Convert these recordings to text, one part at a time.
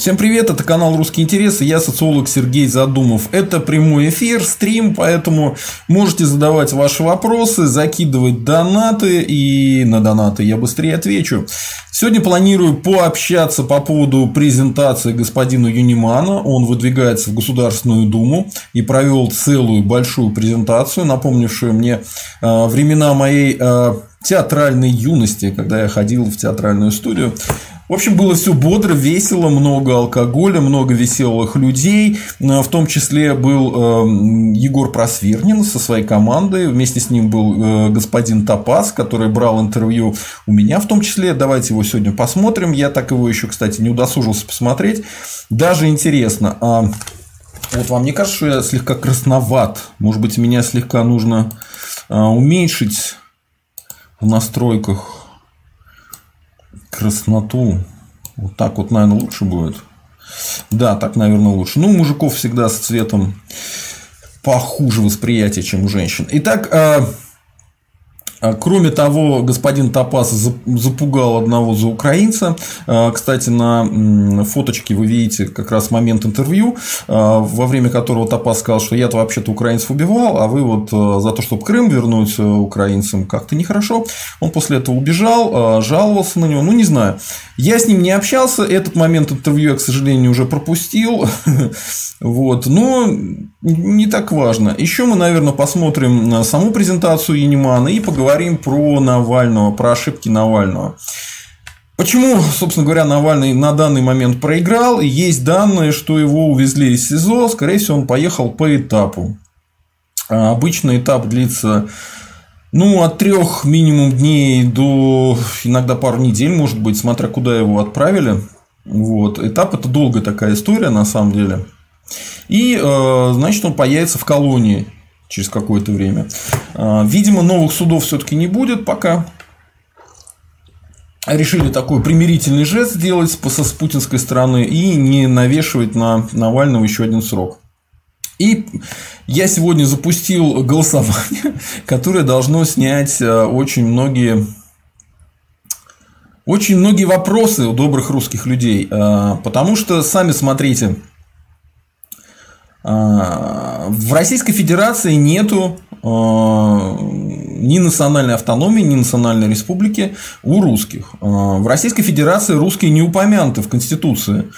Всем привет, это канал Русские интересы, я социолог Сергей Задумов. Это прямой эфир, стрим, поэтому можете задавать ваши вопросы, закидывать донаты, и на донаты я быстрее отвечу. Сегодня планирую пообщаться по поводу презентации господина Юнимана. Он выдвигается в Государственную Думу и провел целую большую презентацию, напомнившую мне э, времена моей э, театральной юности, когда я ходил в театральную студию. В общем, было все бодро, весело, много алкоголя, много веселых людей. В том числе был э, Егор Просвирнин со своей командой. Вместе с ним был э, господин Топас, который брал интервью у меня в том числе. Давайте его сегодня посмотрим. Я так его еще, кстати, не удосужился посмотреть. Даже интересно. А вот вам не кажется, что я слегка красноват? Может быть, меня слегка нужно а, уменьшить в настройках красноту. Вот так вот, наверное, лучше будет. Да, так, наверное, лучше. Ну, мужиков всегда с цветом похуже восприятие, чем у женщин. Итак, а, Кроме того, господин Топас запугал одного за украинца. А, кстати, на фоточке вы видите как раз момент интервью, а, во время которого Топас сказал, что я-то вообще-то украинцев убивал, а вы вот за то, чтобы Крым вернуть украинцам, как-то нехорошо. Он после этого убежал, жаловался на него, ну не знаю. Я с ним не общался, этот момент интервью я, к сожалению, уже пропустил. Вот, но не так важно. Еще мы, наверное, посмотрим саму презентацию Янимана и поговорим про Навального, про ошибки Навального. Почему, собственно говоря, Навальный на данный момент проиграл? Есть данные, что его увезли из СИЗО. Скорее всего, он поехал по этапу. А обычно этап длится ну, от трех минимум дней до иногда пару недель, может быть, смотря куда его отправили. Вот. Этап это долгая такая история, на самом деле. И, э, значит, он появится в колонии через какое-то время. Э, видимо, новых судов все-таки не будет пока. Решили такой примирительный жест сделать с путинской стороны и не навешивать на Навального еще один срок. И я сегодня запустил голосование, которое должно снять э, очень многие очень многие вопросы у добрых русских людей, потому что сами смотрите, а, в Российской Федерации нету а, ни национальной автономии, ни национальной республики у русских. А, в Российской Федерации русские не упомянуты в Конституции.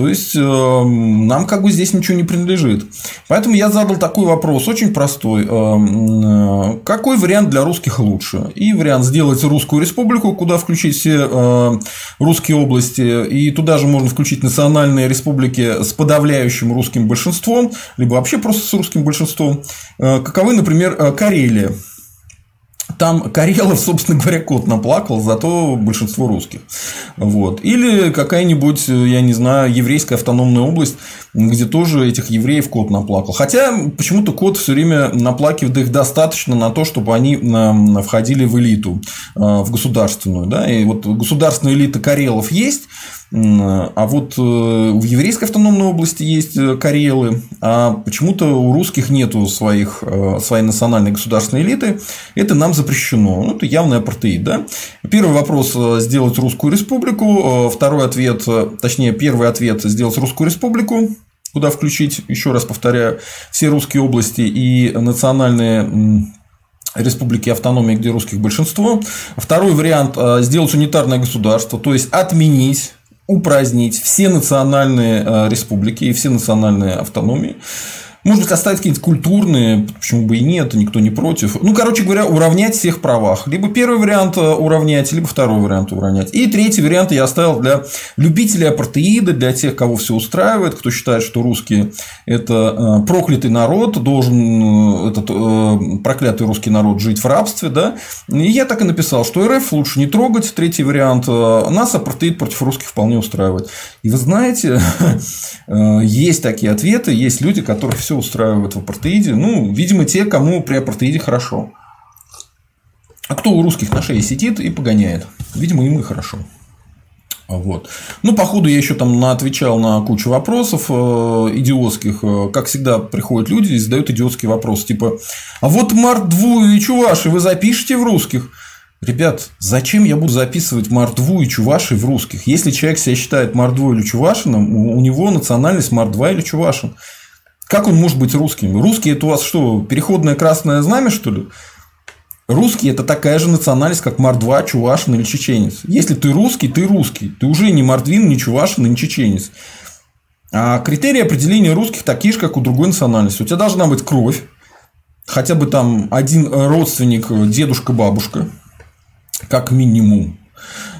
То есть эм, нам как бы здесь ничего не принадлежит. Поэтому я задал такой вопрос, очень простой. Эм, э, какой вариант для русских лучше? И вариант сделать русскую республику, куда включить все э, русские области, и туда же можно включить национальные республики с подавляющим русским большинством, либо вообще просто с русским большинством. Э, каковы, например, Карелия. Там Карелов, собственно говоря, кот наплакал, зато большинство русских. Вот. Или какая-нибудь, я не знаю, еврейская автономная область, где тоже этих евреев кот наплакал. Хотя почему-то кот все время наплакивает их достаточно на то, чтобы они входили в элиту, а, в государственную. Да? И вот государственная элита Карелов есть, а вот э, в еврейской автономной области есть э, карелы, а почему-то у русских нету своих, э, своей национальной государственной элиты. Это нам запрещено. Ну, это явный апартеид. Да? Первый вопрос – сделать русскую республику. Второй ответ, точнее, первый ответ – сделать русскую республику куда включить, еще раз повторяю, все русские области и национальные республики автономии, где русских большинство. Второй вариант – сделать унитарное государство, то есть отменить упразднить все национальные э, республики и все национальные автономии. Может быть, оставить какие-то культурные, почему бы и нет, никто не против. Ну, короче говоря, уравнять всех правах. Либо первый вариант э, уравнять, либо второй вариант уравнять. И третий вариант я оставил для любителей апартеида, для тех, кого все устраивает, кто считает, что русские – это э, проклятый народ, должен э, этот проклятый русский народ жить в рабстве. Да? И я так и написал, что РФ лучше не трогать. Третий вариант – нас апартеид против русских вполне устраивает. И вы знаете, есть такие ответы, есть люди, которых все все устраивает в апартеиде. Ну, видимо, те, кому при апартеиде хорошо. А кто у русских на шее сидит и погоняет? Видимо, им и хорошо. Вот. Ну, походу, я еще там отвечал на кучу вопросов э, идиотских. Э, как всегда, приходят люди и задают идиотские вопросы. Типа, а вот Март Дву и Чуваши вы запишете в русских? Ребят, зачем я буду записывать мордву и чуваши в русских? Если человек себя считает мордвой или чувашином, у него национальность мордва или чувашин. Как он может быть русским? Русский это у вас что, переходное красное знамя, что ли? Русский – это такая же национальность, как мордва, чувашин или чеченец. Если ты русский, ты русский. Ты уже не мордвин, не чувашин, не чеченец. А критерии определения русских такие же, как у другой национальности. У тебя должна быть кровь, хотя бы там один родственник, дедушка, бабушка, как минимум.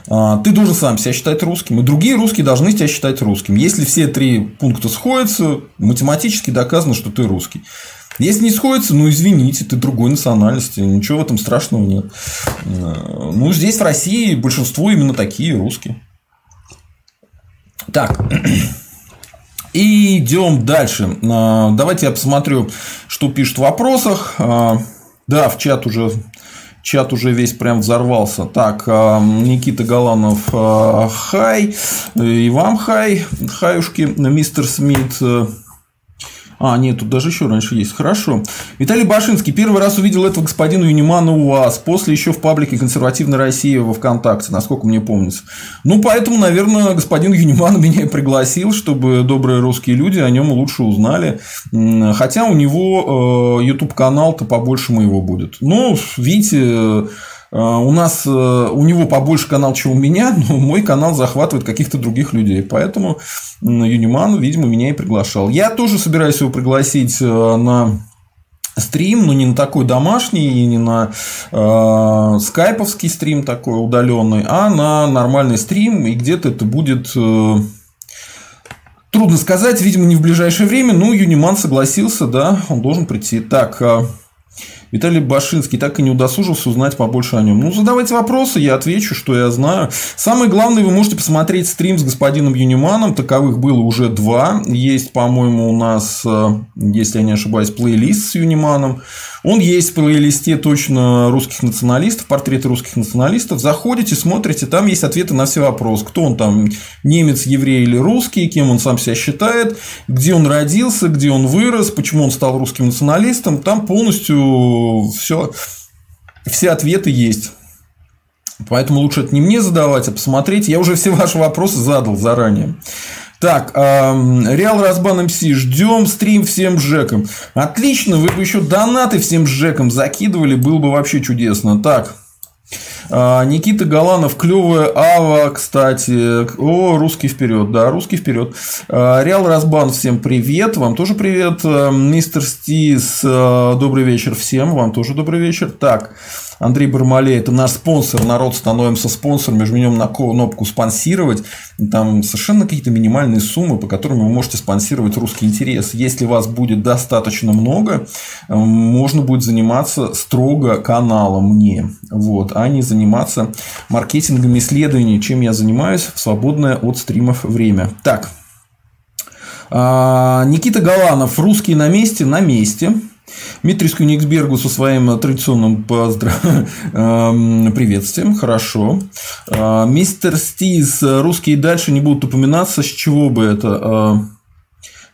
А, ты должен сам себя считать русским, и другие русские должны тебя считать русским. Если все три пункта сходятся, математически доказано, что ты русский. Если не сходится, ну извините, ты другой национальности, ничего в этом страшного нет. Э, ну, здесь в России большинство именно такие русские. Так. И идем дальше. Э, давайте я посмотрю, что пишут в вопросах. Э, да, в чат уже Чат уже весь прям взорвался. Так, Никита Галанов, хай. И вам хай, хаюшки, мистер Смит. А, нет, тут даже еще раньше есть. Хорошо. Виталий Башинский. Первый раз увидел этого господина Юнимана у вас. После еще в паблике «Консервативная Россия» во ВКонтакте, насколько мне помнится. Ну, поэтому, наверное, господин Юниман меня пригласил, чтобы добрые русские люди о нем лучше узнали. Хотя у него YouTube канал-то побольше моего будет. Ну, видите, Э, у нас, э, у него побольше канал, чем у меня, но мой канал захватывает каких-то других людей. Поэтому Юниман, видимо, меня и приглашал. Я тоже собираюсь его пригласить э, на стрим, но не на такой домашний, и не на э, скайповский стрим такой удаленный, а на нормальный стрим, и где-то это будет э, трудно сказать, видимо, не в ближайшее время, но Юниман согласился, да, он должен прийти. Так, Виталий Башинский так и не удосужился узнать побольше о нем. Ну, задавайте вопросы, я отвечу, что я знаю. Самое главное, вы можете посмотреть стрим с господином Юниманом. Таковых было уже два. Есть, по-моему, у нас, э, если я не ошибаюсь, плейлист с Юниманом. Он есть в плейлисте точно русских националистов, портреты русских националистов. Заходите, смотрите, там есть ответы на все вопросы. Кто он там, немец, еврей или русский, кем он сам себя считает, где он родился, где он вырос, почему он стал русским националистом. Там полностью все, все ответы есть. Поэтому лучше это не мне задавать, а посмотреть. Я уже все ваши вопросы задал заранее. Так, Реал Разбан МС, ждем стрим всем жекам. Отлично, вы бы еще донаты всем жекам закидывали, было бы вообще чудесно. Так, Никита Галанов, клевая Ава, кстати. О, русский вперед, да, русский вперед. А, Реал Разбан, всем привет, вам тоже привет. Мистер Стис, добрый вечер всем, вам тоже добрый вечер. Так, Андрей Бармалей, это наш спонсор, народ становимся спонсорами, жмем на кнопку спонсировать, там совершенно какие-то минимальные суммы, по которым вы можете спонсировать русский интерес. Если вас будет достаточно много, э, можно будет заниматься строго каналом мне, вот, а не заниматься маркетингом исследований, чем я занимаюсь в свободное от стримов время. Так, а, Никита Галанов, русский на месте, на месте. Дмитрий Кюнигсбергу со своим традиционным поздрав... Эм, приветствием. Хорошо. Э, мистер Стиз, русские дальше не будут упоминаться. С чего бы это?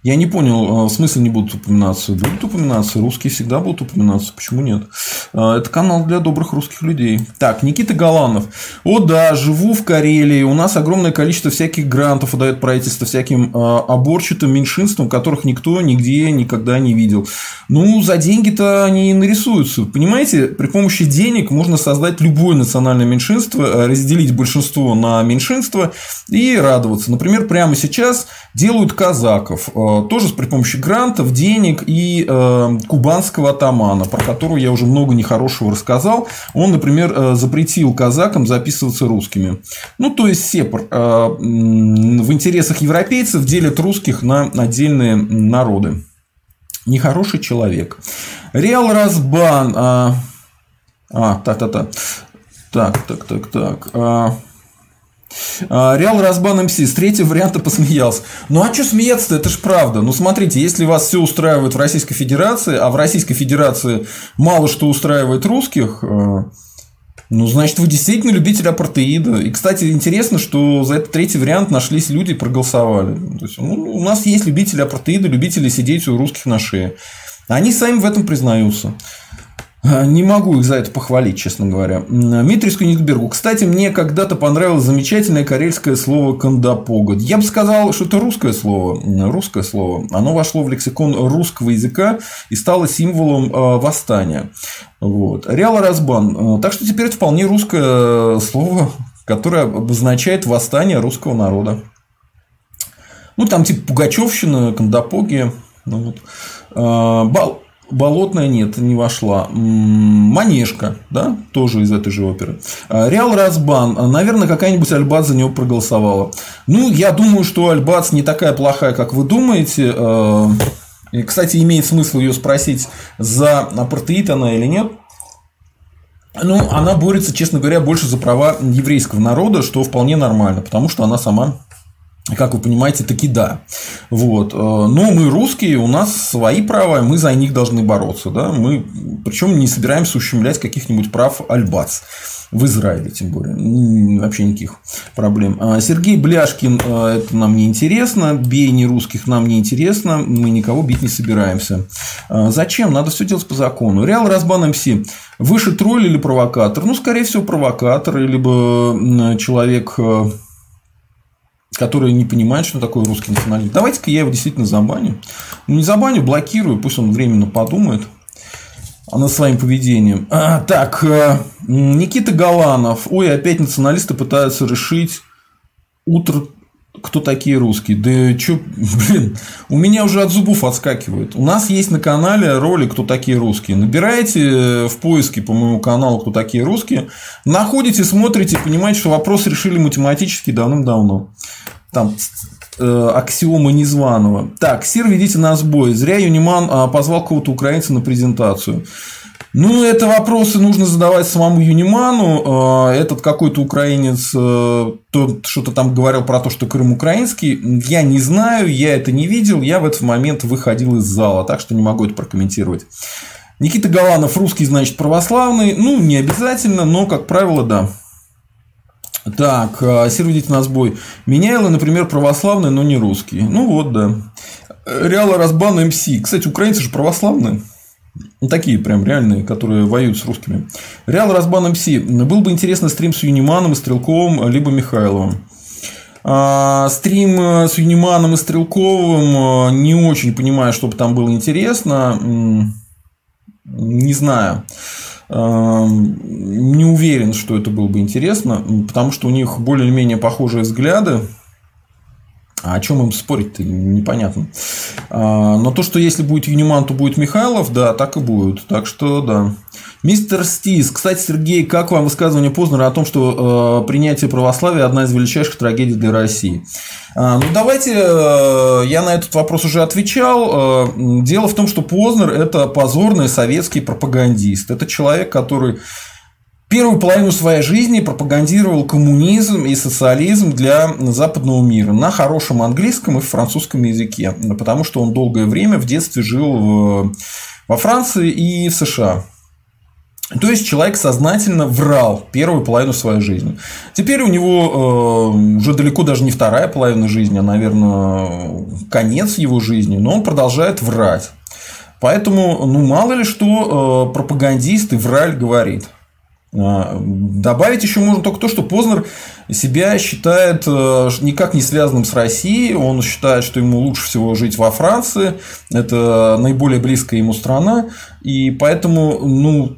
Я не понял, а, в смысле не будут упоминаться? Будут упоминаться, русские всегда будут упоминаться, почему нет? А, это канал для добрых русских людей. Так, Никита Галанов. О да, живу в Карелии, у нас огромное количество всяких грантов выдает правительство всяким а, оборчатым меньшинствам, которых никто нигде никогда не видел. Ну, за деньги-то они нарисуются. Понимаете, при помощи денег можно создать любое национальное меньшинство, разделить большинство на меньшинство и радоваться. Например, прямо сейчас делают казаков тоже при помощи грантов, денег и э, кубанского атамана, про которого я уже много нехорошего рассказал. Он, например, э, запретил казакам записываться русскими. Ну, то есть Сепар э, в интересах европейцев делит русских на отдельные народы. Нехороший человек. Реал Разбан. А, а та-та-та. Так, так, так, так. А, Реал Разбан МС с третьего варианта посмеялся. Ну а что смеяться-то? Это ж правда. Ну смотрите, если вас все устраивает в Российской Федерации, а в Российской Федерации мало что устраивает русских, э, ну, значит, вы действительно любитель апартеида. И, кстати, интересно, что за этот третий вариант нашлись люди и проголосовали. То есть, ну, у нас есть любители апартеида, любители сидеть у русских на шее. Они сами в этом признаются. Не могу их за это похвалить, честно говоря. Митрис Кёнигсбергу. Кстати, мне когда-то понравилось замечательное карельское слово «кандапога». Я бы сказал, что это русское слово. Русское слово. Оно вошло в лексикон русского языка и стало символом э, восстания. Вот. Реал Разбан. Так что теперь это вполне русское слово, которое обозначает восстание русского народа. Ну, там типа Пугачевщина, Кандапоги. Ну, вот. Бал... Болотная нет, не вошла. Манежка, да, тоже из этой же оперы. А, Реал Разбан, наверное, какая-нибудь Альбац за него проголосовала. Ну, я думаю, что Альбац не такая плохая, как вы думаете. А, и, кстати, имеет смысл ее спросить, за апартеид она или нет. Ну, она борется, честно говоря, больше за права еврейского народа, что вполне нормально, потому что она сама как вы понимаете, таки да. Вот. Э, но мы русские, у нас свои права, мы за них должны бороться. Да? Мы, причем не собираемся ущемлять каких-нибудь прав Альбац. В Израиле, тем более. Вообще никаких проблем. А Сергей Бляшкин, э, это нам не интересно. Бей не русских нам не интересно. Мы никого бить не собираемся. А зачем? Надо все делать по закону. Реал Разбан МС. Выше тролль или провокатор? Ну, скорее всего, провокатор, либо человек который не понимает, что такое русский национализм. Давайте-ка я его действительно забаню. Ну, не забаню, блокирую, пусть он временно подумает над своим поведением. А, так, э, Никита Галанов. Ой, опять националисты пытаются решить утро кто такие русские. Да чё, блин, у меня уже от зубов отскакивает. У нас есть на канале ролик «Кто такие русские». Набираете в поиске по моему каналу «Кто такие русские», находите, смотрите, понимаете, что вопрос решили математически давным-давно. Там э, аксиома незваного. Так, Сир, ведите на сбой. Зря Юниман а, позвал кого-то украинца на презентацию. Ну, это вопросы нужно задавать самому Юниману. А, этот какой-то украинец э, тот что-то там говорил про то, что Крым украинский. Я не знаю, я это не видел. Я в этот момент выходил из зала, так что не могу это прокомментировать. Никита Галанов русский, значит, православный. Ну, не обязательно, но, как правило, да. Так, а, сервидите на сбой. Меняйло, например, православный, но не русский. Ну вот, да. Реала Разбан МС. Кстати, украинцы же православные. Ну, такие прям реальные, которые воюют с русскими. Реал Разбан МС. Был бы интересно стрим с Юниманом и Стрелковым, либо Михайловым. А, стрим с Юниманом и Стрелковым а, не очень понимаю, чтобы там было интересно. Не знаю. Не уверен, что это было бы интересно, потому что у них более-менее похожие взгляды. А о чем им спорить-то непонятно. А, но то, что если будет Юниман, то будет Михайлов, да, так и будет. Так что да. Мистер Стис. Кстати, Сергей, как вам высказывание Познера о том, что э, принятие православия одна из величайших трагедий для России? А, ну, давайте, э, я на этот вопрос уже отвечал. Э, дело в том, что Познер – это позорный советский пропагандист. Это человек, который первую половину своей жизни пропагандировал коммунизм и социализм для западного мира на хорошем английском и французском языке, потому что он долгое время в детстве жил в, во Франции и в США. То есть человек сознательно врал первую половину своей жизни. Теперь у него э, уже далеко даже не вторая половина жизни, а, наверное, конец его жизни, но он продолжает врать. Поэтому, ну, мало ли что э, пропагандист и враль говорит. А, добавить еще можно только то, что Познер себя считает э, никак не связанным с Россией. Он считает, что ему лучше всего жить во Франции. Это наиболее близкая ему страна. И поэтому, ну,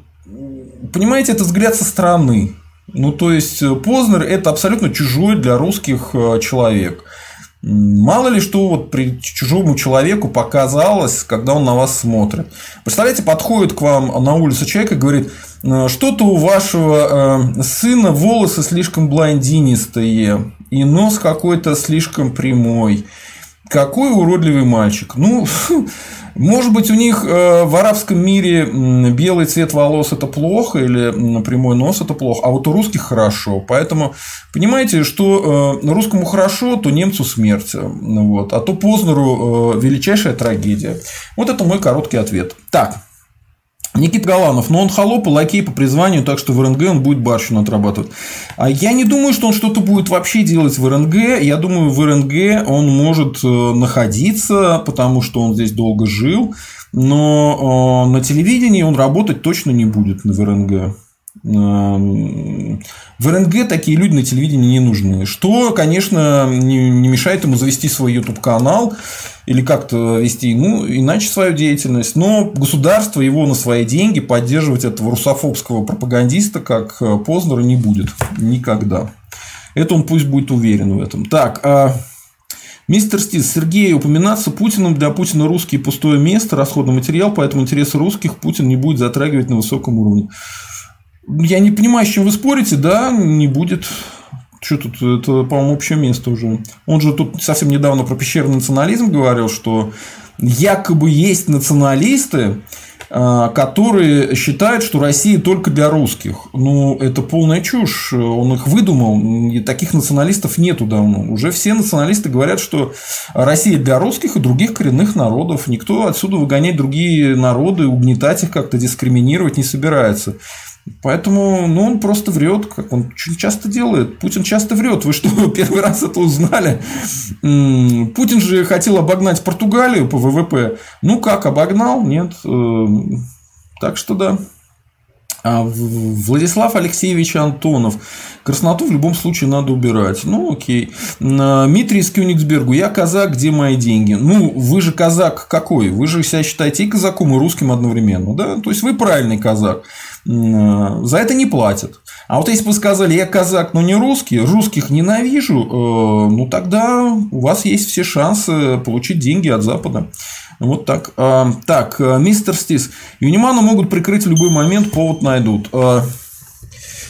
понимаете, это взгляд со стороны. Ну, то есть, Познер – это абсолютно чужой для русских э, человек. Мало ли что вот при чужому человеку показалось, когда он на вас смотрит. Представляете, подходит к вам на улице человек и говорит, «Э, что-то у вашего э, сына волосы слишком блондинистые, и нос какой-то слишком прямой. Какой уродливый мальчик. Ну, Может быть, у них э, в арабском мире белый цвет волос это плохо, или прямой нос это плохо, а вот у русских хорошо. Поэтому понимаете, что э, русскому хорошо, то немцу смерть. Вот. А то Познеру э, величайшая трагедия. Вот это мой короткий ответ. Так, Никит Галанов, но он холоп и лакей по призванию, так что в РНГ он будет барщину отрабатывать. А я не думаю, что он что-то будет вообще делать в РНГ. Я думаю, в РНГ он может э, находиться, потому что он здесь долго жил. но на телевидении он работать точно не будет на ВРНГ. В РНГ такие люди на телевидении не нужны. Что, конечно, не, мешает ему завести свой YouTube канал или как-то вести, ну, иначе свою деятельность. Но государство его на свои деньги поддерживать этого русофобского пропагандиста, как Познера, не будет. Никогда. Это он пусть будет уверен в этом. Так, а Мистер Стис, Сергей, упоминаться Путиным для Путина русский пустое место, расходный материал, поэтому интересы русских Путин не будет затрагивать на высоком уровне. Я не понимаю, с чем вы спорите, да, не будет. Что тут, это, по-моему, общее место уже. Он же тут совсем недавно про пещерный национализм говорил, что якобы есть националисты, а, которые считают, что Россия только для русских. Ну, это полная чушь. Он их выдумал. И таких националистов нету давно. Уже все националисты говорят, что Россия для русских и других коренных народов. Никто отсюда выгонять другие народы, угнетать их как-то, дискриминировать не собирается. Поэтому, ну, он просто врет, как он очень часто делает. Путин часто врет. Вы что, первый раз это узнали? Путин же хотел обогнать Португалию по ВВП. Ну как, обогнал? Нет. Э, так что да. А Владислав Алексеевич Антонов. Красноту в любом случае надо убирать. Ну, окей. Дмитрий из Кёнигсбергу. Я казак, где мои деньги? Ну, вы же казак какой? Вы же себя считаете и казаком, и русским одновременно. Да? То есть, вы правильный казак. За это не платят. А вот если бы вы сказали, я казак, но не русский, русских ненавижу, э, ну тогда у вас есть все шансы получить деньги от Запада. Вот так. А, так, э, мистер Стис. Юнимана могут прикрыть в любой момент, повод найдут. А,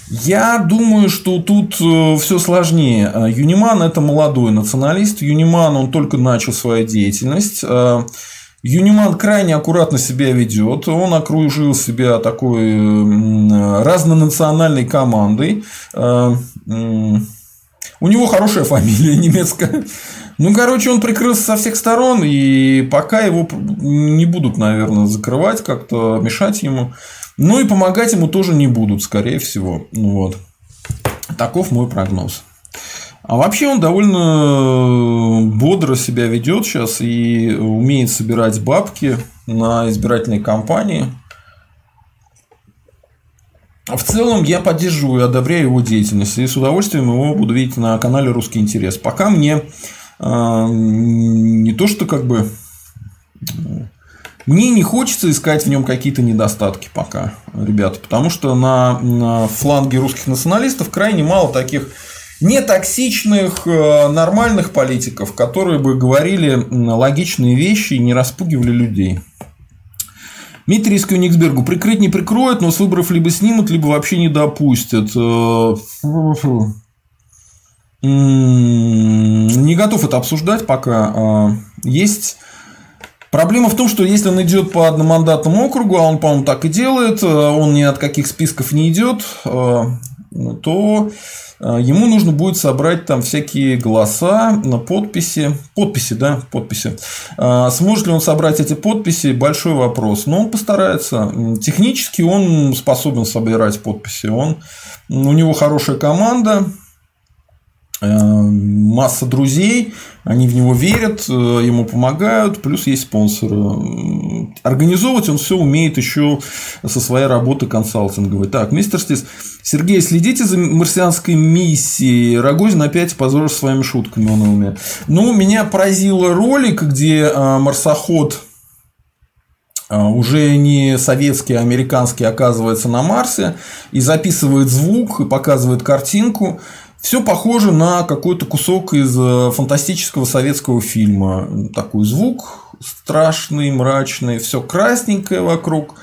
я думаю, что тут э, все сложнее. А, Юниман это молодой националист. Юниман он только начал свою деятельность. Юниман крайне аккуратно себя ведет. Он окружил себя такой разнонациональной командой. У него хорошая фамилия немецкая. Ну, короче, он прикрылся со всех сторон, и пока его не будут, наверное, закрывать, как-то мешать ему. Ну и помогать ему тоже не будут, скорее всего. Вот. Таков мой прогноз. А вообще он довольно бодро себя ведет сейчас и умеет собирать бабки на избирательные кампании. В целом я поддерживаю и одобряю его деятельность и с удовольствием его буду видеть на канале Русский интерес. Пока мне а, не то, что как бы мне не хочется искать в нем какие-то недостатки пока, ребята, потому что на, на фланге русских националистов крайне мало таких нетоксичных, э, нормальных политиков, которые бы говорили логичные вещи и не распугивали людей. Дмитрий Кёнигсбергу. Прикрыть не прикроют, но с выборов либо снимут, либо вообще не допустят. Э, не готов это обсуждать пока. А, есть Проблема в том, что если он идет по одномандатному округу, а он, по-моему, так и делает, э, он ни от каких списков не идет, то э, ему нужно будет собрать там всякие голоса, на подписи. Подписи, да, подписи. Сможет ли он собрать эти подписи? Большой вопрос. Но он постарается. Технически он способен собирать подписи. Он, у него хорошая команда, масса друзей, они в него верят, э, ему помогают, плюс есть спонсоры. Организовывать он все умеет еще со своей работы консалтинговой. Так, мистер Стис, Сергей, следите за марсианской миссией. Рогозин опять позор своими шутками он уме. Ну, меня поразил ролик, где э, марсоход э, уже не советский, а американский оказывается на Марсе и записывает звук и показывает картинку. Все похоже на какой-то кусок из э, фантастического советского фильма. Такой звук страшный, мрачный, все красненькое вокруг.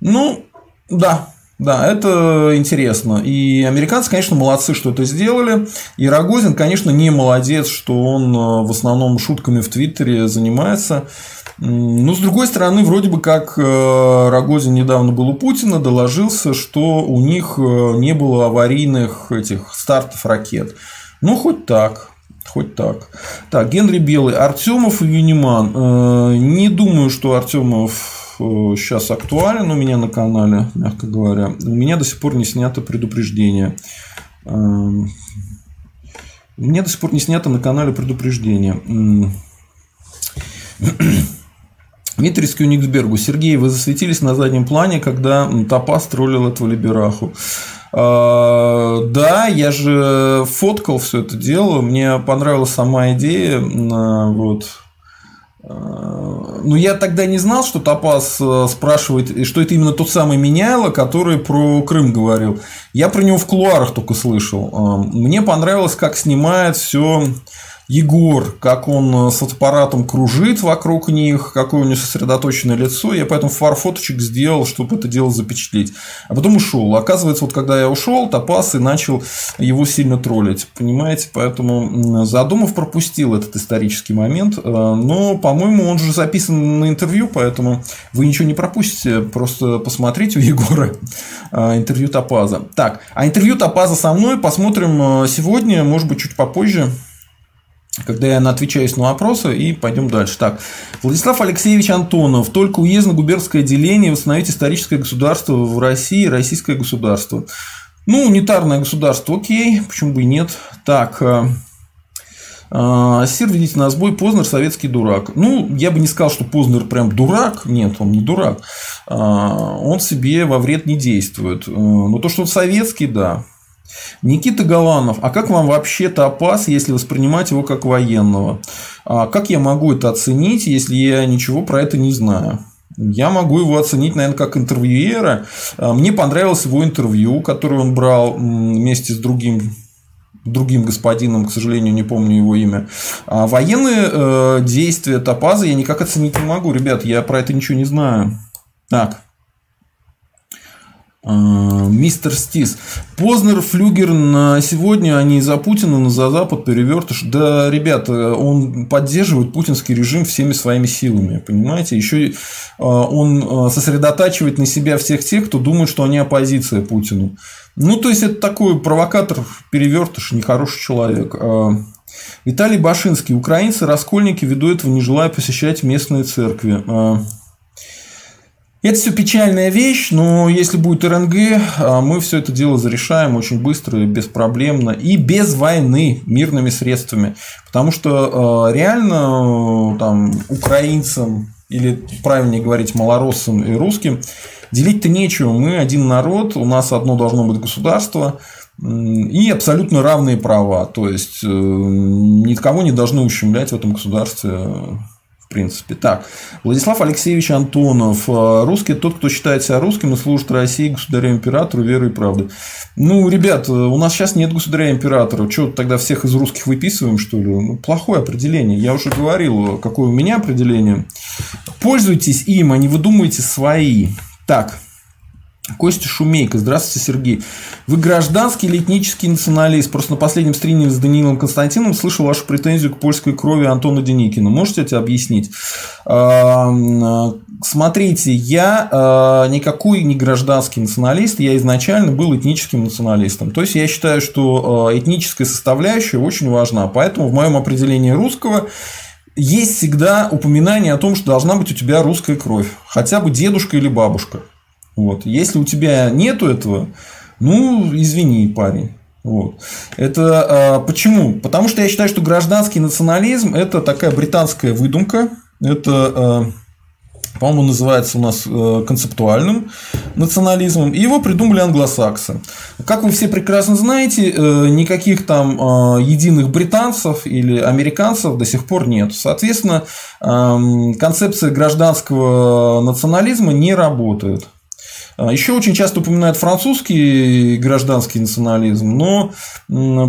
Ну, да, да, это интересно. И американцы, конечно, молодцы, что это сделали. И Рогозин, конечно, не молодец, что он э, в основном шутками в Твиттере занимается. Но, с другой стороны, вроде бы как э, Рогозин недавно был у Путина, доложился, что у них э, не было аварийных этих стартов ракет. Ну, хоть так. Хоть так. Так, Генри Белый, Артемов и Юниман. Э, не думаю, что Артемов сейчас актуален у меня на канале, мягко говоря. У меня до сих пор не снято предупреждение. У меня до сих пор не снято на канале предупреждение. Дмитрий Скюниксбергу. Сергей, вы засветились на заднем плане, когда Топас троллил этого либераху. А, да, я же фоткал все это дело, мне понравилась сама идея, вот, а, ну, я тогда не знал, что Топас э, спрашивает, что это именно тот самый Меняйло, который про Крым говорил. Я про него в кулуарах только слышал. А, мне понравилось, как снимает все Егор, как он э, с аппаратом кружит вокруг них, какое у него сосредоточенное лицо. Я поэтому фарфоточек сделал, чтобы это дело запечатлеть. А потом ушел. Оказывается, вот когда я ушел, Топас и начал его сильно троллить. Понимаете? Поэтому Задумов пропустил этот исторический момент. Э, но, по-моему, он же записан на интервью, поэтому вы ничего не пропустите. Просто посмотрите у Егора э, интервью Топаза. Так, а интервью Топаза со мной посмотрим сегодня, может быть, чуть попозже когда я отвечаюсь на вопросы, и пойдем дальше. Так, Владислав Алексеевич Антонов. Только уездно-губернское деление восстановить историческое государство в России, российское государство. Ну, унитарное государство, окей, почему бы и нет. Так, э, э, Сир, видите, на сбой Познер советский дурак. Ну, я бы не сказал, что Познер прям дурак. Нет, он не дурак. Э, он себе во вред не действует. Но то, что он советский, да. Никита Голанов, а как вам вообще Топас, если воспринимать его как военного? А как я могу это оценить, если я ничего про это не знаю? Я могу его оценить, наверное, как интервьюера. А, мне понравилось его интервью, которое он брал вместе с другим другим господином, к сожалению, не помню его имя. А военные э, действия Топаза я никак оценить не могу. Ребят, я про это ничего не знаю. Так. А, мистер Стис. Познер, Флюгер на сегодня, они за Путина, но за Запад перевертыш. Да, ребята, он поддерживает путинский режим всеми своими силами, понимаете? Еще а, он а, сосредотачивает на себя всех тех, кто думает, что они оппозиция Путину. Ну, то есть, это такой провокатор, перевертыш, нехороший человек. Виталий Башинский. Украинцы, раскольники, ввиду этого не желают посещать местные церкви. Это все печальная вещь, но если будет РНГ, а, мы все это дело зарешаем очень быстро и беспроблемно, и без войны, мирными средствами. Потому что а, реально там, украинцам, или правильнее говорить, малороссам и русским, делить-то нечего. Мы один народ, у нас одно должно быть государство, и абсолютно равные права. То есть, э, никого не должны ущемлять в этом государстве принципе. Так, Владислав Алексеевич Антонов. Э, русский тот, кто считает себя русским и служит России, государю императору, верой и правдой. Ну, ребят, у нас сейчас нет государя императора. Что, тогда всех из русских выписываем, что ли? Ну, плохое определение. Я уже говорил, какое у меня определение. Пользуйтесь им, а не выдумывайте свои. Так, Костя Шумейко. Здравствуйте, Сергей. Вы гражданский или этнический националист? Просто на последнем стриме с Даниилом Константином слышал вашу претензию к польской крови Антона Деникина. Можете это объяснить? Смотрите, я а, никакой не гражданский националист, я изначально был этническим националистом. То есть я считаю, что а, этническая составляющая очень важна. Поэтому в моем определении русского есть всегда упоминание о том, что должна быть у тебя русская кровь. Хотя бы дедушка или бабушка. Вот. Если у тебя нету этого, ну, извини, парень. Вот. Это а, почему? Потому что я считаю, что гражданский национализм это такая британская выдумка. Это а, по-моему, называется у нас э, концептуальным национализмом, и его придумали англосаксы. Как вы все прекрасно знаете, э, никаких там э, единых британцев или американцев до сих пор нет. Соответственно, концепция гражданского национализма не работает. А, Еще очень часто упоминают французский гражданский национализм, но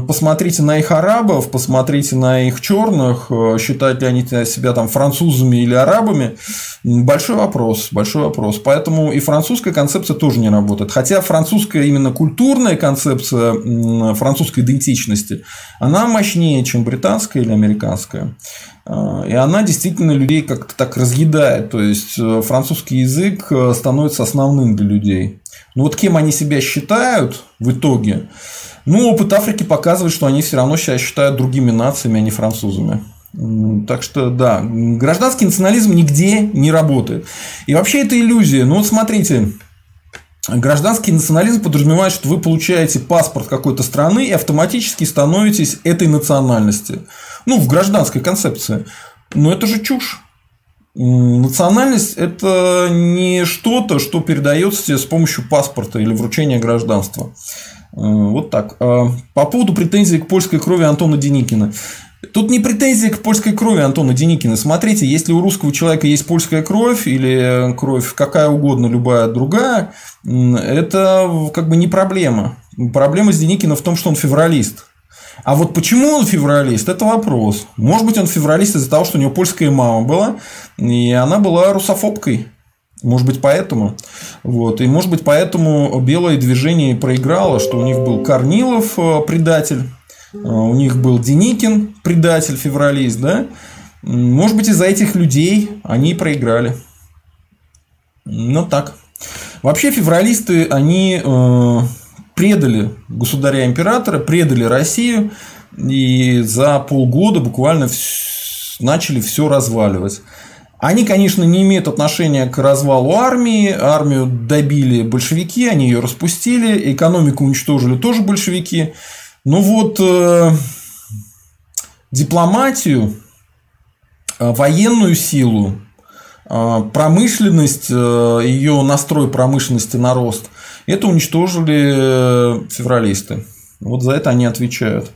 посмотрите на их арабов, посмотрите на их черных, э, считают ли они себя там французами или арабами, большой вопрос, большой вопрос. Поэтому и французская концепция тоже не работает. Хотя французская именно культурная концепция французской идентичности, она мощнее, чем британская или американская. А, и она действительно людей как-то так разъедает. То есть э, французский язык э, становится основным для людей. Но вот кем они себя считают в итоге? Ну, опыт Африки показывает, что они все равно себя считают другими нациями, а не французами. Так что, да, гражданский национализм нигде не работает. И вообще это иллюзия. Ну, вот смотрите, Гражданский национализм подразумевает, что вы получаете паспорт какой-то страны и автоматически становитесь этой национальности. Ну, в гражданской концепции. Но это же чушь. Национальность – это не что-то, что передается тебе с помощью паспорта или вручения гражданства. Э, вот так. А по поводу претензий к польской крови Антона Деникина. Тут не претензии к польской крови Антона Деникина. Смотрите, если у русского человека есть польская кровь или кровь какая угодно, любая другая, это как бы не проблема. Проблема с Деникиным в том, что он февралист. А вот почему он февралист, это вопрос. Может быть, он февралист из-за того, что у него польская мама была, и она была русофобкой. Может быть, поэтому. Вот. И может быть, поэтому белое движение проиграло, что у них был Корнилов э, предатель, э, у них был Деникин предатель, февралист, да? Может быть, из-за этих людей они проиграли. Ну так. Вообще февралисты, они э, предали государя-императора, предали Россию, и за полгода буквально начали все разваливать. Они, конечно, не имеют отношения к развалу армии. Армию добили большевики, они ее распустили, экономику уничтожили тоже большевики. Но вот э, дипломатию, э, военную силу, э, промышленность, э, ее настрой промышленности на рост – это уничтожили э, февралисты. Вот за это они отвечают.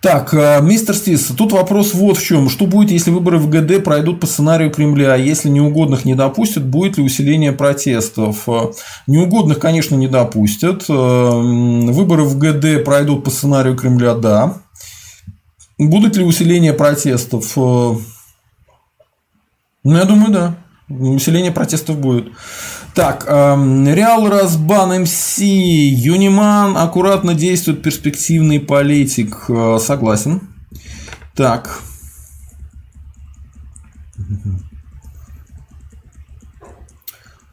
Так, э, мистер Стис, тут вопрос вот в чем. Что будет, если выборы в ГД пройдут по сценарию Кремля? Если неугодных не допустят, будет ли усиление протестов? Э, неугодных, конечно, не допустят. Выборы в ГД пройдут по сценарию Кремля, да. Будут ли усиление протестов? Ну, я думаю, да. Усиление протестов будет. Так, эм, Реал Разбан МС, Юниман аккуратно действует перспективный политик. Э, согласен. Так.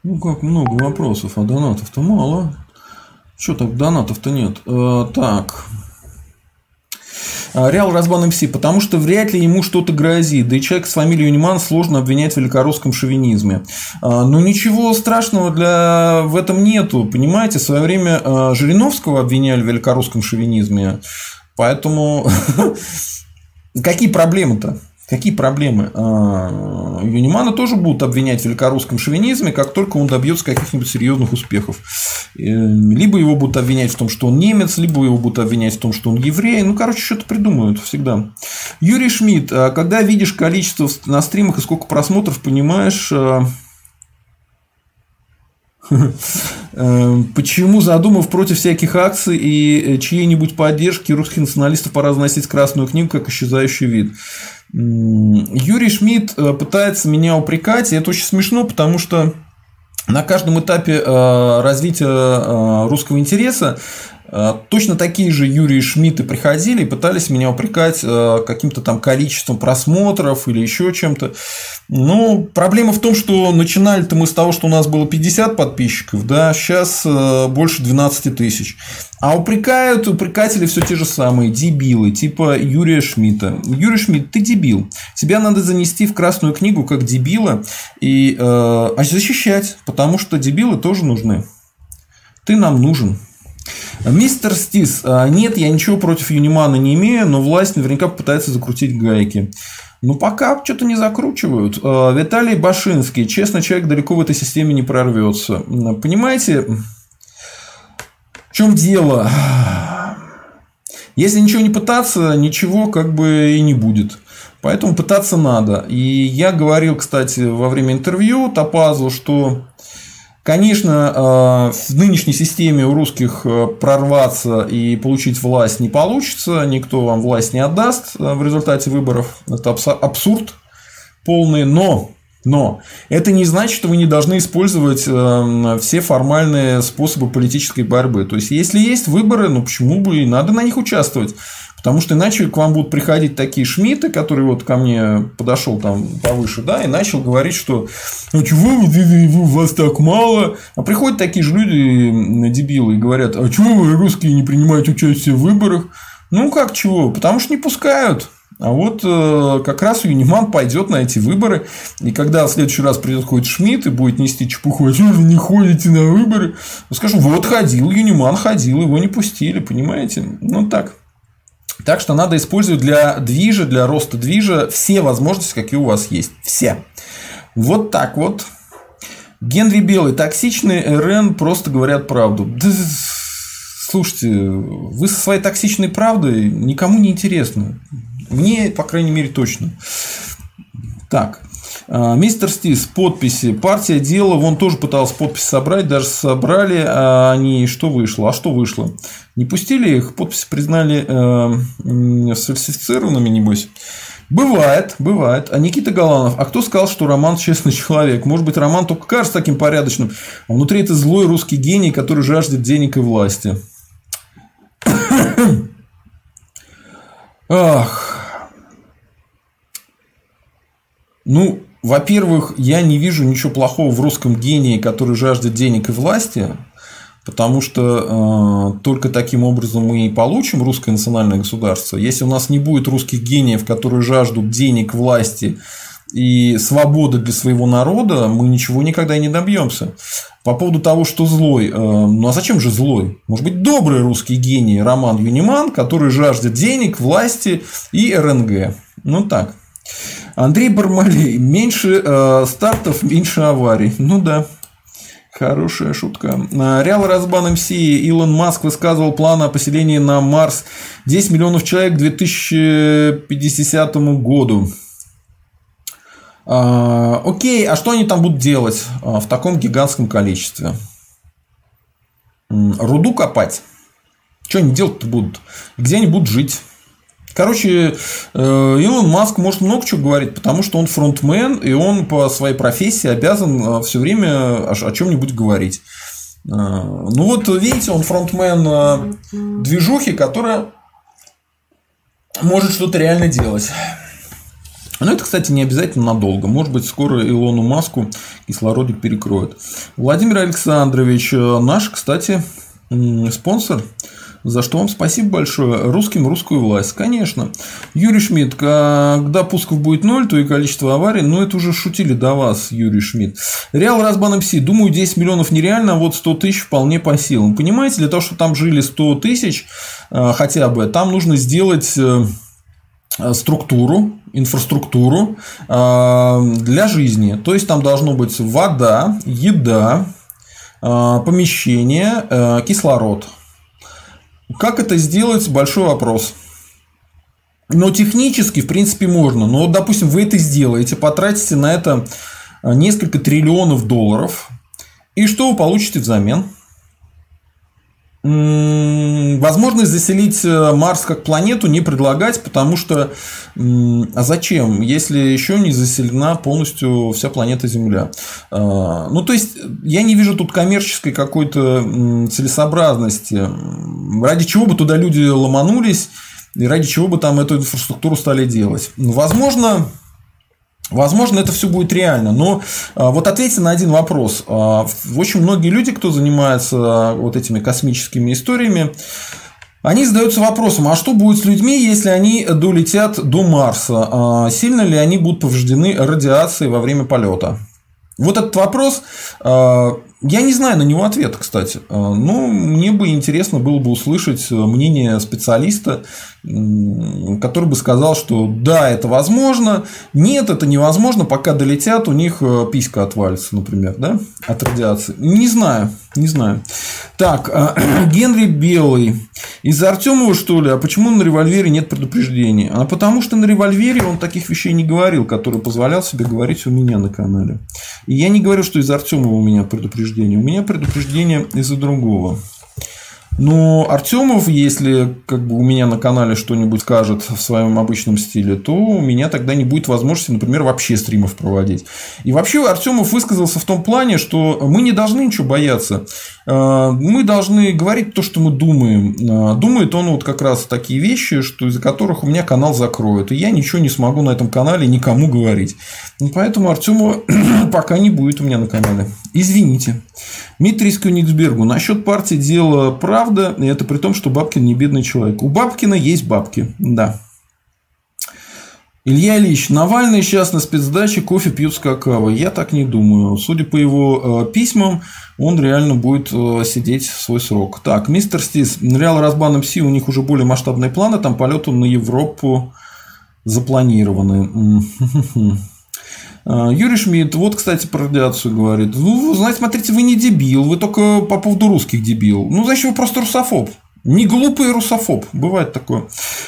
Ну как много вопросов, а донатов-то мало. Что так донатов-то нет? Э, так. А, Реал Разбан МС, потому что вряд ли ему что-то грозит. Да и человек с фамилией Униман сложно обвинять в великорусском шовинизме. А, но ничего страшного для... в этом нету. Понимаете, в свое время а, Жириновского обвиняли в великорусском шовинизме. Поэтому какие проблемы-то? Какие проблемы? А, Юнимана тоже будут обвинять в великорусском шовинизме, как только он добьется каких-нибудь серьезных успехов. Э, либо его будут обвинять в том, что он немец, либо его будут обвинять в том, что он еврей. Ну, короче, что-то придумают всегда. Юрий Шмидт, а когда видишь количество на стримах и сколько просмотров, понимаешь, а, Э, почему, задумав против всяких акций и э, чьей-нибудь поддержки, русских националистов пора заносить красную книгу как исчезающий вид? Юрий Шмидт э, пытается меня упрекать, и это очень смешно, потому что на каждом этапе развития русского интереса Э, точно такие же Юрий Шмидты приходили и пытались меня упрекать э, каким-то там количеством просмотров или еще чем-то. Но проблема в том, что начинали-то мы с того, что у нас было 50 подписчиков, да, сейчас э, больше 12 тысяч. А упрекают упрекатели все те же самые, дебилы, типа Юрия Шмидта. Юрий Шмидт, ты дебил. Тебя надо занести в Красную книгу как дебила и э, защищать, потому что дебилы тоже нужны. Ты нам нужен. Мистер Стис, а, нет, я ничего против Юнимана не имею, но власть наверняка попытается закрутить гайки. Ну, пока что-то не закручивают. А, Виталий Башинский. Честно, человек далеко в этой системе не прорвется. Понимаете, в чем дело? Если ничего не пытаться, ничего как бы и не будет. Поэтому пытаться надо. И я говорил, кстати, во время интервью Топазу, что Конечно, э, в нынешней системе у русских э, прорваться и получить власть не получится, никто вам власть не отдаст э, в результате выборов. Это абсурд полный, но но это не значит, что вы не должны использовать все формальные способы политической борьбы. То есть, если есть выборы, ну почему бы и надо на них участвовать? Потому что иначе к вам будут приходить такие шмиты, который вот ко мне подошел там повыше, да, и начал говорить, что ну чего вы, вас так мало? А приходят такие же люди, дебилы, и говорят, а чего вы, русские, не принимаете участие в выборах? Ну как чего? Потому что не пускают. А вот э, как раз Юниман пойдет на эти выборы, и когда в следующий раз придет какой-то Шмидт и будет нести чепуху, а что вы не ходите на выборы? Скажу, вот ходил, Юниман ходил, его не пустили, понимаете? Ну так. Так что надо использовать для движа, для роста движа все возможности, какие у вас есть. Все. Вот так вот. Генри Белый. Токсичный РН просто говорят правду. Слушайте, вы со своей токсичной правдой никому не интересны. Мне, по крайней мере, точно. Так. А, мистер Стис, подписи. Партия дела, вон тоже пыталась подписи собрать, даже собрали, а они что вышло? А что вышло? Не пустили их, подписи признали э, сфальсифицированными, небось. Бывает, бывает. А Никита Галанов, а кто сказал, что Роман честный человек? Может быть, Роман только кажется таким порядочным, а внутри это злой русский гений, который жаждет денег и власти. Ах. Ну, во-первых, я не вижу ничего плохого в русском гении, который жаждет денег и власти, потому что э, только таким образом мы и получим русское национальное государство. Если у нас не будет русских гениев, которые жаждут денег, власти и свободы для своего народа, мы ничего никогда и не добьемся. По поводу того, что злой. Э, ну а зачем же злой? Может быть, добрый русский гений Роман Юниман, который жаждет денег, власти и РНГ. Ну так. Андрей Бармалей. Меньше э, стартов, меньше аварий. Ну да. Хорошая шутка. Э, Реал Разбан МС. Илон Маск высказывал планы о поселении на Марс 10 миллионов человек к 2050 году. А, окей, а что они там будут делать а, в таком гигантском количестве? Руду копать? Что они делать-то будут? Где они будут жить? Короче, э, Илон Маск может много чего говорить, потому что он фронтмен, и он по своей профессии обязан э, все время о чем-нибудь говорить. Э, ну вот, видите, он фронтмен движухи, которая может что-то реально делать. Но это, кстати, не обязательно надолго. Может быть, скоро Илону Маску кислородик перекроет. Владимир Александрович, наш, кстати, спонсор за что вам спасибо большое. Русским русскую власть, конечно. Юрий Шмидт, когда пусков будет ноль, то и количество аварий, но это уже шутили до вас, Юрий Шмидт. Реал Разбан МС, думаю, 10 миллионов нереально, а вот 100 тысяч вполне по силам. Понимаете, для того, чтобы там жили 100 тысяч э, хотя бы, там нужно сделать э, структуру, инфраструктуру э, для жизни. То есть там должно быть вода, еда, помещение, кислород. Как это сделать? Большой вопрос. Но технически, в принципе, можно. Но, допустим, вы это сделаете, потратите на это несколько триллионов долларов. И что вы получите взамен? Возможность заселить э, Марс как планету не предлагать, потому что а зачем, если еще не заселена полностью вся планета Земля? А, ну, то есть, я не вижу тут коммерческой какой-то целесообразности. Ради чего бы туда люди ломанулись, и ради чего бы там эту инфраструктуру стали делать? Возможно, Возможно, это все будет реально, но а, вот ответьте на один вопрос. А, очень многие люди, кто занимается а, вот этими космическими историями, они задаются вопросом, а что будет с людьми, если они долетят до Марса? Сильно ли они будут повреждены радиацией во время полета? Вот этот вопрос я не знаю на него ответа, кстати. Но мне бы интересно было бы услышать мнение специалиста, который бы сказал, что да, это возможно, нет, это невозможно, пока долетят, у них э, писька отвалится, например, да, от радиации. Не знаю, не знаю. Так, э, Генри Белый. Из-за Артемова, что ли? А почему на револьвере нет предупреждения? А потому что на револьвере он таких вещей не говорил, которые позволял себе говорить у меня на канале. И я не говорю, что из-за Артемова у меня предупреждение. У меня предупреждение из-за другого. Но Артемов, если как бы у меня на канале что-нибудь скажет в своем обычном стиле, то у меня тогда не будет возможности, например, вообще стримов проводить. И вообще Артемов высказался в том плане, что мы не должны ничего бояться. Э, мы должны говорить то, что мы думаем. Э, думает он вот как раз такие вещи, что из-за которых у меня канал закроют. И я ничего не смогу на этом канале никому говорить. И поэтому Артема пока не будет у меня на канале. Извините. Дмитрий Скюнигсбергу. Насчет партии дело правда, и это при том, что Бабкин не бедный человек. У Бабкина есть бабки, да. Илья Ильич, Навальный сейчас на спецдаче кофе пьют с какао. Я так не думаю. Судя по его э, письмам, он реально будет э, сидеть свой срок. Так, мистер Стис, Реал Разбан МС, у них уже более масштабные планы, там полеты на Европу запланированы. Э, Юрий Шмидт, вот, кстати, про радиацию говорит. Ну, знаете, смотрите, вы не дебил, вы только по поводу русских дебил. Ну, значит, вы просто русофоб. Не глупый русофоб, бывает такое.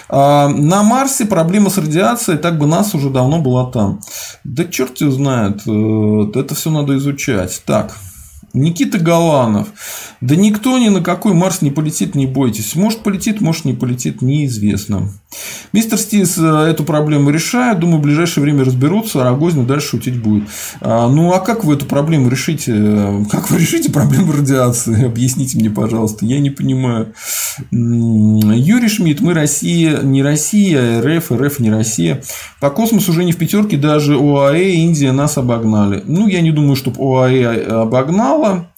А на Марсе проблема с радиацией, так бы нас уже давно была там. Да черт его знает, э, это все надо изучать. Так, Никита Галанов. Да никто ни на какой Марс не полетит, не бойтесь. Может полетит, может не полетит, неизвестно. Мистер Стис э, эту проблему решает. Думаю, в ближайшее время разберутся, а Рогозин дальше шутить будет. А, ну, а как вы эту проблему решите? Как вы решите проблему радиации? Объясните мне, пожалуйста. Я не понимаю. Юрий Шмидт, мы Россия, не Россия, РФ, РФ не Россия. По космосу уже не в пятерке, даже ОАЭ, Индия нас обогнали. Ну, я не думаю, чтобы ОАЭ обогнала.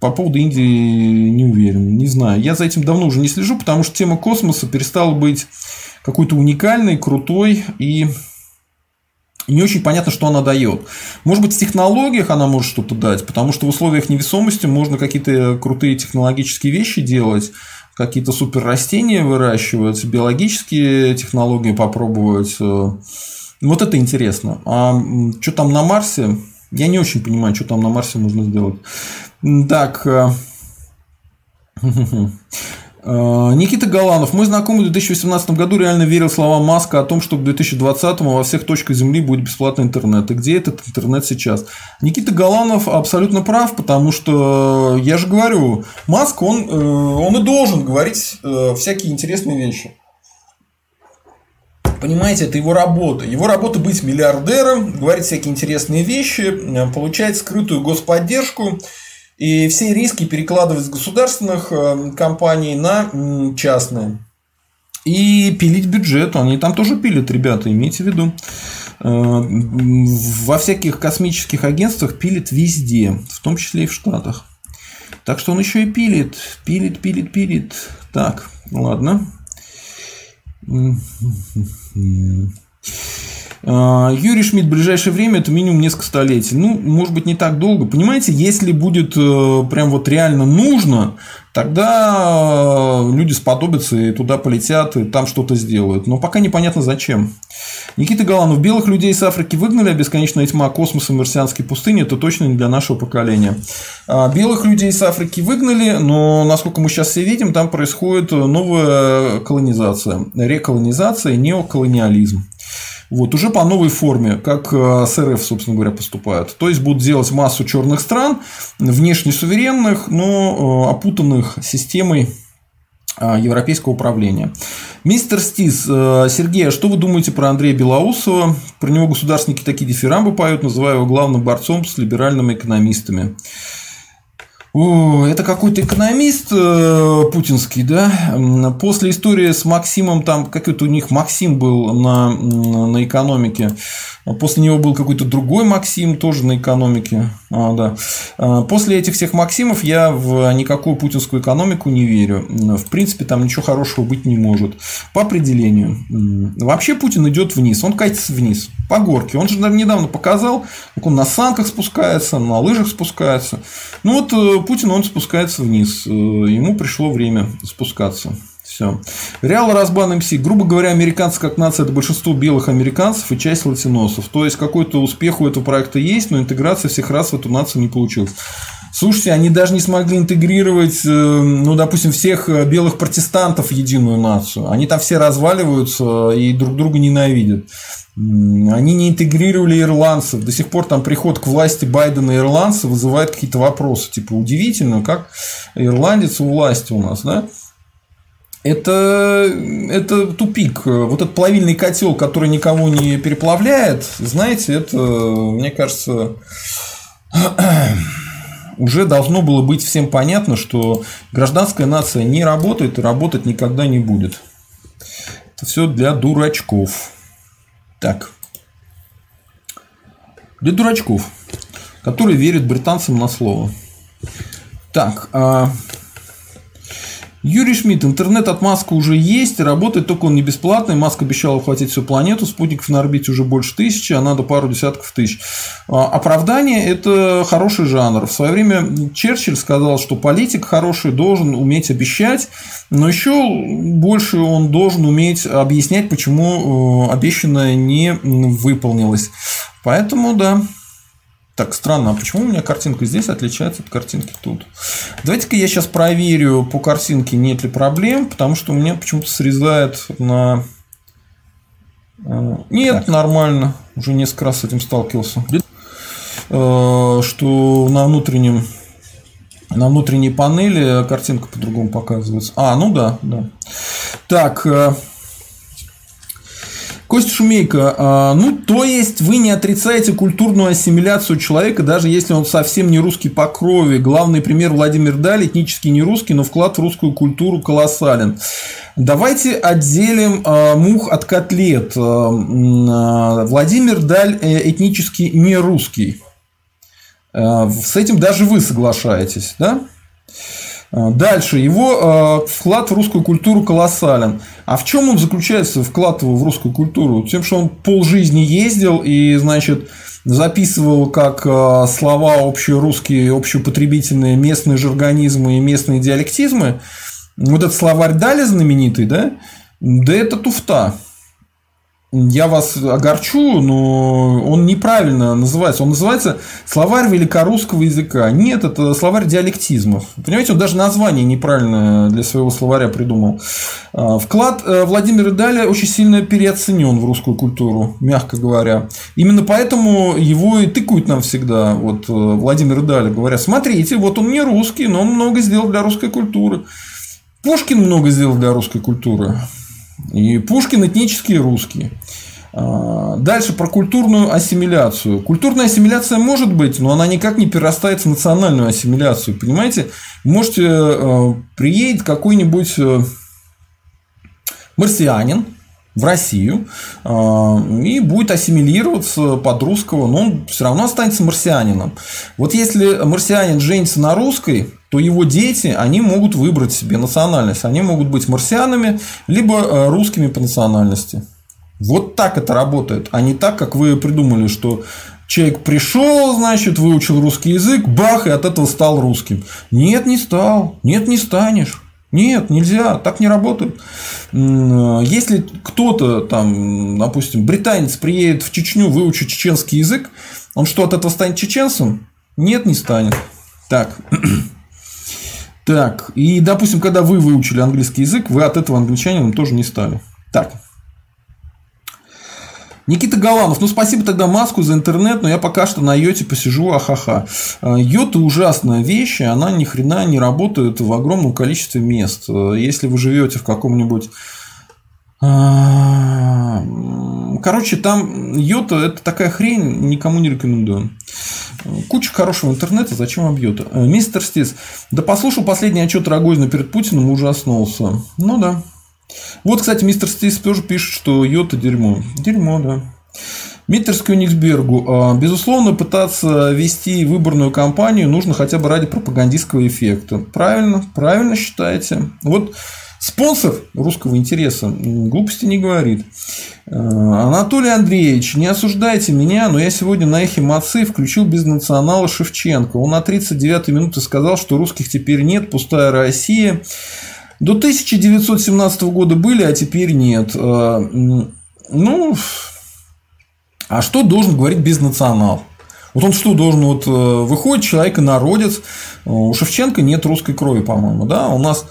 По поводу Индии не уверен, не знаю. Я за этим давно уже не слежу, потому что тема космоса перестала быть какой-то уникальной, крутой и не очень понятно, что она дает. Может быть, в технологиях она может что-то дать, потому что в условиях невесомости можно какие-то крутые технологические вещи делать, какие-то супер растения выращивать, биологические технологии попробовать. Вот это интересно. А что там на Марсе? Я не очень понимаю, что там на Марсе можно сделать. Так. Э, э, Никита Галанов. Мой знакомый в 2018 году реально верил словам Маска о том, что к 2020 во всех точках Земли будет бесплатный интернет. И где этот интернет сейчас? Никита Галанов абсолютно прав, потому что я же говорю, Маск, он, э, он и должен говорить всякие интересные вещи. Понимаете, это его работа. Его работа быть миллиардером, говорить всякие интересные вещи, получать скрытую господдержку и все риски перекладывать с государственных э, компаний на частные. И пилить бюджет. Они там тоже пилят, ребята, имейте в виду. Э, во всяких космических агентствах пилит везде, в том числе и в Штатах. Так что он еще и пилит, пилит, пилит, пилит. Так, ладно. Юрий Шмидт в ближайшее время это минимум несколько столетий. Ну, может быть, не так долго. Понимаете, если будет э, прям вот реально нужно, тогда э, люди сподобятся и туда полетят, и там что-то сделают. Но пока непонятно зачем. Никита Галанов. Белых людей из Африки выгнали, а бесконечная тьма космоса и марсианской пустыни – это точно не для нашего поколения. А, белых людей из Африки выгнали, но, насколько мы сейчас все видим, там происходит новая колонизация, реколонизация, неоколониализм. Вот, уже по новой форме, как э, с РФ, собственно говоря, поступают. То есть будут делать массу черных стран, внешне суверенных, но э, опутанных системой э, европейского управления. Мистер Стис, Сергей, а что вы думаете про Андрея Белоусова? Про него государственники такие дифирамбы поют, называя его главным борцом с либеральными экономистами. О, это какой-то экономист э, путинский, да? После истории с Максимом, там какой-то у них Максим был на, на экономике. После него был какой-то другой Максим, тоже на экономике. А, да. А, после этих всех Максимов я в никакую путинскую экономику не верю. В принципе, там ничего хорошего быть не может. По определению. Вообще Путин идет вниз, он катится вниз. По горке. Он же недавно показал, как он на санках спускается, на лыжах спускается. Ну вот э, Путин, он спускается вниз. Э, ему пришло время спускаться. Все. Реал Разбан МС. Грубо говоря, американцы как нация – это большинство белых американцев и часть латиносов. То есть, какой-то успех у этого проекта есть, но интеграция всех рас в эту нацию не получилась. Слушайте, они даже не смогли интегрировать, э, ну, допустим, всех э, белых протестантов в единую нацию. Они там все разваливаются и друг друга ненавидят. Они не интегрировали ирландцев. До сих пор там приход к власти Байдена и ирландцев вызывает какие-то вопросы. Типа, удивительно, как ирландец у власти у нас, да? это, это тупик. Вот этот плавильный котел, который никого не переплавляет, знаете, это, мне кажется, уже должно было быть всем понятно, что гражданская нация не работает и работать никогда не будет. Это все для дурачков. Так. Для дурачков, которые верят британцам на слово. Так, а Юрий Шмидт, интернет от Маска уже есть, работает, только он не бесплатный. Маск обещал охватить всю планету, спутников на орбите уже больше тысячи, а надо пару десятков тысяч. А, оправдание – это хороший жанр. В свое время Черчилль сказал, что политик хороший должен уметь обещать, но еще больше он должен уметь объяснять, почему э, обещанное не выполнилось. Поэтому, да, так, странно, а почему у меня картинка здесь отличается от картинки тут? Давайте-ка я сейчас проверю по картинке, нет ли проблем, потому что у меня почему-то срезает на... Э, нет, так. нормально. Уже несколько раз с этим сталкивался. Э, что на внутреннем на внутренней панели картинка по-другому показывается. А, ну да, да. Так, э, Костя Шумейко, а, ну, то есть вы не отрицаете культурную ассимиляцию человека, даже если он совсем не русский по крови. Главный пример Владимир Даль, этнически не русский, но вклад в русскую культуру колоссален. Давайте отделим а, мух от котлет. А, Владимир Даль э, этнически не русский. С этим даже вы соглашаетесь, да? А, дальше. Его а, вклад в русскую культуру колоссален. А в чем он заключается, вклад его в русскую культуру? Тем, что он полжизни ездил и, значит, записывал как а, слова общерусские, общепотребительные, местные жаргонизмы и местные диалектизмы. Вот этот словарь дали знаменитый, да? Да это туфта я вас огорчу, но он неправильно называется. Он называется словарь великорусского языка. Нет, это словарь диалектизмов. Понимаете, он даже название неправильно для своего словаря придумал. А, вклад э, Владимира Даля очень сильно переоценен в русскую культуру, мягко говоря. Именно поэтому его и тыкают нам всегда, вот э, Владимир Даля, говорят, смотрите, вот он не русский, но он много сделал для русской культуры. Пушкин много сделал для русской культуры. И Пушкин этнический русский. А, дальше про культурную ассимиляцию. Культурная ассимиляция может быть, но она никак не перерастает в национальную ассимиляцию. Понимаете? Можете э, приедет какой-нибудь э, марсианин в Россию э, и будет ассимилироваться под русского, но он все равно останется марсианином. Вот если марсианин женится на русской, то его дети, они могут выбрать себе национальность. Они могут быть марсианами, либо э, русскими по национальности. Вот так это работает, а не так, как вы придумали, что человек пришел, значит, выучил русский язык, бах, и от этого стал русским. Нет, не стал. Нет, не станешь. Нет, нельзя, так не работает. Если кто-то там, допустим, британец приедет в Чечню, выучит чеченский язык, он что, от этого станет чеченцем? Нет, не станет. Так. Так, и, допустим, когда вы выучили английский язык, вы от этого англичанином тоже не стали. Так. Никита Галанов, ну спасибо тогда Маску за интернет, но я пока что на йоте посижу, ахаха. А, йота ужасная вещь, и она ни хрена не работает в огромном количестве мест. Если вы живете в каком-нибудь а, Короче, там йота это такая хрень, никому не рекомендую. Куча хорошего интернета, зачем вам йота? Э, мистер Стис, да послушал последний отчет Рогозина перед Путиным, ужаснулся. Ну да. Вот, кстати, мистер Стис тоже пишет, что йота дерьмо. Дерьмо, да. Миттерс Кёнигсбергу. А, безусловно, пытаться вести выборную кампанию нужно хотя бы ради пропагандистского эффекта. Правильно, правильно считаете. Вот Спонсор русского интереса глупости не говорит. Э, Анатолий Андреевич, не осуждайте меня, но я сегодня на эхе Мацы включил безнационала Шевченко. Он на 39-й минуте сказал, что русских теперь нет, пустая Россия. До 1917 года были, а теперь нет. Э, ну, а что должен говорить безнационал? Вот он что должен, вот э, выходит человек народец, у Шевченко нет русской крови, по-моему, да, у нас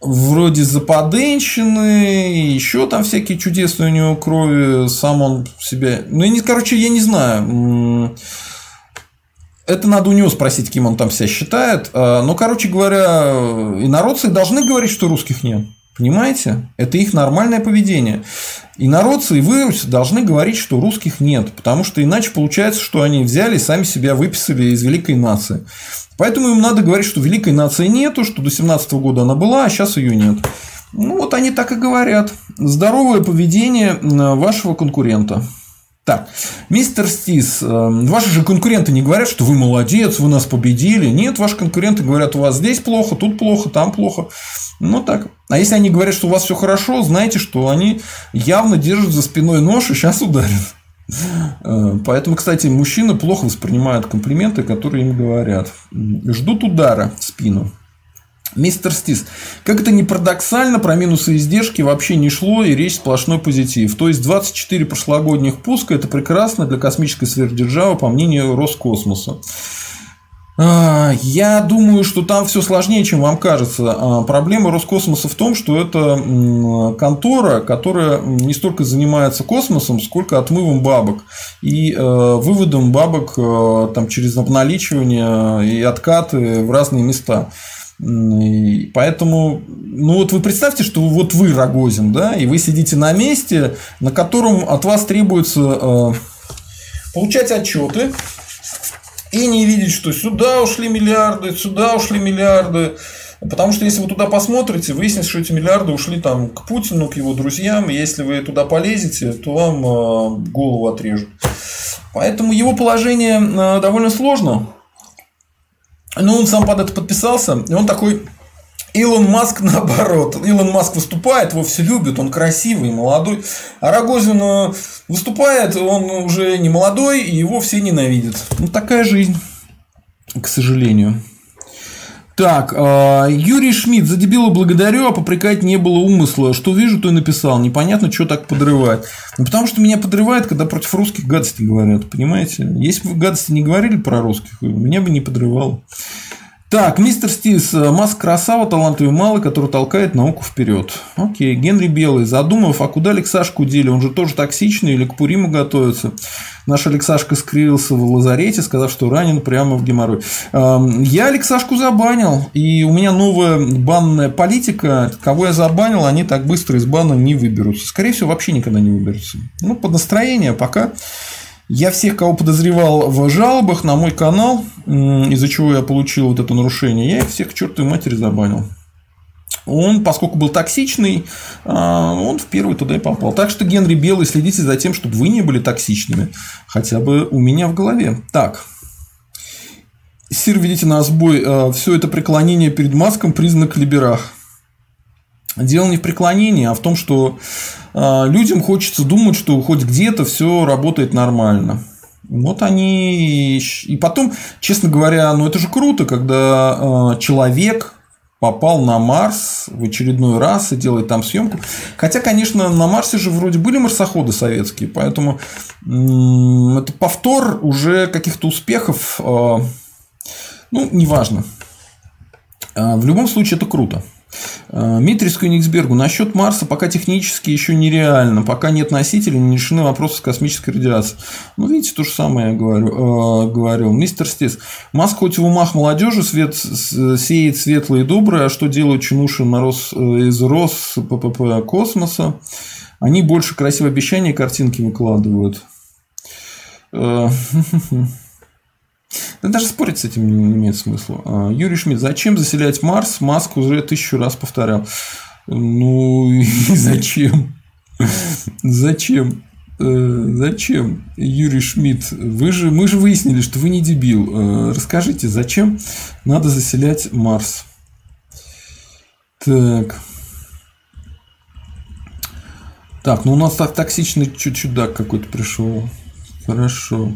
вроде западенщины, еще там всякие чудесные у него крови, сам он себя... Ну, я не, короче, я не знаю. Это надо у него спросить, кем он там себя считает. А, но, короче говоря, инородцы должны говорить, что русских нет. Понимаете? Это их нормальное поведение. И народцы, и вы должны говорить, что русских нет, потому что иначе получается, что они взяли и сами себя выписали из великой нации. Поэтому им надо говорить, что великой нации нету, что до 17 года она была, а сейчас ее нет. Ну, вот они так и говорят. Здоровое поведение вашего конкурента. Так, мистер Стис, э, ваши же конкуренты не говорят, что вы молодец, вы нас победили. Нет, ваши конкуренты говорят, у вас здесь плохо, тут плохо, там плохо. Ну так. А если они говорят, что у вас все хорошо, знайте, что они явно держат за спиной нож и сейчас ударят. Э, поэтому, кстати, мужчины плохо воспринимают комплименты, которые им говорят. Ждут удара в спину. Мистер Стис, как это не парадоксально, про минусы и издержки вообще не шло, и речь сплошной позитив. То есть 24 прошлогодних пуска – это прекрасно для космической сверхдержавы, по мнению Роскосмоса. А, я думаю, что там все сложнее, чем вам кажется. А, проблема Роскосмоса в том, что это контора, которая не столько занимается космосом, сколько отмывом бабок и э, выводом бабок э, там, через обналичивание и откаты в разные места. Поэтому, ну вот вы представьте, что вот вы Рогозин, да, и вы сидите на месте, на котором от вас требуется э, получать отчеты и не видеть, что сюда ушли миллиарды, сюда ушли миллиарды. Потому что если вы туда посмотрите, выяснится, что эти миллиарды ушли там к Путину, к его друзьям. Если вы туда полезете, то вам э, голову отрежут. Поэтому его положение э, довольно сложно. Ну, он сам под это подписался, и он такой Илон Маск наоборот. Илон Маск выступает, его все любят, он красивый, молодой. А Рогозин э, выступает, он уже не молодой, и его все ненавидят. Ну, такая жизнь, к сожалению. Так, э, Юрий Шмидт, за дебила благодарю, а попрекать не было умысла. Что вижу, то и написал. Непонятно, что так подрывает. Ну, потому что меня подрывает, когда против русских гадости говорят. Понимаете? Если бы гадости не говорили про русских, меня бы не подрывало. Так, мистер Стис, Маск красава, талантливый малый, который толкает науку вперед. Окей, Генри Белый, задумав, а куда Алексашку дели? Он же тоже токсичный или к Пуриму готовится? Наш Алексашка скрылся в лазарете, сказав, что ранен прямо в геморрой. Я Алексашку забанил, и у меня новая банная политика. Кого я забанил, они так быстро из бана не выберутся. Скорее всего, вообще никогда не выберутся. Ну, под настроение пока. Я всех, кого подозревал в жалобах на мой канал, из-за чего я получил вот это нарушение, я их всех к чертовой матери забанил. Он, поскольку был токсичный, а, он в первый туда и попал. Так что, Генри Белый, следите за тем, чтобы вы не были токсичными. Хотя бы у меня в голове. Так. Сир, видите на сбой. А, Все это преклонение перед маском признак либерах. Дело не в преклонении, а в том, что а, людям хочется думать, что хоть где-то все работает нормально. Вот они... И потом, честно говоря, ну это же круто, когда а, человек попал на Марс в очередной раз и делает там съемку. Хотя, конечно, на Марсе же вроде были марсоходы советские, поэтому это повтор уже каких-то успехов. А, ну, неважно. В любом случае, это круто. Э, Митрис Кёнигсбергу. Насчет Марса пока технически еще нереально. Пока нет носителей, не решены вопросы космической радиации. Ну, видите, то же самое я говорю, э, говорил. Мистер Стис. Маск хоть в умах молодежи свет, сеет светлое и доброе, а что делают чинуши Рос, э, из Рос ППП космоса? Они больше красивые обещания и картинки выкладывают. Да даже спорить с этим не имеет смысла. А, Юрий Шмидт, зачем заселять Марс? Маск уже тысячу раз повторял. Ну и зачем? Зачем? Э, зачем, Юрий Шмидт? Вы же, мы же выяснили, что вы не дебил. Э, расскажите, зачем надо заселять Марс? Так. Так, ну у нас так токсичный чудак какой-то пришел. Хорошо.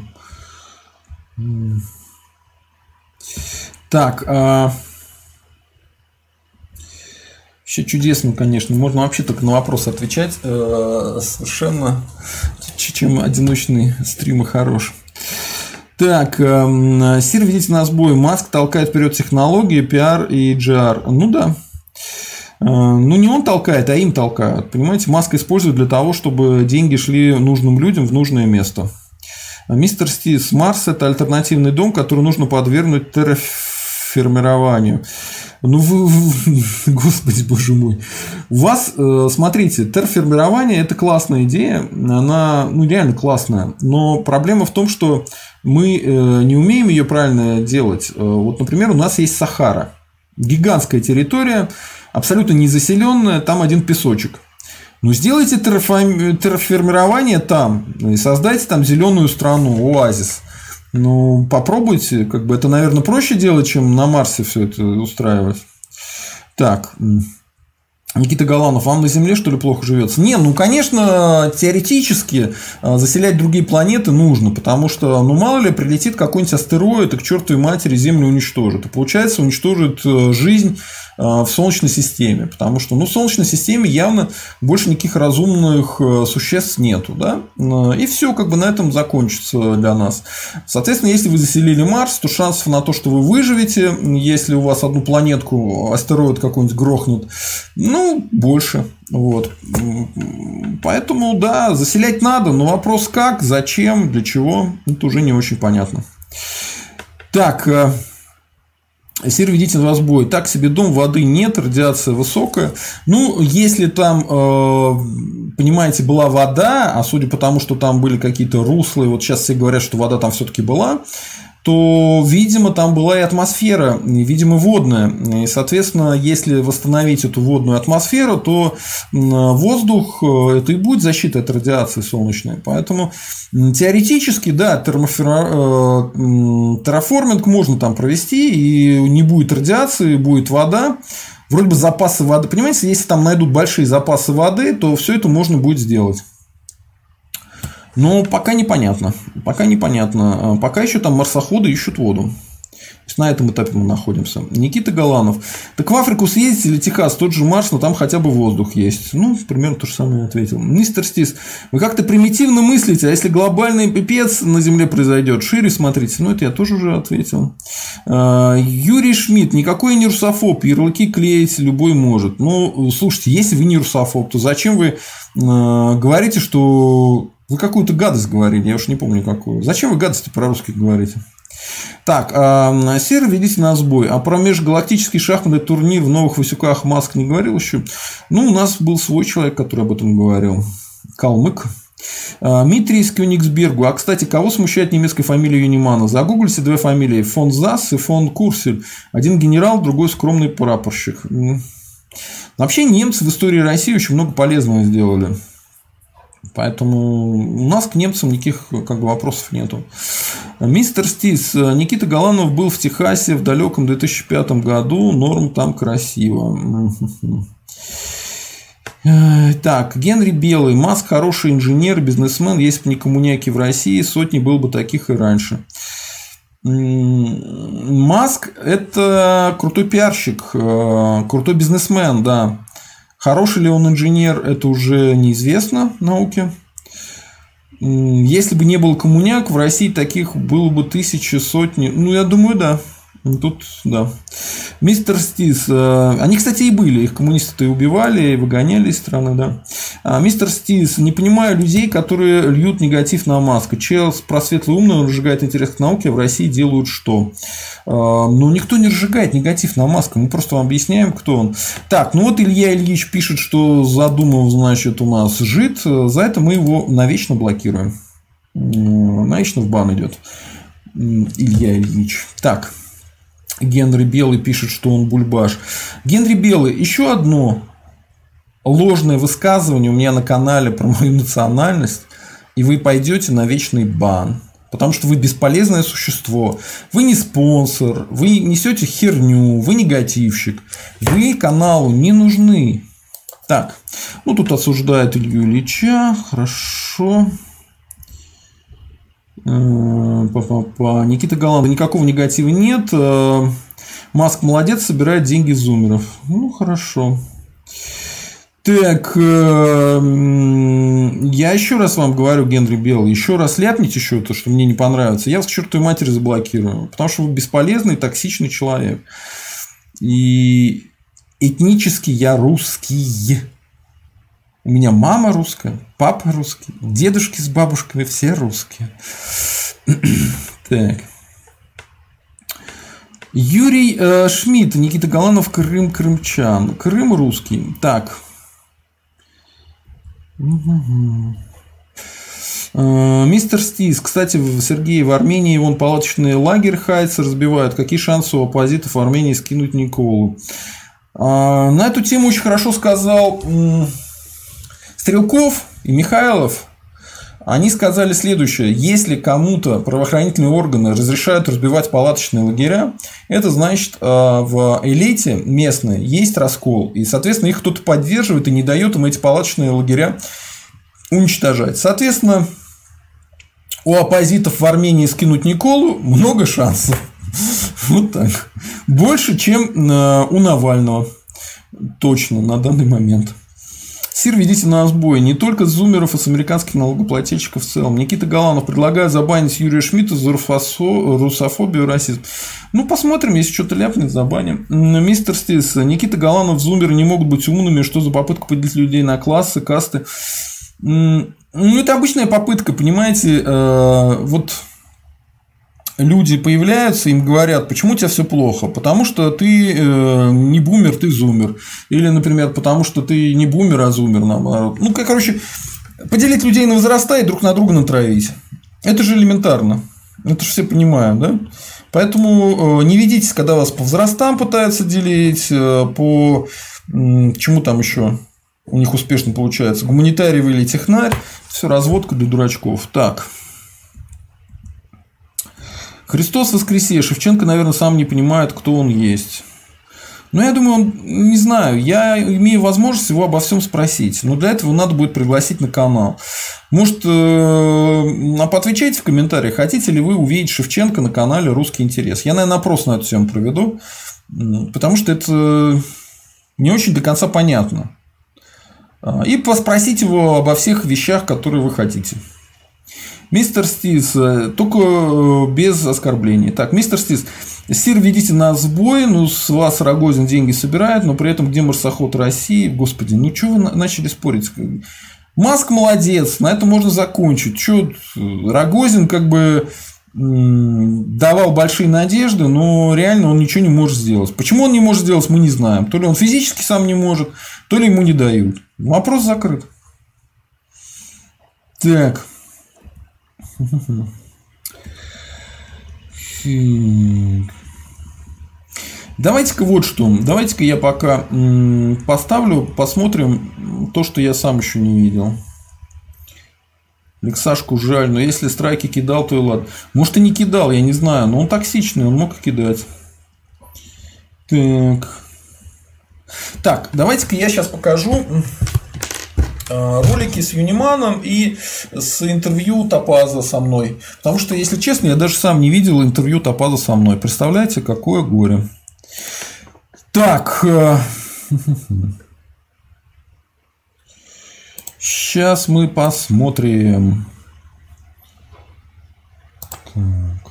Так, а... Вообще чудесно, конечно. Можно вообще только на вопросы отвечать. Э, совершенно чем одиночный стрим и хорош. Так, эм, Сир, видите на сбой. Маск толкает вперед технологии, пиар и GR. Ну да. Э, ну, не он толкает, а им толкают. Понимаете, Маск использует для того, чтобы деньги шли нужным людям в нужное место. Мистер Стис, Марс – это альтернативный дом, который нужно подвергнуть терраформированию. Ну вы, господи, боже мой. У вас, э, смотрите, терраформирование – это классная идея, она, ну, реально классная, но проблема в том, что мы э, не умеем ее правильно делать. Э, вот, например, у нас есть Сахара. Гигантская территория, абсолютно незаселенная, там один песочек. Ну, сделайте терраформирование там и создайте там зеленую страну, оазис. Ну, попробуйте, как бы это, наверное, проще делать, чем на Марсе все это устраивать. Так, Никита Галанов, вам на Земле, что ли, плохо живется? Не, ну, конечно, теоретически а, заселять другие планеты нужно, потому что, ну, мало ли, прилетит какой-нибудь астероид и к чертовой матери Землю уничтожит. И, получается, уничтожит э, жизнь а, в Солнечной системе, потому что, ну, в Солнечной системе явно больше никаких разумных э, существ нету, да, и все как бы на этом закончится для нас. Соответственно, если вы заселили Марс, то шансов на то, что вы выживете, если у вас одну планетку астероид какой-нибудь грохнет, ну, больше. Вот. Поэтому, да, заселять надо, но вопрос как, зачем, для чего, это уже не очень понятно. Так, э, Сир ведите на разбой. Так себе дом, воды нет, радиация высокая. Ну, если там, э, понимаете, была вода, а судя по тому, что там были какие-то руслы, вот сейчас все говорят, что вода там все-таки была, то, видимо, там была и атмосфера, видимо, водная. И, соответственно, если восстановить эту водную атмосферу, то воздух э, – это и будет защита от радиации солнечной. Поэтому теоретически, да, э, терраформинг можно там провести, и не будет радиации, будет вода. Вроде бы запасы воды. Понимаете, если там найдут большие запасы воды, то все это можно будет сделать. Но пока непонятно. Пока непонятно. А, пока еще там марсоходы ищут воду. То есть на этом этапе мы находимся. Никита Голанов. Так в Африку съездите или Техас, тот же Марс, но там хотя бы воздух есть. Ну, примерно то же самое ответил. Мистер Стис, вы как-то примитивно мыслите, а если глобальный пипец на Земле произойдет, шире смотрите. Ну, это я тоже уже ответил. А, Юрий Шмидт, никакой не русофоб, ярлыки клеить любой может. Ну, слушайте, если вы не русофоб, то зачем вы а, говорите, что вы какую-то гадость говорили, я уж не помню какую. Зачем вы гадости про русских говорите? Так, э, Сер, ведите на сбой. А про межгалактический шахматный турнир в Новых Васюках Маск не говорил еще? Ну, у нас был свой человек, который об этом говорил. Калмык. Митрий из Кёнигсбергу. А, кстати, кого смущает немецкая фамилия Юнимана? Загуглите две фамилии. Фон Зас и фон Курсель. Один генерал, другой скромный прапорщик. Вообще, немцы в истории России очень много полезного сделали. Поэтому у нас к немцам никаких как бы, вопросов нету. Мистер Стис. Никита Галанов был в Техасе в далеком 2005 году. Норм там красиво. Так, Генри Белый. Маск хороший инженер, бизнесмен. Есть бы не коммуняки в России, сотни был бы таких и раньше. Маск – это крутой пиарщик, э, крутой бизнесмен, да. Хороший ли он инженер, это уже неизвестно науке. Если бы не было коммуняк, в России таких было бы тысячи, сотни. Ну, я думаю, да. Тут, да. Мистер Стис. Э, они, кстати, и были. Их коммунисты и убивали, и выгоняли из страны, да. А, мистер Стис. Не понимаю людей, которые льют негатив на Маска. Чел про светлый умный, он разжигает интерес к науке, а в России делают что? А, ну, никто не разжигает негатив на Маска. Мы просто вам объясняем, кто он. Так, ну вот Илья Ильич пишет, что задумал, значит, у нас жид. За это мы его навечно блокируем. Навечно в бан идет. Илья Ильич. Так. Генри Белый пишет, что он бульбаш. Генри Белый, еще одно ложное высказывание у меня на канале про мою национальность, и вы пойдете на вечный бан. Потому что вы бесполезное существо, вы не спонсор, вы несете херню, вы негативщик, вы каналу не нужны. Так, ну тут осуждают Илью Ильича, хорошо. Па-па-па. Никита Галанда, никакого негатива нет. Э, Маск молодец, собирает деньги зумеров. Ну, хорошо. Так, э, я еще раз вам говорю, Генри Белл, еще раз ляпните еще то, что мне не понравится, я вас к чертовой матери заблокирую. Потому что вы бесполезный, токсичный человек. И этнически я русский. У меня мама русская, папа русский, дедушки с бабушками все русские. так. Юрий э, Шмидт, Никита Галанов, Крым, крымчан. Крым русский. Так. Э, мистер Стис, кстати, в Сергее в Армении вон палаточный лагерь Хайц разбивают. Какие шансы у оппозитов Армении скинуть Николу? А, на эту тему очень хорошо сказал Стрелков и Михайлов они сказали следующее. Если кому-то правоохранительные органы разрешают разбивать палаточные лагеря, это значит, э, в элите местной есть раскол. И, соответственно, их кто-то поддерживает и не дает им эти палаточные лагеря уничтожать. Соответственно, у оппозитов в Армении скинуть Николу много шансов. Вот так. Больше, чем э, у Навального. Точно, на данный момент. Сир, ведите на сбой не только зумеров и с американских налогоплательщиков в целом. Никита Галанов предлагает забанить Юрия Шмидта за русофобию и расизм. Ну, посмотрим, если что-то ляпнет, забаним. Мистер Стис, Никита Галанов, зумеры не могут быть умными. Что за попытка поделить людей на классы, касты? Ну, это обычная попытка, понимаете, э, вот люди появляются, им говорят, почему у тебя все плохо? Потому что ты э, не бумер, ты зумер. Или, например, потому что ты не бумер, а зумер, наоборот. Ну, как, короче, поделить людей на возраста и друг на друга натравить. Это же элементарно. Это же все понимают, да? Поэтому э, не ведитесь, когда вас по возрастам пытаются делить, э, по чему там еще у них успешно получается, гуманитарий или технарь, все разводка для дурачков. Так. Христос воскресе. Шевченко, наверное, сам не понимает, кто он есть. Но я думаю, он, не знаю, я имею возможность его обо всем спросить. Но для этого надо будет пригласить на канал. Может, э, поотвечайте в комментариях, хотите ли вы увидеть Шевченко на канале «Русский интерес». Я, наверное, опрос на эту тему проведу, потому что это не очень до конца понятно. А, и спросить его обо всех вещах, которые вы хотите. Мистер Стис, э, только э, без оскорблений. Так, мистер Стис, Сир, ведите на сбой, ну, с вас Рогозин деньги собирает, но при этом где марсоход России? Господи, ну, что вы начали спорить? Маск молодец, на этом можно закончить. Что, Рогозин как бы давал большие надежды, но реально он ничего не может сделать. Почему он не может сделать, мы не знаем. То ли он физически сам не может, то ли ему не дают. Вопрос закрыт. Так. Давайте-ка вот что. Давайте-ка я пока поставлю, посмотрим то, что я сам еще не видел. Лексашку жаль, но если страйки кидал, то и ладно. Может и не кидал, я не знаю, но он токсичный, он мог кидать. Так. Так, давайте-ка я сейчас покажу ролики с Юниманом и с интервью Топаза со мной. Потому что, если честно, я даже сам не видел интервью Топаза со мной. Представляете, какое горе. Так. Сейчас мы посмотрим. Так.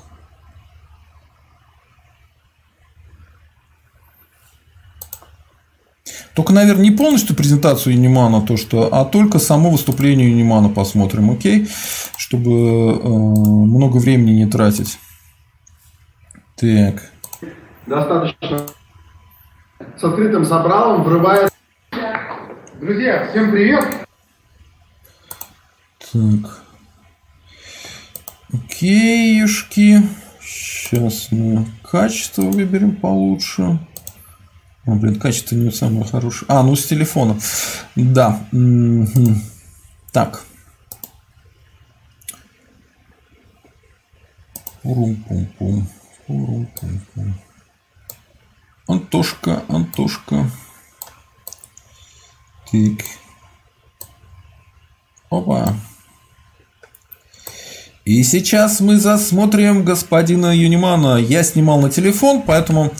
Только, наверное, не полностью презентацию Юнимана, то что, а только само выступление Юнимана посмотрим, окей? Чтобы э, много времени не тратить. Так. Достаточно с открытым забралом врывается. Друзья, всем привет! Так. Окейшки. Сейчас мы качество выберем получше. О, блин, качество не самое хорошее. А, ну с телефона. Да. Так. Пурум-пум-пум. Пурум-пум-пум. Антошка, Антошка. Так. Опа. И сейчас мы засмотрим господина Юнимана. Я снимал на телефон, поэтому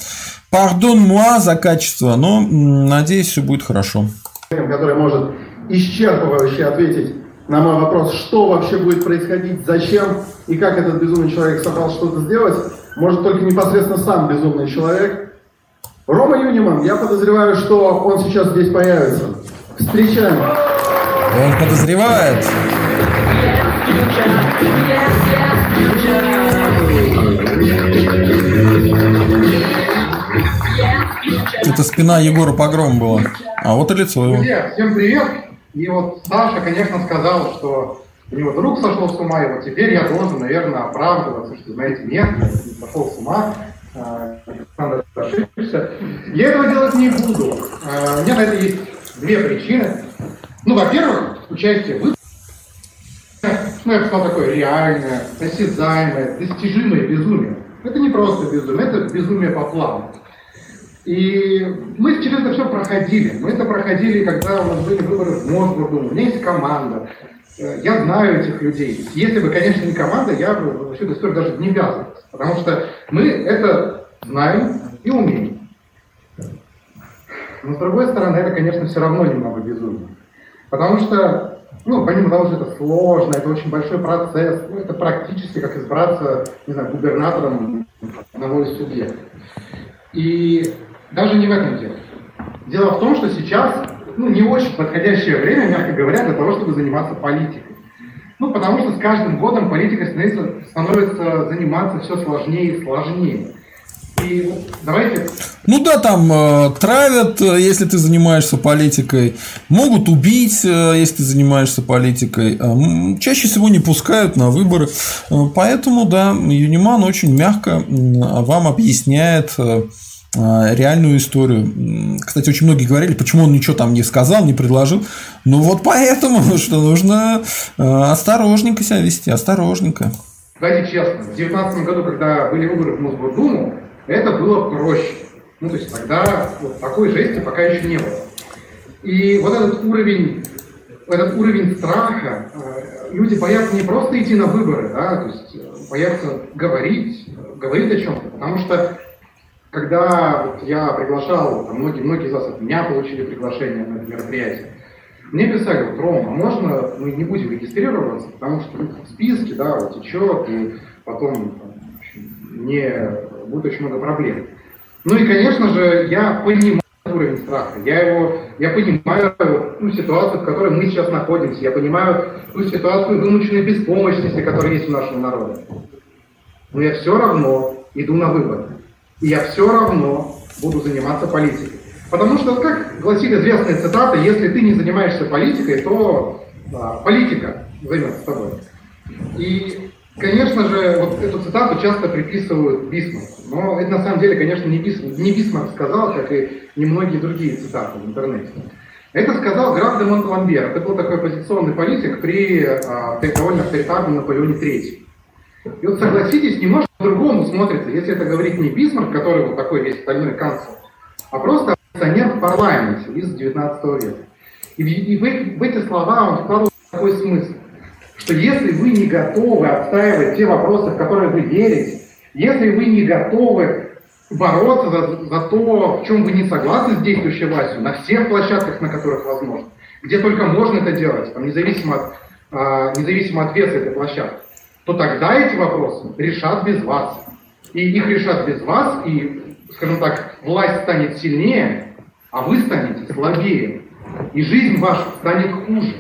Пардон муа за качество, но надеюсь, все будет хорошо. Который может исчерпывающе ответить на мой вопрос, что вообще будет происходить, зачем и как этот безумный человек собрал что-то сделать, может только непосредственно сам безумный человек. Рома Юниман, я подозреваю, что он сейчас здесь появится. Встречаем. Он подозревает. Это спина Егора Погром была. А вот и лицо его. Друзья, всем привет. И вот Саша, конечно, сказал, что у него друг сошел с ума, и вот теперь я должен, наверное, оправдываться, что, знаете, нет, не сошел с ума, а, Александр ошибся. Я этого делать не буду. А, у меня на это есть две причины. Ну, во-первых, участие в ну, я бы сказал, такое реальное, осязаемое, достижимое безумие. Это не просто безумие, это безумие по плану. И мы через это все проходили. Мы это проходили, когда у нас были выборы в Мосгордуму. У меня есть команда. Я знаю этих людей. Если бы, конечно, не команда, я бы всю эту историю даже не ввязывался. Потому что мы это знаем и умеем. Но с другой стороны, это, конечно, все равно немного безумие. Потому что, ну, помимо того, что это сложно, это очень большой процесс, ну, это практически как избраться, не знаю, губернатором одного из субъектов. И даже не в этом дело. Дело в том, что сейчас ну, не очень подходящее время, мягко говоря, для того, чтобы заниматься политикой. Ну, потому что с каждым годом политика становится, становится заниматься все сложнее и сложнее. И давайте... Ну да, там э, травят, э, если ты занимаешься политикой, могут убить, э, если ты занимаешься политикой, э, чаще всего не пускают на выборы, э, поэтому да, Юниман очень мягко вам объясняет э, реальную историю. Кстати, очень многие говорили, почему он ничего там не сказал, не предложил. Ну вот поэтому, что нужно а, осторожненько себя вести, осторожненько. Давайте честно, в 2019 году, когда были выборы в Мосгордуму, это было проще. Ну, то есть тогда вот такой жести пока еще не было. И вот этот уровень, этот уровень страха, а, люди боятся не просто идти на выборы, да, то есть боятся говорить, говорить о чем-то, потому что когда я приглашал, многие-многие из вас от меня получили приглашение на это мероприятие, мне писали, вот, Рома, можно мы не будем регистрироваться, потому что ну, в списке, да, вот течет, и потом не будет очень много проблем. Ну и, конечно же, я понимаю уровень страха. Я его, я понимаю ту ситуацию, в которой мы сейчас находимся. Я понимаю ту ситуацию вымученной беспомощности, которая есть у нашего народа. Но я все равно иду на выборы и я все равно буду заниматься политикой. Потому что, как гласит известная цитата, если ты не занимаешься политикой, то да, политика займется тобой. И, конечно же, вот эту цитату часто приписывают Бисмарку. Но это на самом деле, конечно, не Бисмарк, не Бисмарк сказал, как и немногие другие цитаты в интернете. Это сказал граф де Монталамбер. Это был такой оппозиционный политик при, а, при довольно авторитарном Наполеоне III. И вот согласитесь, немножко по-другому смотрится, если это говорит не Бисмарк, который вот такой весь стальной канцлер, а просто оппозиционер в парламенте из 19 века. И, и в, в эти слова он вкладывал такой смысл, что если вы не готовы отстаивать те вопросы, в которые вы верите, если вы не готовы бороться за, за то, в чем вы не согласны с действующей властью, на всех площадках, на которых возможно, где только можно это делать, там, независимо, от, а, независимо от веса этой площадки, то тогда эти вопросы решат без вас. И их решат без вас, и, скажем так, власть станет сильнее, а вы станете слабее. И жизнь ваша станет хуже.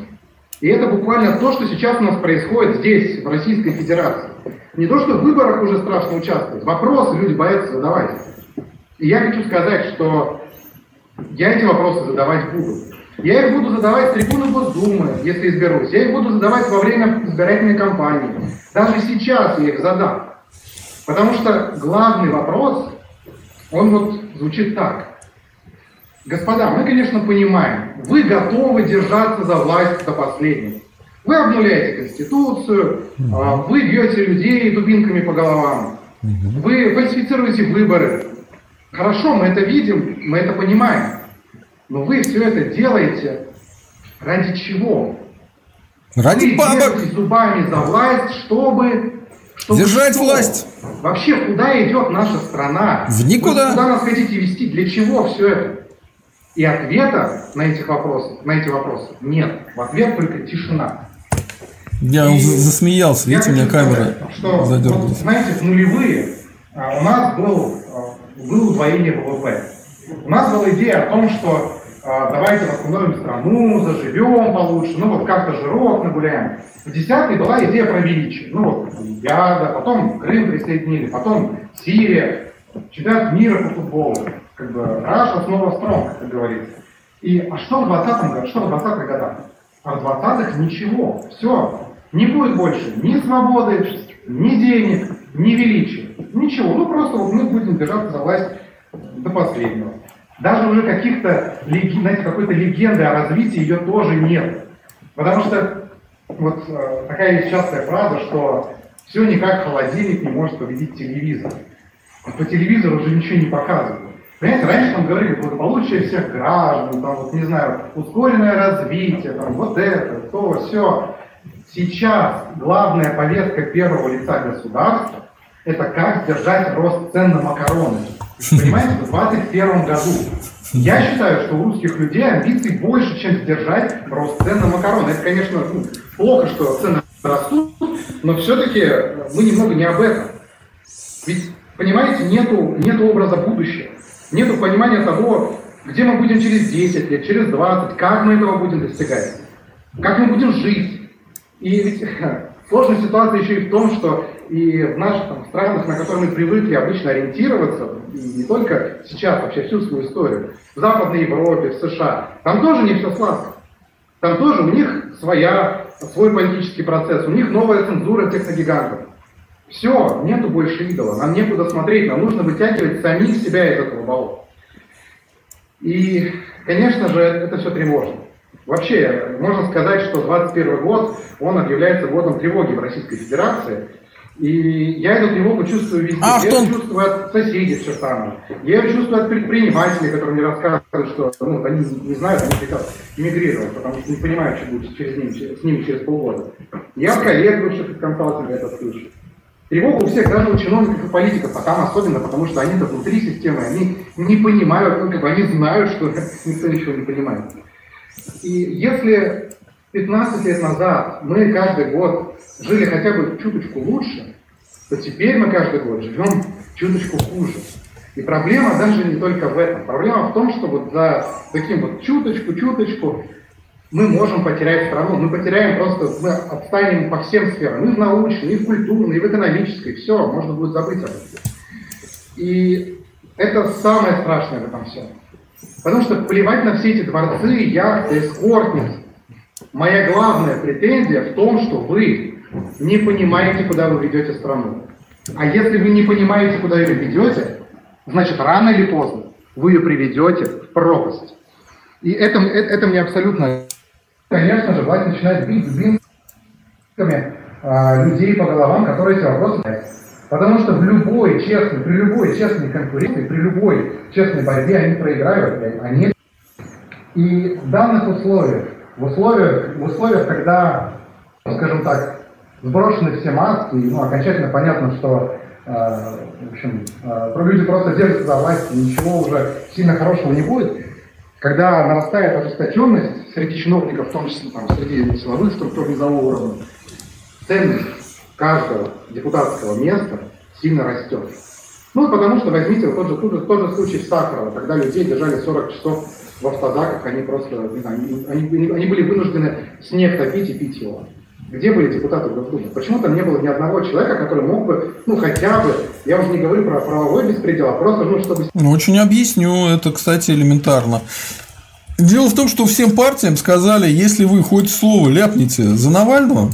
И это буквально то, что сейчас у нас происходит здесь, в Российской Федерации. Не то, что в выборах уже страшно участвовать, вопросы люди боятся задавать. И я хочу сказать, что я эти вопросы задавать буду. Я их буду задавать с трибуны Госдумы, если изберусь. Я их буду задавать во время избирательной кампании. Даже сейчас я их задам. Потому что главный вопрос, он вот звучит так. Господа, мы, конечно, понимаем, вы готовы держаться за власть до последнего. Вы обнуляете Конституцию, а, вы бьете людей дубинками по головам, вы фальсифицируете выборы. Хорошо, мы это видим, мы это понимаем. Но вы все это делаете ради чего? Ради вы бабок. зубами за власть, чтобы... чтобы Держать что? власть. Вообще, куда идет наша страна? В никуда. Вы куда нас хотите вести? Для чего все это? И ответа на, этих вопросы, на эти вопросы нет. В ответ только тишина. Я и засмеялся, видите, у меня камера что, задергалась. Вот, знаете, в нулевые а, у нас был, а, было удвоение ВВП. У нас была идея о том, что давайте восстановим страну, заживем получше, ну вот как-то жирок нагуляем. В десятый была идея про величие. Ну вот, Олимпиада, потом Крым присоединили, потом Сирия, чемпионат мира по футболу. Как бы Раша снова стронг, как говорится. И а что в 20 году, что в 20-х годах? А в 20-х ничего. Все. Не будет больше ни свободы, ни денег, ни величия. Ничего. Ну просто вот мы будем держаться за власть до последнего. Даже уже каких-то, знаете, какой-то легенды о развитии ее тоже нет. Потому что вот э, такая есть частая фраза, что все никак холодильник не может победить телевизор. По телевизору уже ничего не показывают. Понимаете, раньше там говорили благополучие всех граждан, там, вот, не знаю, ускоренное развитие, там, вот это, то, все. Сейчас главная повестка первого лица государства – это как сдержать рост цен на макароны. Понимаете, в 2021 году. Я считаю, что у русских людей амбиций больше, чем сдержать рост цен на макароны. Это, конечно, ну, плохо, что цены растут, но все-таки мы немного не об этом. Ведь, понимаете, нету, нету образа будущего. Нету понимания того, где мы будем через 10 лет, через 20, как мы этого будем достигать, как мы будем жить. И ведь сложная ситуация еще и в том, что и в наших там, странах, на которые мы привыкли обычно ориентироваться, и не только сейчас, вообще всю свою историю, в Западной Европе, в США, там тоже не все сладко. Там тоже у них своя, свой политический процесс, у них новая цензура техногигантов. Все, нету больше идола, нам некуда смотреть, нам нужно вытягивать самих себя из этого болота. И, конечно же, это все тревожно. Вообще, можно сказать, что 21 год, он объявляется годом тревоги в Российской Федерации. И я эту тревогу чувствую везде. А, я том... ее чувствую от соседей в Чертаново. Я ее чувствую от предпринимателей, которые мне рассказывают, что ну, они не знают, они хотят эмигрировать, потому что не понимают, что будет через ним, с ними через полгода. Я от коллег бывших консалтинга это слышу. Тревога у всех, даже у чиновников и политиков, а там особенно, потому что они-то внутри системы, они не понимают, ну, как бы они знают, что никто ничего не понимает. И если 15 лет назад мы каждый год жили хотя бы чуточку лучше, то теперь мы каждый год живем чуточку хуже. И проблема даже не только в этом. Проблема в том, что вот за таким вот чуточку-чуточку мы можем потерять страну, мы потеряем просто, мы отстанем по всем сферам, и в научной, и в культурной, и в экономической, все, можно будет забыть об этом. И это самое страшное в этом всем. Потому что плевать на все эти дворцы, яхты, эскортницы. Моя главная претензия в том, что вы не понимаете, куда вы ведете страну. А если вы не понимаете, куда ее ведете, значит, рано или поздно вы ее приведете в пропасть. И это, это, это мне абсолютно конечно же, власть начинает бить дубинками а, людей по головам, которые эти вопросы знают. Потому что в любой честной, при любой честной конкуренции, при любой честной борьбе они проиграют, они... И в данных условиях, в условиях, в условиях, когда, скажем так, сброшены все маски, ну, окончательно понятно, что э, в общем, э, люди просто держатся за власть, и ничего уже сильно хорошего не будет, когда нарастает ожесточенность среди чиновников, в том числе там, среди силовых структур низового уровня, ценность каждого депутатского места сильно растет. Ну, потому что возьмите вот тот же, тот же, тот же случай в Сахарово, когда людей держали 40 часов в автозаках, они просто, не знаю, они, они, они были вынуждены снег топить и пить его. Где были депутаты Госдумы? Почему там не было ни одного человека, который мог бы, ну хотя бы, я уже не говорю про правовой беспредел, а просто, ну, чтобы... Ну, очень объясню, это, кстати, элементарно. Дело в том, что всем партиям сказали, если вы хоть слово ляпните за Навального,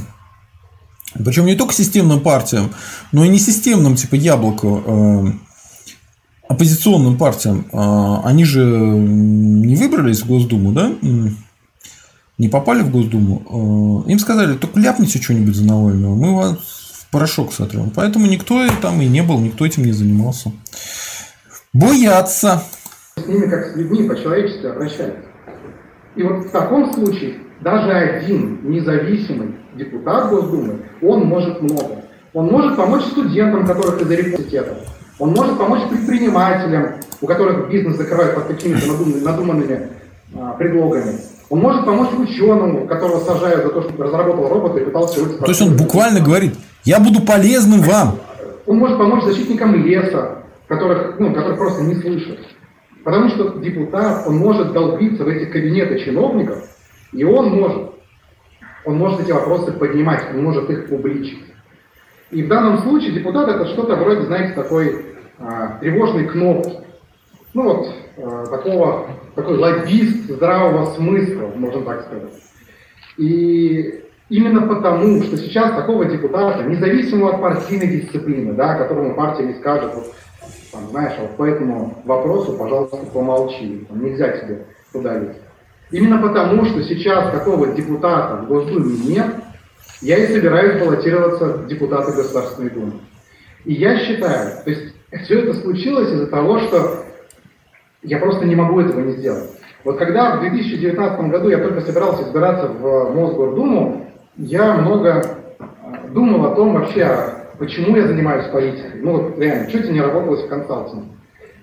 причем не только системным партиям, но и не системным, типа яблоко, э, оппозиционным партиям, э, они же не выбрались в Госдуму, да? не попали в Госдуму, э, им сказали, только ляпните что-нибудь за Навального, мы вас в порошок сотрем. Поэтому никто там и не был, никто этим не занимался. Боятся. С ними как с людьми по-человечески обращаются. И вот в таком случае даже один независимый депутат Госдумы, он может много. Он может помочь студентам, которых из университетов. Он может помочь предпринимателям, у которых бизнес закрывают под какими-то надуманными, а, предлогами. Он может помочь ученому, которого сажают за то, что разработал робота и пытался выйти. То есть он буквально говорит, я буду полезным вам. Он может помочь защитникам леса, которых, ну, которых просто не слышат. Потому что депутат, он может долбиться в эти кабинеты чиновников, и он может, он может эти вопросы поднимать, он может их публичить. И в данном случае депутат это что-то вроде, знаете, такой а, тревожной кнопки. Ну вот, а, такого такой лоббист здравого смысла, можно так сказать. И именно потому, что сейчас такого депутата, независимо от партийной дисциплины, да, которому партия не скажет, вот, там, знаешь, вот по этому вопросу, пожалуйста, помолчи, там, нельзя тебе туда лезть. Именно потому, что сейчас такого депутата в Госдуме нет, я и собираюсь баллотироваться в депутаты Государственной Думы. И я считаю, то есть все это случилось из-за того, что я просто не могу этого не сделать. Вот когда в 2019 году я только собирался избираться в Мосгордуму, я много э, думал о том вообще, почему я занимаюсь политикой. Ну вот реально, чуть не работалось в консалтинге.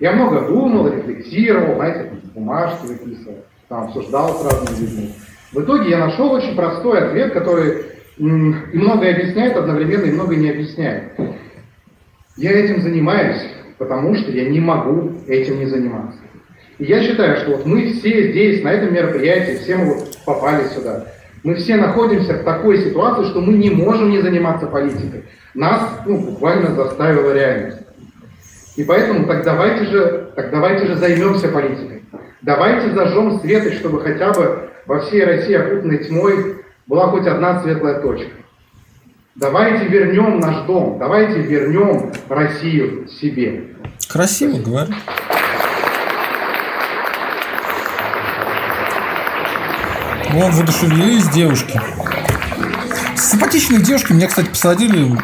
Я много думал, рефлексировал, знаете, бумажки выписывал, там обсуждал с разными людьми. В итоге я нашел очень простой ответ, который и многое объясняет одновременно, и много не объясняет. Я этим занимаюсь, потому что я не могу этим не заниматься. И я считаю, что вот мы все здесь, на этом мероприятии, все мы вот попали сюда. Мы все находимся в такой ситуации, что мы не можем не заниматься политикой. Нас ну, буквально заставила реальность. И поэтому так давайте же, так давайте же займемся политикой. Давайте зажжем свет, чтобы хотя бы во всей России, окутанной тьмой, была хоть одна светлая точка. Давайте вернем наш дом, давайте вернем Россию себе. Красиво говорю. Вон воодушевились девушки. Симпатичные девушки. Меня, кстати, посадили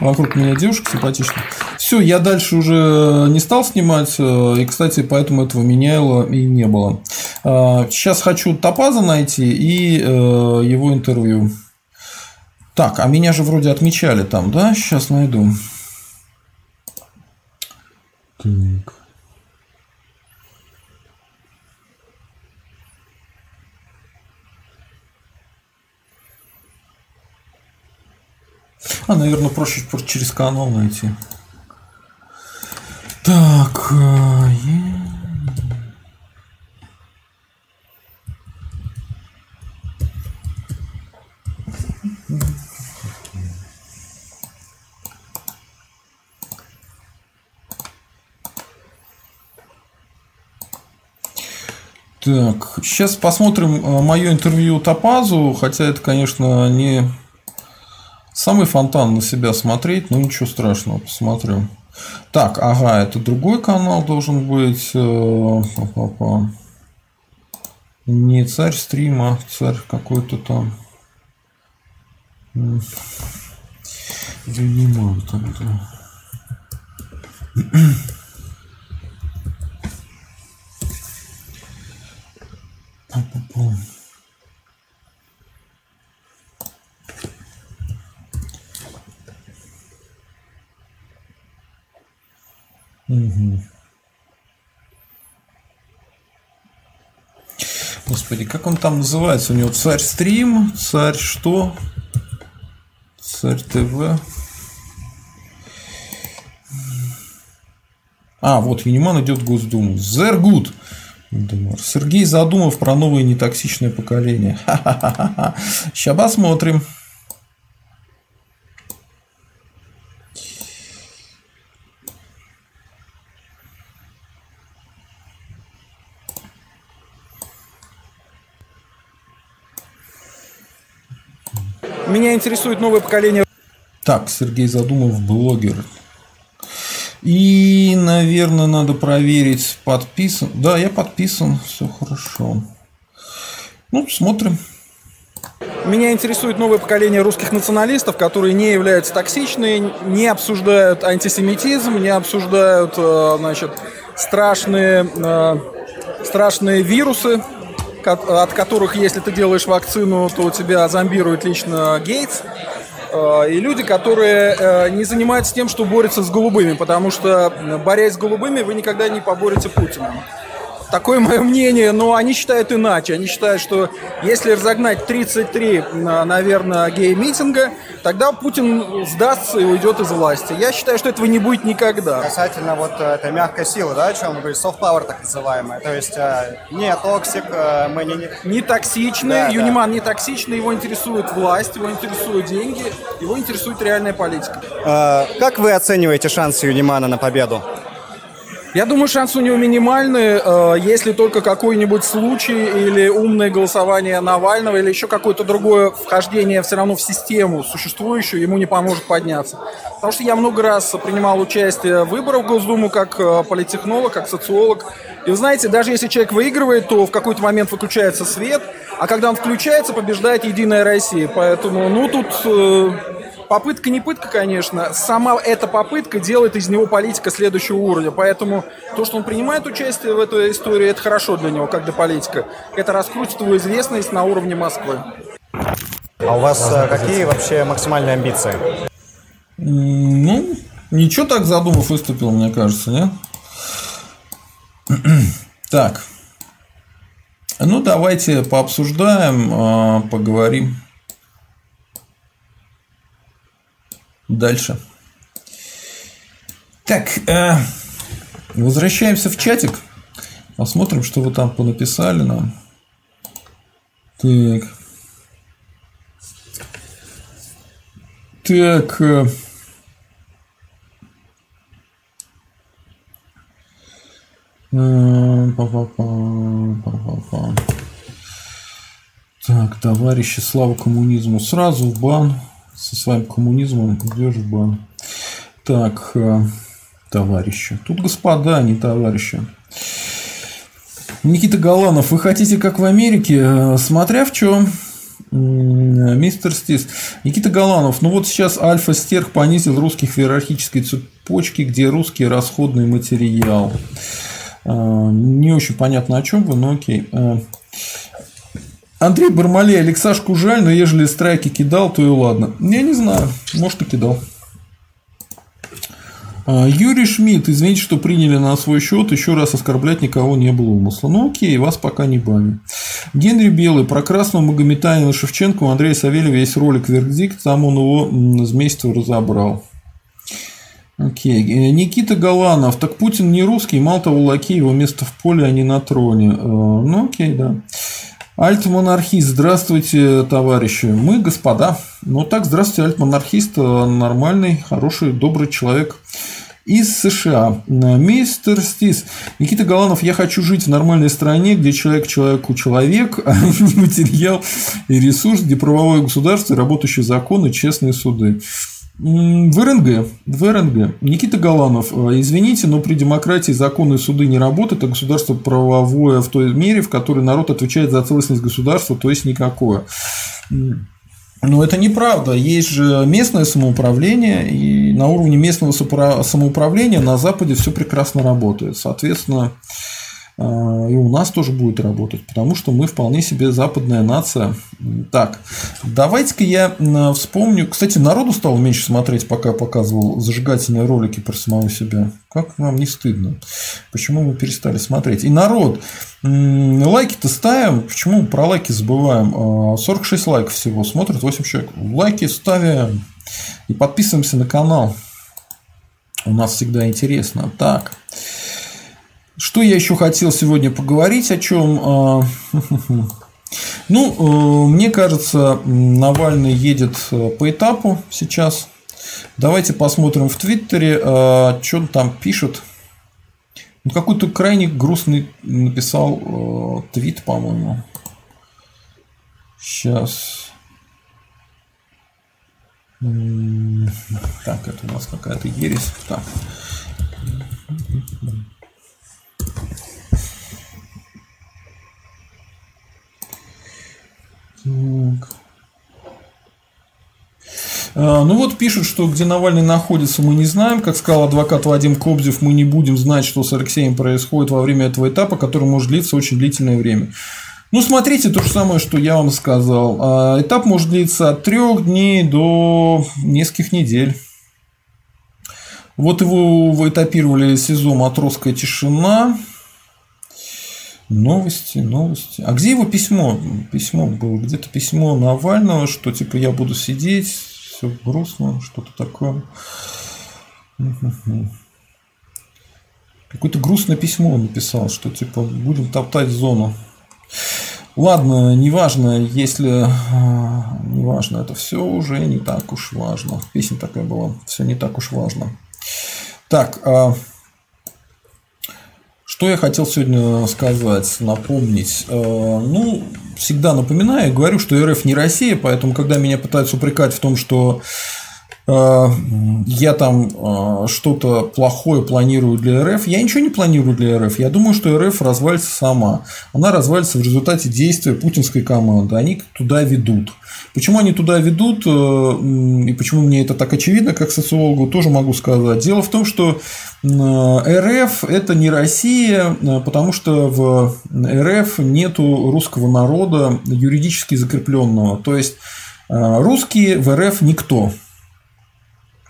вокруг меня девушки симпатичные. Все, я дальше уже не стал снимать. Э, и, кстати, поэтому этого меняла и не было. Э, сейчас хочу Топаза найти и э, его интервью. Так, а меня же вроде отмечали там, да? Сейчас найду. Так. А, наверное, проще через канал найти. Так. Е... Так, сейчас посмотрим э, мое интервью Топазу, хотя это, конечно, не Самый фонтан на себя смотреть, ну ничего страшного, посмотрим. Так, ага, это другой канал должен быть. Э, Не царь стрима, царь какой-то там. Я не могу там. Пум-пум-пум. Господи, как он там называется? У него царь стрим, царь что? Царь ТВ. А, вот Юниман идет в Госдуму. Зергут. Сергей Задумов про новое нетоксичное поколение. Ха-ха-ха. Сейчас посмотрим. Меня интересует новое поколение. Так, Сергей Задумов, блогер. И, наверное, надо проверить, подписан. Да, я подписан, все хорошо. Ну, смотрим. Меня интересует новое поколение русских националистов, которые не являются токсичными, не обсуждают антисемитизм, не обсуждают, э, значит, страшные, э, страшные вирусы, от которых, если ты делаешь вакцину, то тебя зомбирует лично Гейтс. Э, и люди, которые э, не занимаются тем, что борются с голубыми, потому что, борясь с голубыми, вы никогда не поборете Путина. Такое мое мнение, но они считают иначе. Они считают, что если разогнать 33, наверное, гей-митинга, тогда Путин сдастся и уйдет из власти. Я считаю, что этого не будет никогда. Касательно вот э, этой мягкой силы, да, о чем вы говорите, soft power так называемая. То есть э, не toxic, э, мы не... Не токсичный, да, Юниман да. не токсичный, его интересует власть, его интересуют деньги, его интересует реальная политика. Как вы оцениваете шансы Юнимана на победу? Я думаю, шанс у него минимальный, э, если только какой-нибудь случай или умное голосование Навального или еще какое-то другое вхождение все равно в систему существующую ему не поможет подняться. Потому что я много раз принимал участие в выборах в Госдуму как э, политтехнолог, как социолог. И вы знаете, даже если человек выигрывает, то в какой-то момент выключается свет, а когда он включается, побеждает Единая Россия. Поэтому, ну, тут э, Попытка не пытка, конечно. Сама эта попытка делает из него политика следующего уровня. Поэтому то, что он принимает участие в этой истории, это хорошо для него, как для политика. Это раскрутит его известность на уровне Москвы. А у вас э, какие вообще максимальные амбиции? Ну, ничего так задумав выступил, мне кажется, нет? Так. Ну, давайте пообсуждаем, а, поговорим. Дальше. Так, э, возвращаемся в чатик. Посмотрим, что вы там понаписали нам. Так. Так. Э, э так, товарищи, слава коммунизму. Сразу в бан со своим коммунизмом в бан. Так, э, товарищи. Тут господа, не товарищи. Никита Галанов, вы хотите как в Америке? Э, смотря в чем, мистер Стис. Никита Галанов, ну вот сейчас Альфа-Стерх понизил русских в иерархической цепочке, где русский расходный материал. Э, не очень понятно, о чем вы, но окей. Андрей Бармалей, Алексашку жаль, но ежели страйки кидал, то и ладно. Я не знаю, может и кидал. А, Юрий Шмидт, извините, что приняли на свой счет, еще раз оскорблять никого не было умысла. Ну окей, вас пока не баню. Генри Белый, про красного Магометанина Шевченко у Андрея Савельева есть ролик «Вердикт», там он его с месяца разобрал. Окей. Э, Никита Галанов. Так Путин не русский, мало того, лаки его место в поле, а не на троне. Э, ну, окей, да. Альтмонархист, здравствуйте, товарищи. Мы, господа. Ну так, здравствуйте, альтмонархист, нормальный, хороший, добрый человек из США. Мистер Стис. Никита Галанов, я хочу жить в нормальной стране, где человек человеку человек, а не материал и ресурс, где правовое государство, работающие законы, честные суды. В РНГ, в РНГ. Никита Галанов, э, извините, но при демократии законы и суды не работают, а государство правовое в той мере, в которой народ отвечает за целостность государства, то есть никакое. Но это неправда. Есть же местное самоуправление, и на уровне местного самоуправления на Западе все прекрасно работает. Соответственно, и у нас тоже будет работать, потому что мы вполне себе западная нация. Так, давайте-ка я вспомню. Кстати, народу стало меньше смотреть, пока я показывал зажигательные ролики про самого себя. Как вам не стыдно? Почему мы перестали смотреть? И народ, лайки-то ставим. Почему про лайки забываем? 46 а, лайков всего смотрят, 8 человек. Лайки ставим и подписываемся на канал. У нас всегда интересно. Так. Что я еще хотел сегодня поговорить о чем? А, ну, э, мне кажется, Навальный едет э, по этапу сейчас. Давайте посмотрим в Твиттере, э, что он там пишет. Ну, какой-то крайне грустный написал твит, по-моему. Сейчас. Так, это у нас какая-то ересь. Так. Так. А, ну вот пишут, что где Навальный находится, мы не знаем. Как сказал адвокат Вадим Кобзев, мы не будем знать, что с Алексеем происходит во время этого этапа, который может длиться очень длительное время. Ну, смотрите, то же самое, что я вам сказал. А, этап может длиться от трех дней до нескольких недель. Вот его этапировали СИЗО «Матросская тишина». Новости, новости. А где его письмо? Письмо было, где-то письмо Навального, что типа я буду сидеть, все грустно, что-то такое. Какое-то грустное письмо он написал, что типа будем топтать зону. Ладно, неважно, если а, неважно, это все уже не так уж важно. Песня такая была, все не так уж важно. Так, а, что я хотел сегодня сказать, напомнить? Ну, всегда напоминаю, говорю, что РФ не Россия, поэтому, когда меня пытаются упрекать в том, что я там э, что-то плохое планирую для РФ. Я ничего не планирую для РФ. Я думаю, что РФ развалится сама. Она развалится в результате действия путинской команды. Они туда ведут. Почему они туда ведут, э, и почему мне это так очевидно, как социологу, тоже могу сказать. Дело в том, что РФ – это не Россия, потому что в РФ нету русского народа юридически закрепленного. То есть русские в РФ никто.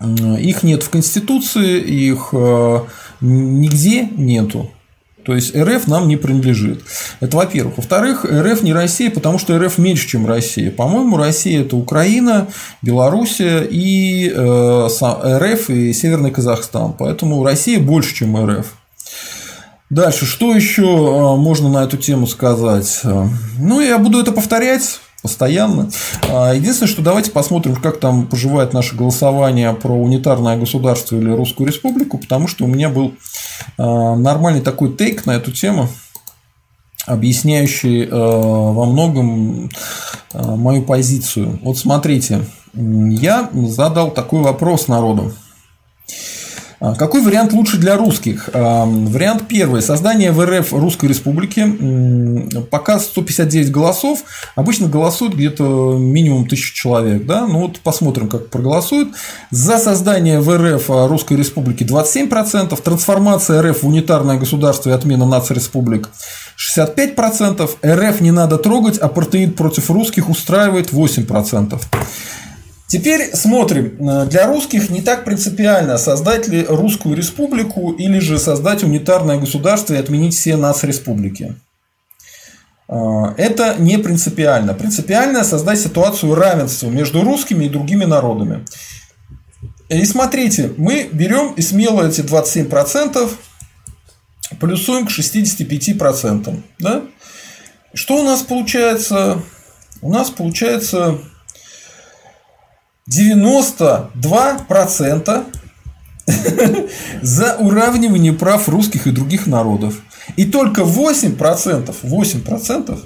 Их нет в Конституции, их э, нигде нету. То есть РФ нам не принадлежит. Это во-первых. Во-вторых, РФ не Россия, потому что РФ меньше, чем Россия. По-моему, Россия это Украина, Белоруссия и э, РФ и Северный Казахстан. Поэтому Россия больше, чем РФ. Дальше, что еще э, можно на эту тему сказать? Ну, я буду это повторять постоянно. А, единственное, что давайте посмотрим, как там поживает наше голосование про унитарное государство или Русскую Республику, потому что у меня был а, нормальный такой тейк на эту тему, объясняющий а, во многом мою позицию. Вот смотрите, я задал такой вопрос народу. А, какой вариант лучше для русских? А, вариант первый. Создание в РФ Русской Республики. Пока 159 голосов. Обычно голосуют где-то минимум тысячу человек. Да? Ну вот посмотрим, как проголосуют. За создание в РФ Русской Республики 27%. Трансформация РФ в унитарное государство и отмена нацреспублик 65%. РФ не надо трогать, апартеид против русских устраивает 8%. Теперь смотрим. Э, для русских не так принципиально, создать ли русскую республику или же создать унитарное государство и отменить все нас-республики. Э, это не принципиально. Принципиально создать ситуацию равенства между русскими и другими народами. И смотрите, мы берем и смело эти 27% плюсуем к 65%. Да? Что у нас получается? У нас получается 92% за уравнивание прав русских и других народов. И только 8%, 8%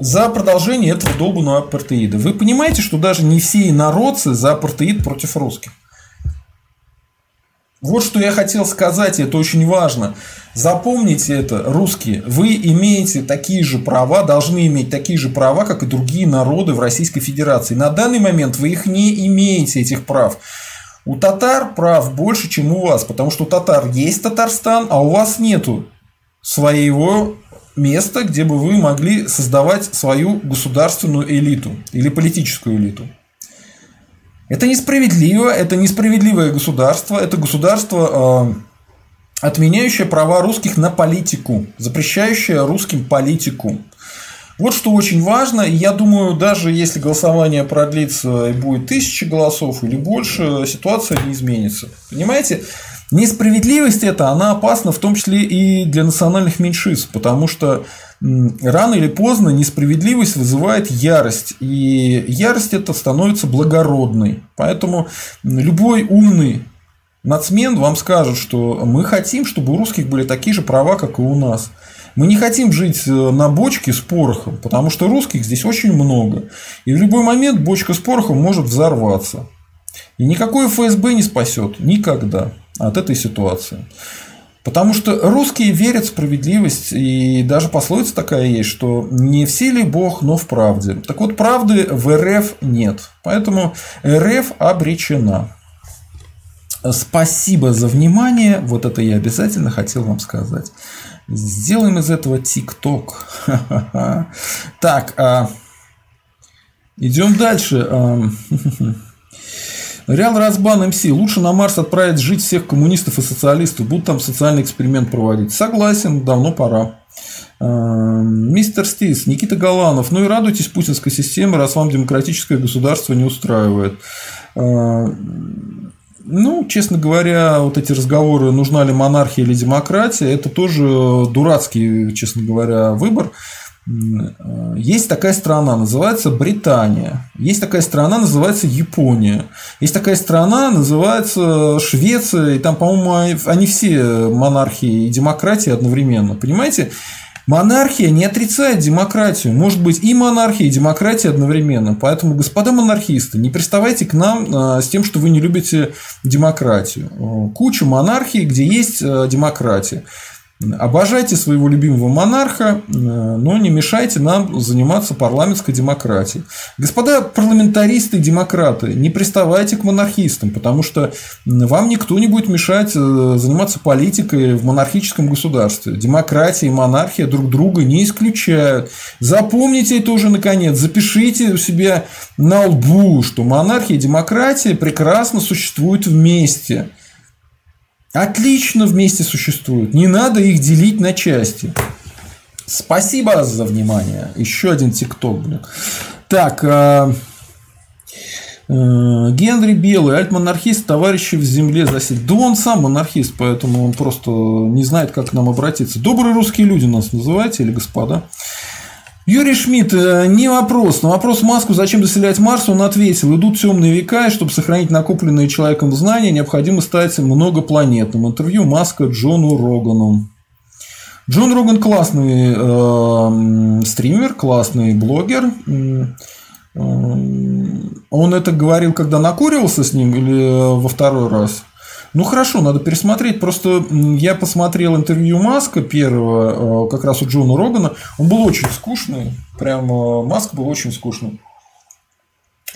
за продолжение этого долбанного апартеида. Вы понимаете, что даже не все инородцы за апартеид против русских. Вот что я хотел сказать, это очень важно. Запомните это, русские. Вы имеете такие же права, должны иметь такие же права, как и другие народы в Российской Федерации. На данный момент вы их не имеете, этих прав. У татар прав больше, чем у вас, потому что у татар есть Татарстан, а у вас нету своего места, где бы вы могли создавать свою государственную элиту или политическую элиту. Это несправедливо, это несправедливое государство, это государство, э, отменяющее права русских на политику, запрещающее русским политику. Вот что очень важно, я думаю, даже если голосование продлится и будет тысячи голосов или больше, ситуация не изменится. Понимаете? Несправедливость эта, она опасна в том числе и для национальных меньшинств, потому что рано или поздно несправедливость вызывает ярость, и ярость эта становится благородной. Поэтому любой умный нацмен вам скажет, что мы хотим, чтобы у русских были такие же права, как и у нас. Мы не хотим жить э, на бочке с порохом, потому что русских здесь очень много. И в любой момент бочка с порохом может взорваться. И никакой ФСБ не спасет никогда от этой ситуации. Потому что русские верят в справедливость, и даже пословица такая есть, что не все ли Бог, но в правде. Так вот, правды в РФ нет. Поэтому РФ обречена. Спасибо за внимание. Вот это я обязательно хотел вам сказать. Сделаем из этого ТикТок. Так, а, идем дальше. Реал Разбан МС. Лучше на Марс отправить жить всех коммунистов и социалистов. Будут там социальный эксперимент проводить. Согласен, давно пора. А, мистер Стис, Никита Голанов. Ну и радуйтесь путинской системе, раз вам демократическое государство не устраивает. А, ну, честно говоря, вот эти разговоры, нужна ли монархия или демократия, это тоже дурацкий, честно говоря, выбор. Есть такая страна, называется Британия. Есть такая страна, называется Япония. Есть такая страна, называется Швеция. И там, по-моему, они все монархии и демократии одновременно. Понимаете? Монархия не отрицает демократию. Может быть и монархия, и демократия одновременно. Поэтому, господа монархисты, не приставайте к нам а, с тем, что вы не любите демократию. Куча монархий, где есть демократия. Обожайте своего любимого монарха, э, но не мешайте нам заниматься парламентской демократией. Господа парламентаристы и демократы, не приставайте к монархистам, потому что вам никто не будет мешать э, заниматься политикой в монархическом государстве. Демократия и монархия друг друга не исключают. Запомните это уже наконец, запишите у себя на лбу, что монархия и демократия прекрасно существуют вместе – отлично вместе существуют. Не надо их делить на части. Спасибо за внимание. Еще один тикток, блин. Так, э, э, Генри Белый, альт-монархист, товарищи в земле засидел. Да он сам монархист, поэтому он просто не знает, как к нам обратиться. Добрые русские люди нас называете или господа? Юрий Шмидт, э, не вопрос. На вопрос Маску, зачем заселять Марс, он ответил, идут темные века, и чтобы сохранить накопленные человеком знания, необходимо стать многопланетным. Интервью Маска Джону Рогану. Джон Роган классный э, стример, классный блогер. Э, он это говорил, когда накуривался с ним или во второй раз? Ну хорошо, надо пересмотреть. Просто я посмотрел интервью Маска первого, э, как раз у Джона Рогана. Он был очень скучный. Прям э, Маск был очень скучный.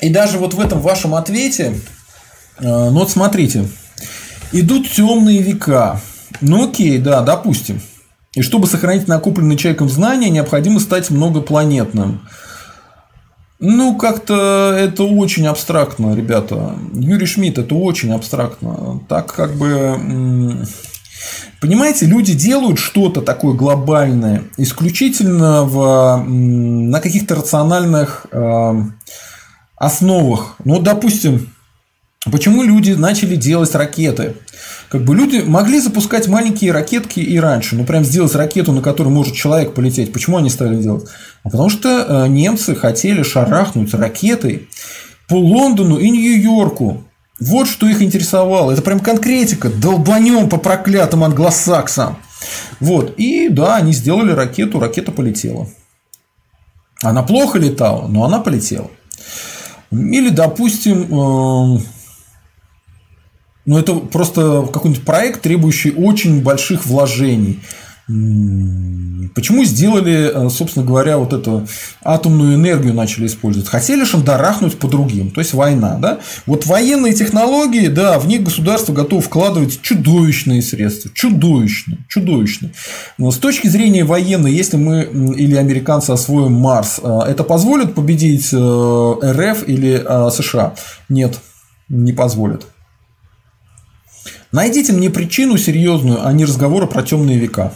И даже вот в этом вашем ответе, э, ну вот смотрите, идут темные века. Ну окей, да, допустим. И чтобы сохранить накопленные человеком знания, необходимо стать многопланетным. Ну, как-то это очень абстрактно, ребята. Юрий Шмидт, это очень абстрактно. Так как бы... Понимаете, люди делают что-то такое глобальное исключительно в, на каких-то рациональных э, основах. Ну, допустим, почему люди начали делать ракеты? Как бы люди могли запускать маленькие ракетки и раньше, ну прям сделать ракету, на которой может человек полететь. Почему они стали делать? А потому что э, немцы хотели шарахнуть ракетой по Лондону и Нью-Йорку. Вот что их интересовало. Это прям конкретика. Долбанем по проклятым англосаксам. Вот. И да, они сделали ракету, ракета полетела. Она плохо летала, но она полетела. Или, допустим, ну, это просто какой-нибудь проект, требующий очень больших вложений. Почему сделали, э, собственно говоря, вот эту атомную энергию начали использовать? Хотели шандарахнуть по другим, то есть война, да? Вот военные технологии, да, в них государство готово вкладывать чудовищные средства, чудовищные, чудовищные. Но с точки зрения военной, если мы или американцы освоим Марс, э, это позволит победить э, РФ или США? Нет, не позволит. Найдите мне причину серьезную, а не разговоры про темные века.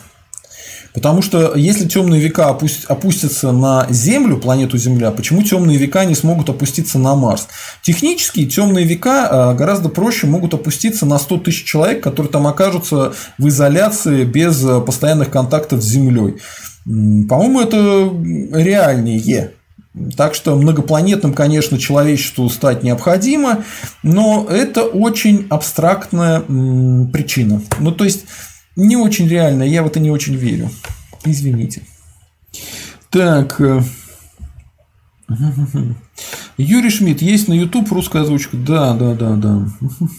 Потому что если темные века опустятся на Землю, планету Земля, почему темные века не смогут опуститься на Марс? Технически темные века а, гораздо проще могут опуститься на 100 тысяч человек, которые там окажутся в изоляции без постоянных контактов с Землей. По-моему, это реальнее. Так что многопланетным, конечно, человечеству стать необходимо, но это очень абстрактная причина. Ну, то есть, не очень реально, я в это не очень верю. Извините. Так. Э, Юрий Шмидт, есть на YouTube русская озвучка? Да, да, да, да.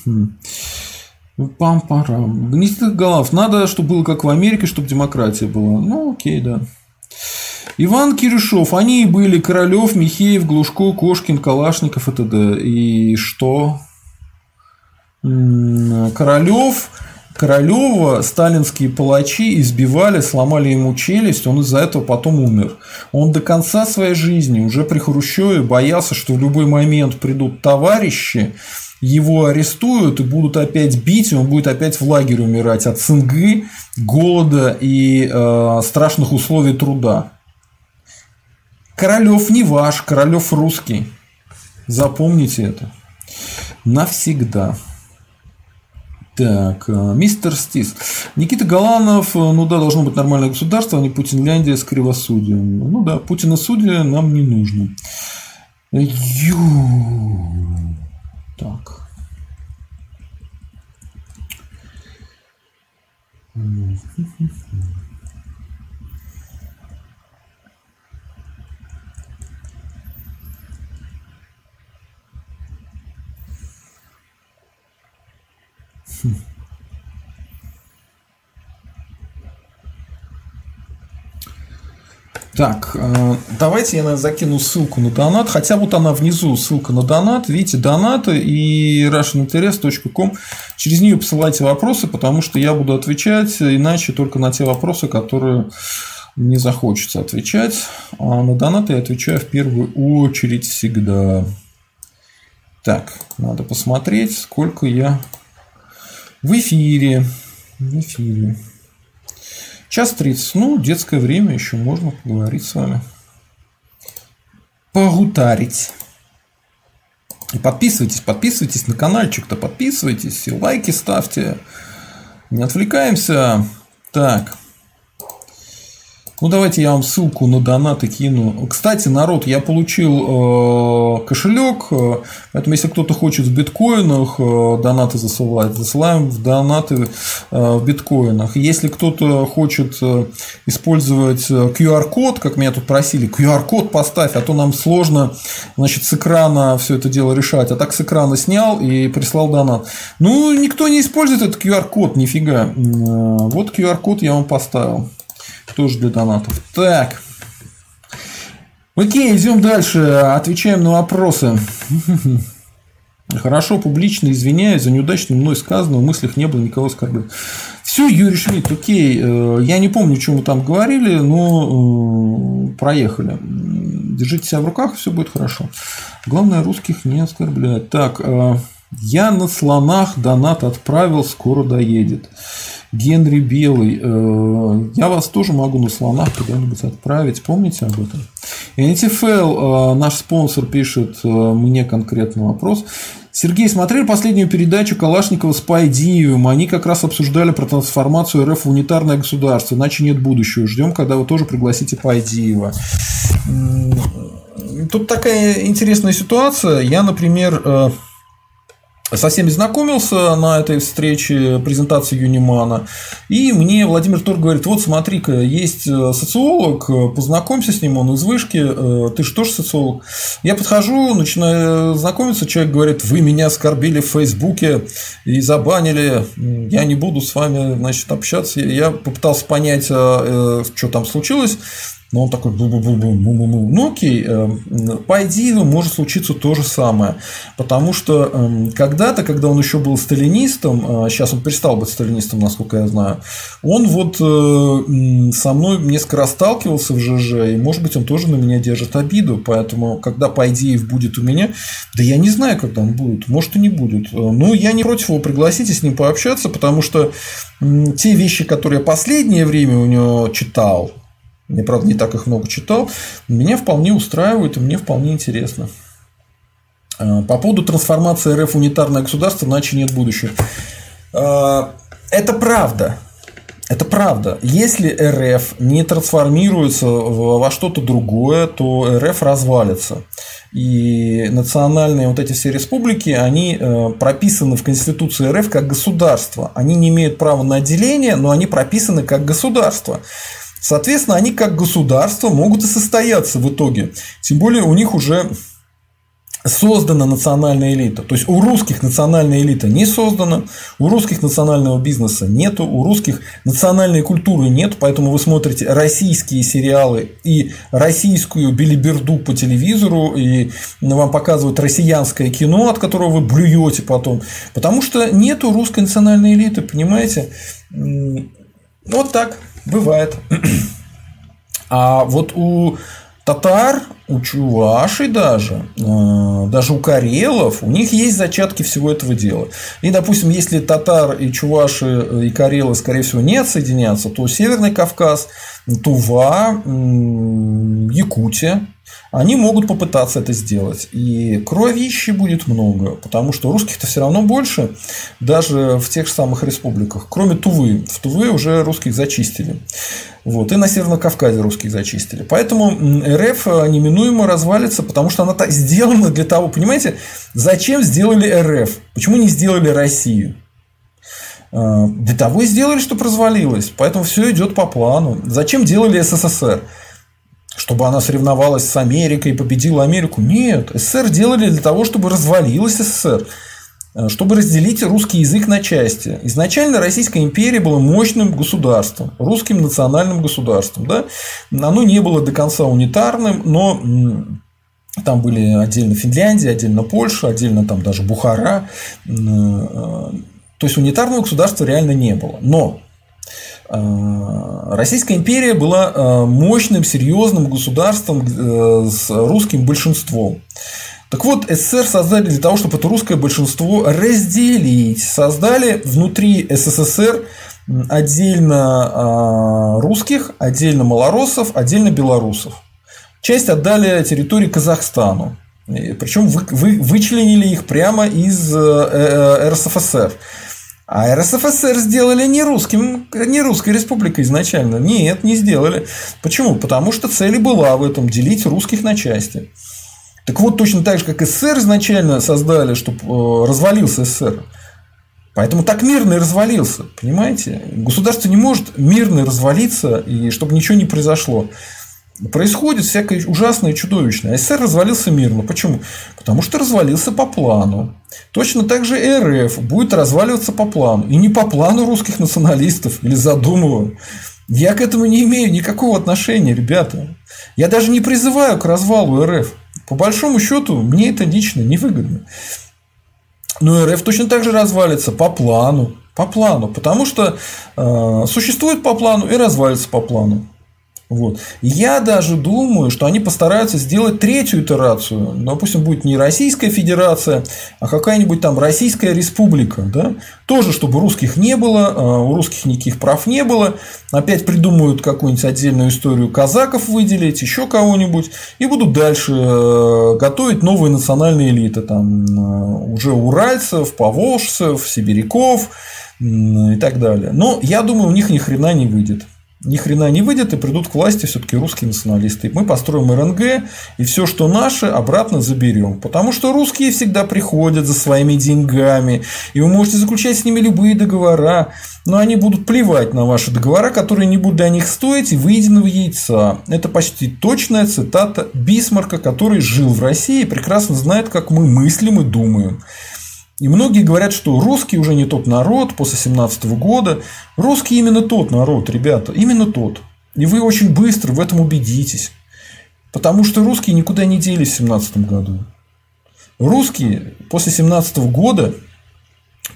Пам-парам. Никита Голов, надо, чтобы было как в Америке, чтобы демократия была. Ну, окей, да. Иван Кирюшов, они и были Королев, Михеев, Глушко, Кошкин, Калашников и т.д. И что? Королев, Королева сталинские палачи избивали, сломали ему челюсть, он из-за этого потом умер. Он до конца своей жизни, уже при Хрущеве, боялся, что в любой момент придут товарищи, его арестуют и будут опять бить, и он будет опять в лагере умирать от цинги, голода и э, страшных условий труда. Королев не ваш, Королев русский. Запомните это. Навсегда. Так, э, мистер Стис. Никита Галанов, ну да, должно быть нормальное государство, а не Путинляндия с кривосудием. Ну да, Путина судья нам не нужно. Ю. Так. Так, э, давайте я закину ссылку на донат. Хотя вот она внизу, ссылка на донат. Видите, донаты и russianinterest.com. Через нее посылайте вопросы, потому что я буду отвечать, иначе только на те вопросы, которые не захочется отвечать. А на донаты я отвечаю в первую очередь всегда. Так, надо посмотреть, сколько я в эфире. В эфире. Час 30. Ну, детское время, еще можно поговорить с вами. Погутарить. И подписывайтесь, подписывайтесь на каналчик-то, подписывайтесь, и лайки ставьте. Не отвлекаемся. Так. Ну, давайте я вам ссылку на донаты кину. Кстати, народ, я получил э, кошелек, э, поэтому если кто-то хочет в биткоинах э, донаты засылать, засылаем в донаты э, в биткоинах. Если кто-то хочет э, использовать QR-код, как меня тут просили, QR-код поставь, а то нам сложно значит, с экрана все это дело решать. А так с экрана снял и прислал донат. Ну, никто не использует этот QR-код, нифига. Э, вот QR-код я вам поставил. Тоже для донатов. Так. Окей, идем дальше. Отвечаем на вопросы. Хорошо, публично извиняюсь за неудачно мной сказанное, в мыслях не было никого оскорблен. Все, Юрий Шмидт, окей. Э, я не помню, чем мы там говорили, но э, проехали. Держите себя в руках, все будет хорошо. Главное, русских не оскорблять. Так, э, я на слонах донат отправил, скоро доедет. Генри Белый. Э, я вас тоже могу на слонах куда-нибудь отправить. Помните об этом? NTFL, э, наш спонсор, пишет э, мне конкретный вопрос. Сергей, смотрели последнюю передачу Калашникова с Пайдиевым. Они как раз обсуждали про трансформацию РФ в унитарное государство. Иначе нет будущего. Ждем, когда вы тоже пригласите Пайдиева. Тут такая интересная ситуация. Я, например, со всеми знакомился на этой встрече презентации Юнимана, и мне Владимир Тур говорит, вот смотри-ка, есть э, социолог, познакомься с ним, он из вышки, э, ты же тоже социолог. Я подхожу, начинаю знакомиться, человек говорит, вы меня оскорбили в Фейсбуке и забанили, я не буду с вами значит, общаться. Я попытался понять, э, что там случилось, но он такой, бу -бу -бу -бу -бу -бу. ну окей, э, по идее может случиться то же самое. Потому что эм, когда-то, когда он еще был сталинистом, сейчас э, он перестал быть сталинистом, насколько я знаю, он вот э, со мной несколько раз сталкивался в ЖЖ, и может быть он тоже на меня держит обиду. Поэтому, когда по идее будет у меня, да я не знаю, когда он будет, может и не будет. Ну, я не против его пригласить и с ним пообщаться, потому что те вещи, которые я последнее время у него читал, я, правда, не так их много читал. Меня вполне устраивает и мне вполне интересно. А, по поводу трансформации РФ унитарное государство, иначе нет будущего. А, это правда. Это правда. Если РФ не трансформируется во что-то другое, то РФ развалится. И национальные вот эти все республики, они э, прописаны в Конституции РФ как государство. Они не имеют права на отделение, но они прописаны как государство. Соответственно, они как государство могут и состояться в итоге. Тем более у них уже создана национальная элита. То есть у русских национальная элита не создана, у русских национального бизнеса нету, у русских национальной культуры нет, поэтому вы смотрите российские сериалы и российскую билиберду по телевизору, и вам показывают россиянское кино, от которого вы блюете потом, потому что нету русской национальной элиты, понимаете? Вот так. Бывает. А вот у татар, у чувашей даже, э, даже у карелов, у них есть зачатки всего этого дела. И, допустим, если татар и чуваши э, и карелы, скорее всего, не отсоединятся, то Северный Кавказ, Тува, Якутия, они могут попытаться это сделать. И кровищи будет много, потому что русских-то все равно больше, даже в тех же самых республиках. Кроме Тувы. В Тувы уже русских зачистили. Вот, и на Северном Кавказе русских зачистили. Поэтому РФ неминуемо развалится, потому что она сделана для того, понимаете, зачем сделали РФ? Почему не сделали Россию? А, для того и сделали, чтобы развалилось. Поэтому все идет по плану. Зачем делали СССР? Чтобы она соревновалась с Америкой и победила Америку? Нет. СССР делали для того, чтобы развалилась СССР. А, чтобы разделить русский язык на части. Изначально Российская империя была мощным государством, русским национальным государством. Да? Оно не было до конца унитарным, но там были отдельно Финляндия, отдельно Польша, отдельно там даже Бухара. А, то есть унитарного государства реально не было. Но э, Российская империя была э, мощным, серьезным государством э, с русским большинством. Так вот, СССР создали для того, чтобы это русское большинство разделить. Создали внутри СССР отдельно русских, отдельно малоросов, отдельно белорусов. Часть отдали территории Казахстану. Причем вы, вы, вычленили их прямо из РСФСР. А РСФСР сделали не русским, не русской республикой изначально. Нет, не сделали. Почему? Потому что цель была в этом делить русских на части. Так вот, точно так же, как СССР изначально создали, чтобы э, развалился СССР. Поэтому так мирно и развалился. Понимаете? Государство не может мирно развалиться, и чтобы ничего не произошло происходит всякое ужасное и чудовищное. А СССР развалился мирно. Почему? Потому что развалился по плану. Точно так же РФ будет разваливаться по плану. И не по плану русских националистов или задумываю. Я к этому не имею никакого отношения, ребята. Я даже не призываю к развалу РФ. По большому счету, мне это лично невыгодно. Но РФ точно так же развалится по плану. По плану. Потому что э, существует по плану и развалится по плану. Вот. Я даже думаю, что они постараются сделать третью итерацию. Ну, допустим, будет не Российская Федерация, а какая-нибудь там Российская Республика. Да? Тоже, чтобы русских не было, а, у русских никаких прав не было. Опять придумают какую-нибудь отдельную историю казаков выделить, еще кого-нибудь. И будут дальше э, готовить новые национальные элиты. Там э, уже уральцев, поволжцев, сибиряков и так далее. Но я думаю, у них ни хрена не выйдет ни хрена не выйдет, и придут к власти все-таки русские националисты. Мы построим РНГ, и все, что наше, обратно заберем. Потому что русские всегда приходят за своими деньгами, и вы можете заключать с ними любые договора, но они будут плевать на ваши договора, которые не будут для них стоить и выеденного яйца. Это почти точная цитата Бисмарка, который жил в России и прекрасно знает, как мы мыслим и думаем. И многие говорят, что русский уже не тот народ после 17 года. Русский именно тот народ, ребята, именно тот. И вы очень быстро в этом убедитесь. Потому что русские никуда не делись в 17 году. Русские после 17 года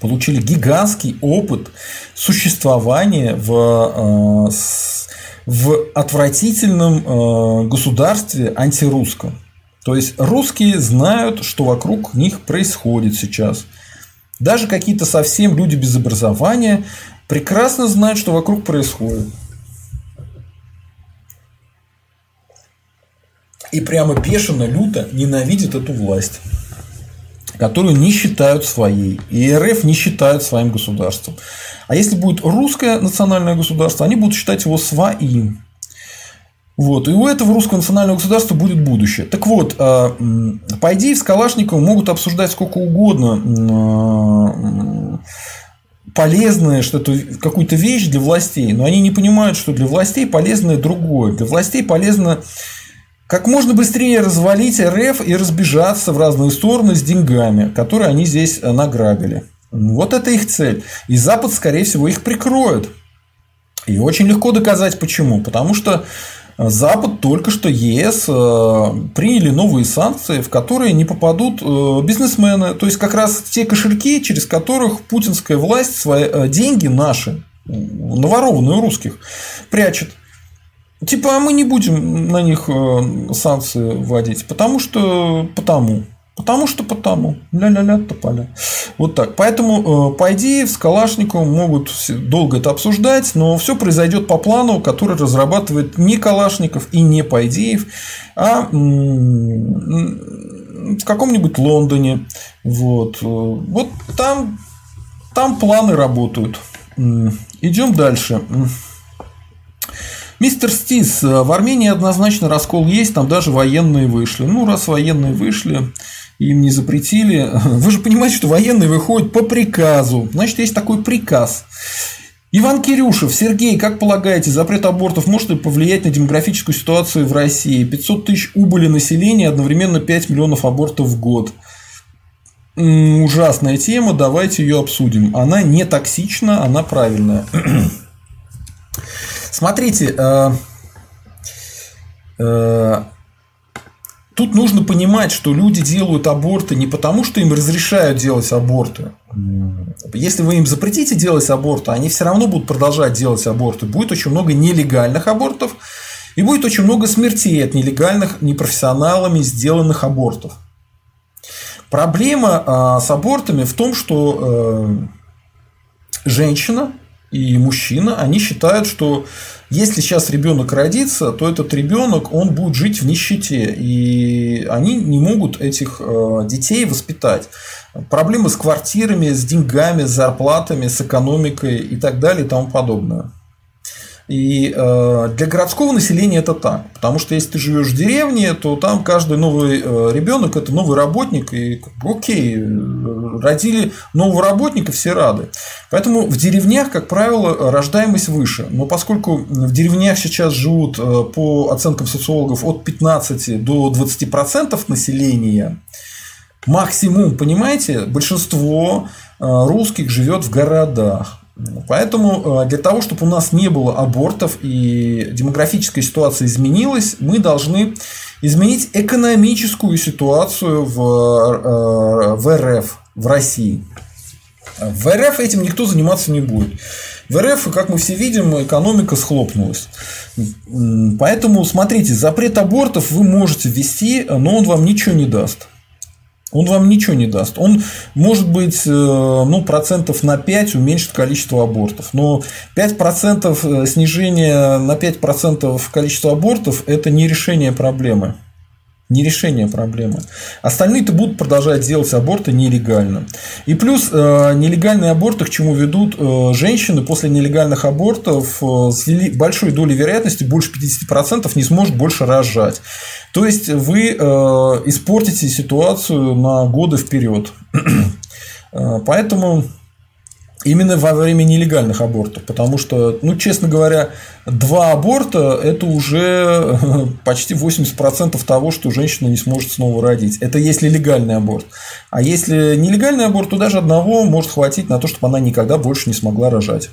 получили гигантский опыт существования в, э, в отвратительном э, государстве антирусском. То есть русские знают, что вокруг них происходит сейчас. Даже какие-то совсем люди без образования прекрасно знают, что вокруг происходит. И прямо бешено, люто ненавидят эту власть, которую не считают своей. И РФ не считают своим государством. А если будет русское национальное государство, они будут считать его своим. Вот. И у этого русского национального государства будет будущее. Так вот, а, по идее, с Калашниковым могут обсуждать сколько угодно а, полезное что-то, какую-то вещь для властей, но они не понимают, что для властей полезное другое. Для властей полезно как можно быстрее развалить РФ и разбежаться в разные стороны с деньгами, которые они здесь награбили. Вот это их цель. И Запад, скорее всего, их прикроет. И очень легко доказать почему. Потому что Запад только что ЕС э, приняли новые санкции, в которые не попадут э, бизнесмены. То есть, как раз те кошельки, через которых путинская власть свои э, деньги наши, наворованные у русских, прячет. Типа, а мы не будем на них санкции вводить, потому что потому. Потому что потому. Ля-ля-ля, тополя. Вот так. Поэтому, э, по идее, с Калашниковым могут долго это обсуждать, но все произойдет по плану, который разрабатывает не Калашников и не Пайдеев, а в каком-нибудь Лондоне. Вот, вот там, там планы работают. Идем дальше. Мистер Стис, в Армении однозначно раскол есть, там даже военные вышли. Ну, раз военные вышли, им не запретили. Вы же понимаете, что военные выходят по приказу. Значит, есть такой приказ. Иван Кирюшев, Сергей, как полагаете, запрет абортов может ли повлиять на демографическую ситуацию в России? 500 тысяч убыли населения, одновременно 5 миллионов абортов в год. Ужасная тема, давайте ее обсудим. Она не токсична, она правильная. Смотрите, э, э, Тут нужно понимать, что люди делают аборты не потому, что им разрешают делать аборты. Если вы им запретите делать аборты, они все равно будут продолжать делать аборты. Будет очень много нелегальных абортов, и будет очень много смертей от нелегальных, непрофессионалами сделанных абортов. Проблема а, с абортами в том, что э, женщина и мужчина, они считают, что если сейчас ребенок родится, то этот ребенок, он будет жить в нищете, и они не могут этих э, детей воспитать. Проблемы с квартирами, с деньгами, с зарплатами, с экономикой и так далее и тому подобное. И э, для городского населения это так. Потому что если ты живешь в деревне, то там каждый новый э, ребенок это новый работник. И окей, родили нового работника, все рады. Поэтому в деревнях, как правило, рождаемость выше. Но поскольку в деревнях сейчас живут, э, по оценкам социологов, от 15 до 20% населения, максимум, понимаете, большинство русских живет в городах. Поэтому э, для того, чтобы у нас не было абортов и демографическая ситуация изменилась, мы должны изменить экономическую ситуацию в, э, в РФ, в России. В РФ этим никто заниматься не будет. В РФ, как мы все видим, экономика схлопнулась. Поэтому, смотрите, запрет абортов вы можете ввести, но он вам ничего не даст. Он вам ничего не даст. Он, может быть, э, ну, процентов на 5 уменьшит количество абортов. Но 5% э, снижения на 5% количества абортов – это не решение проблемы не решение проблемы. Остальные-то будут продолжать делать аборты нелегально. И плюс э, нелегальные аборты к чему ведут? Э, женщины после нелегальных абортов э, с большой долей вероятности, больше 50%, не сможет больше рожать. То есть вы испортите ситуацию на годы вперед. Поэтому Именно во время нелегальных абортов, потому что, ну, честно говоря, два аборта – это уже почти 80% того, что женщина не сможет снова родить. Это если легальный аборт. А если нелегальный аборт, то даже одного может хватить на то, чтобы она никогда больше не смогла рожать.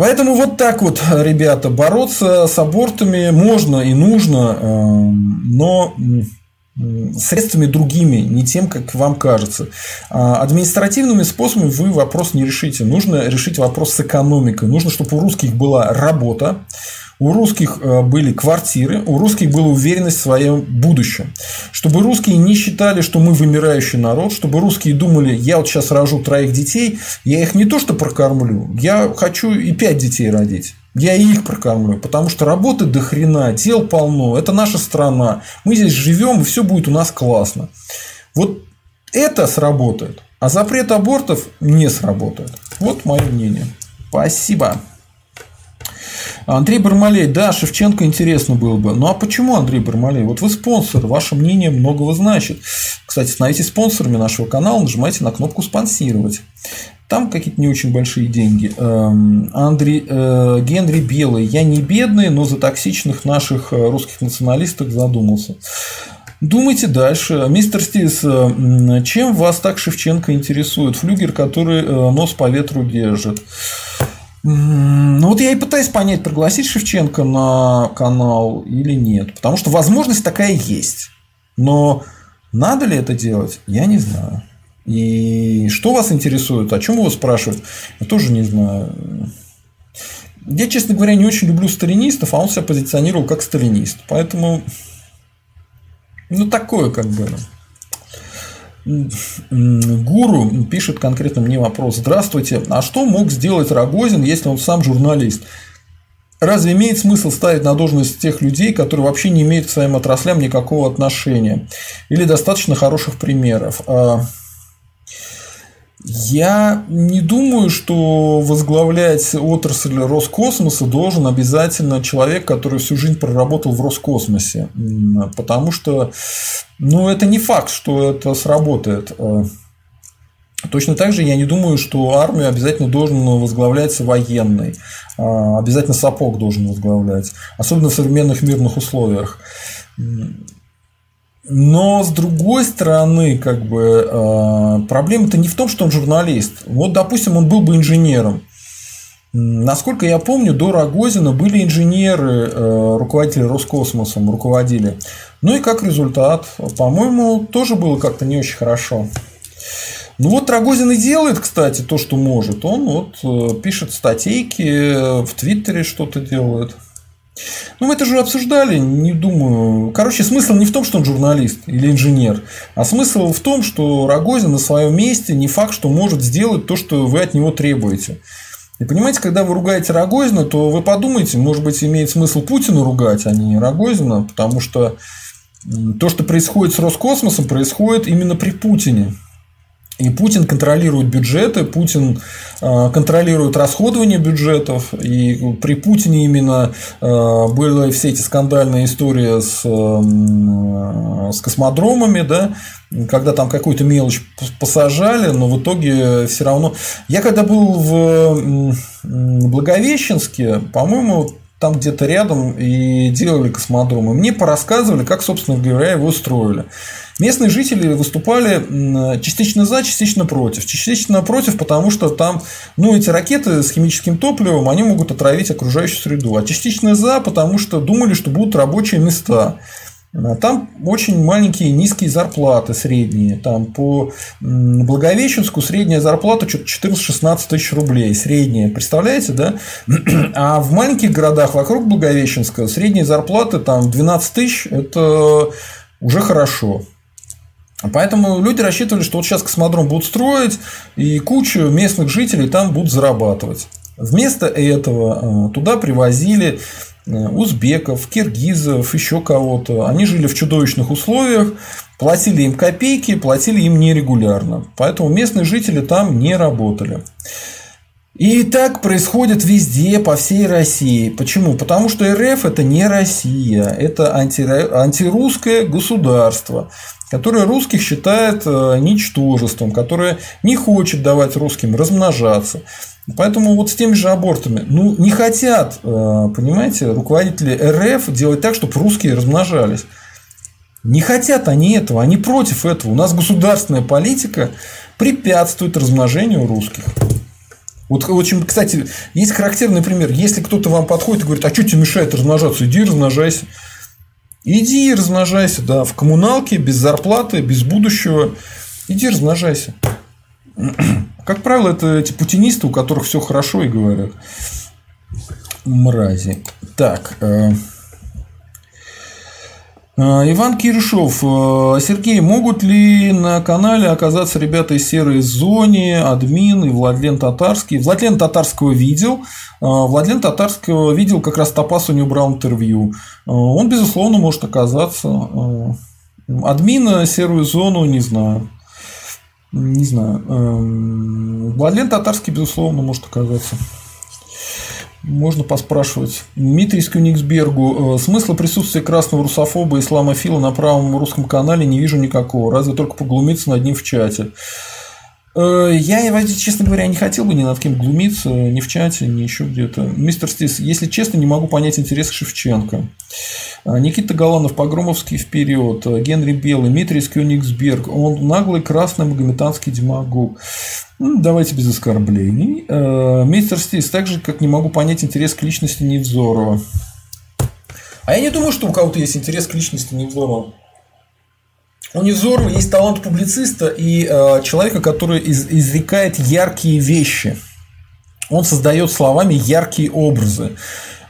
Поэтому вот так вот, ребята, бороться с абортами можно и нужно, эм, но средствами другими, не тем, как вам кажется. А административными способами вы вопрос не решите. Нужно решить вопрос с экономикой. Нужно, чтобы у русских была работа, у русских э, были квартиры, у русских была уверенность в своем будущем. Чтобы русские не считали, что мы вымирающий народ, чтобы русские думали, я вот сейчас рожу троих детей, я их не то что прокормлю, я хочу и пять детей родить. Я их прокормлю, потому что работы до хрена, дел полно, это наша страна, мы здесь живем, и все будет у нас классно. Вот это сработает, а запрет абортов не сработает. Вот мое мнение. Спасибо. Андрей Бармалей, да, Шевченко интересно было бы. Ну а почему Андрей Бармалей? Вот вы спонсор, ваше мнение многого значит. Кстати, становитесь спонсорами нашего канала, нажимайте на кнопку спонсировать. Там какие-то не очень большие деньги. Эм, Андрей, э, Генри Белый. Я не бедный, но за токсичных наших э, русских националистов задумался. Думайте дальше. Мистер Стис, э, чем вас так Шевченко интересует? Флюгер, который нос по ветру держит. Ну вот я и пытаюсь понять, пригласить Шевченко на канал или нет. Потому что возможность такая есть. Но надо ли это делать, я не знаю. И что вас интересует, о чем его спрашивают, я тоже не знаю. Я, честно говоря, не очень люблю сталинистов, а он себя позиционировал как сталинист. Поэтому, ну, такое как бы. Гуру пишет конкретно мне вопрос. Здравствуйте, а что мог сделать Рогозин, если он сам журналист? Разве имеет смысл ставить на должность тех людей, которые вообще не имеют к своим отраслям никакого отношения? Или достаточно хороших примеров? Я не думаю, что возглавлять отрасль Роскосмоса должен обязательно человек, который всю жизнь проработал в Роскосмосе. Потому что ну, это не факт, что это сработает. А, точно так же я не думаю, что армию обязательно должен возглавлять военный. А, обязательно сапог должен возглавлять. Особенно в современных мирных условиях. Но с другой стороны, как бы э, проблема-то не в том, что он журналист. Вот, допустим, он был бы инженером. Насколько я помню, до Рогозина были инженеры, э, руководители Роскосмосом, руководили. Ну и как результат, по-моему, тоже было как-то не очень хорошо. Ну вот Рогозин и делает, кстати, то, что может. Он вот э, пишет статейки, в Твиттере что-то делает. Ну, мы это же обсуждали, не думаю. Короче, смысл не в том, что он журналист или инженер, а смысл в том, что Рогозин на своем месте не факт, что может сделать то, что вы от него требуете. И понимаете, когда вы ругаете Рогозина, то вы подумайте, может быть, имеет смысл Путина ругать, а не Рогозина, потому что то, что происходит с Роскосмосом, происходит именно при Путине. И Путин контролирует бюджеты, Путин э, контролирует расходование бюджетов. И при Путине именно э, были все эти скандальные истории с, э, с космодромами, да, когда там какую-то мелочь посажали, но в итоге все равно. Я когда был в Благовещенске, по-моему, там где-то рядом и делали космодромы. Мне порассказывали, как, собственно говоря, его строили. Местные жители выступали частично за, частично против. Частично против, потому что там, ну, эти ракеты с химическим топливом, они могут отравить окружающую среду. А частично за, потому что думали, что будут рабочие места. А там очень маленькие низкие зарплаты средние. Там по Благовещенску средняя зарплата что-то 14-16 тысяч рублей. Средняя. Представляете, да? А в маленьких городах вокруг Благовещенска средние зарплаты там 12 тысяч – это уже хорошо. Поэтому люди рассчитывали, что вот сейчас космодром будут строить, и кучу местных жителей там будут зарабатывать. Вместо этого э, туда привозили узбеков, киргизов, еще кого-то. Они жили в чудовищных условиях, платили им копейки, платили им нерегулярно. Поэтому местные жители там не работали. И так происходит везде, по всей России. Почему? Потому что РФ это не Россия, это анти, антирусское государство которое русских считает э, ничтожеством, которое не хочет давать русским размножаться. Поэтому вот с теми же абортами, ну, не хотят, э, понимаете, руководители РФ делать так, чтобы русские размножались. Не хотят они этого, они против этого. У нас государственная политика препятствует размножению русских. Вот очень, кстати, есть характерный пример. Если кто-то вам подходит и говорит, а что тебе мешает размножаться, иди размножайся. Иди размножайся, да, в коммуналке, без зарплаты, без будущего. Иди размножайся. Как правило, это эти путинисты, у которых все хорошо и говорят. Мрази. Так. Э, э, Иван Киршов. Э, Сергей, могут ли на канале оказаться ребята из серой зоне, админ и Владлен Татарский? Владлен Татарского видел. Владлен Татарского видел, как раз Топас у него брал интервью. Он, безусловно, может оказаться. Админа серую зону не знаю. Не знаю. Владлен Татарский, безусловно, может оказаться. Можно поспрашивать. Дмитрий Скюниксбергу. Э, смысла присутствия красного русофоба и исламофила на правом русском канале не вижу никакого. Разве только поглумиться над ним в чате. Э, я, честно говоря, не хотел бы ни над кем глумиться, ни в чате, ни еще где-то. Мистер Стис, если честно, не могу понять интерес Шевченко. Э, Никита Галанов, Погромовский вперед, Генри Белый, Дмитрий Кёнигсберг, он наглый красный магометанский демагог. Давайте без оскорблений. Э, мистер Стис, так же, как не могу понять интерес к личности Невзорова. А я не думаю, что у кого-то есть интерес к личности Невзорова. У Невзорова есть талант публициста и э, человека, который из, изрекает яркие вещи. Он создает словами яркие образы.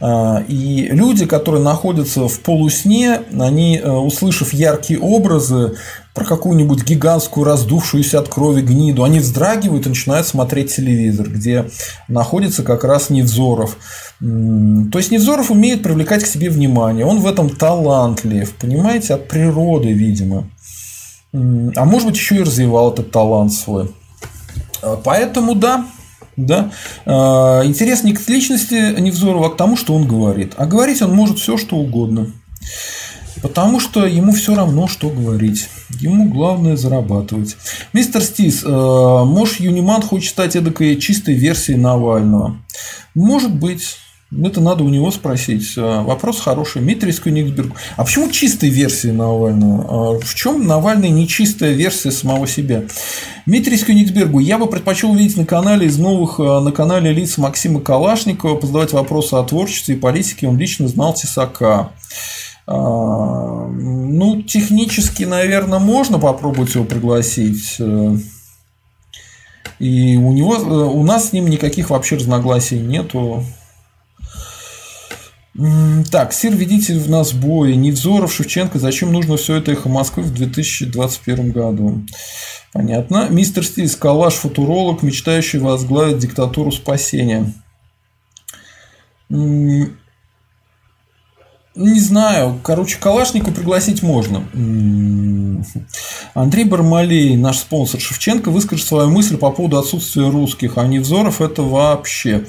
А, и люди, которые находятся в полусне, они, э, услышав яркие образы про какую-нибудь гигантскую раздувшуюся от крови гниду, они вздрагивают и начинают смотреть телевизор, где находится как раз Невзоров. То есть Невзоров умеет привлекать к себе внимание, он в этом талантлив, понимаете, от природы, видимо. А может быть, еще и развивал этот талант свой. А, поэтому да, да. А, интерес не к личности Невзорова, а к тому, что он говорит. А говорить он может все, что угодно. Потому что ему все равно, что говорить. Ему главное зарабатывать. Мистер Стис, а, может, Юниман хочет стать эдакой чистой версией Навального? Может быть. Это надо у него спросить. Вопрос хороший. Дмитрий Кёнигсберг. А почему чистая версия Навального? В чем Навальный не чистая версия самого себя? Дмитрий Кёнигсбергу я бы предпочел увидеть на канале из новых, на канале лиц Максима Калашникова, задавать вопросы о творчестве и политике. Он лично знал Тесака. Ну, технически, наверное, можно попробовать его пригласить. И у него, у нас с ним никаких вообще разногласий нету. Так, Сир, ведите в нас бой. Невзоров, Шевченко, зачем нужно все это эхо Москвы в 2021 году? Понятно. Мистер Стиль, Калаш, футуролог, мечтающий возглавить диктатуру спасения. Не знаю. Короче, Калашнику пригласить можно. Андрей Бармалей, наш спонсор Шевченко, выскажет свою мысль по поводу отсутствия русских, а Невзоров это вообще.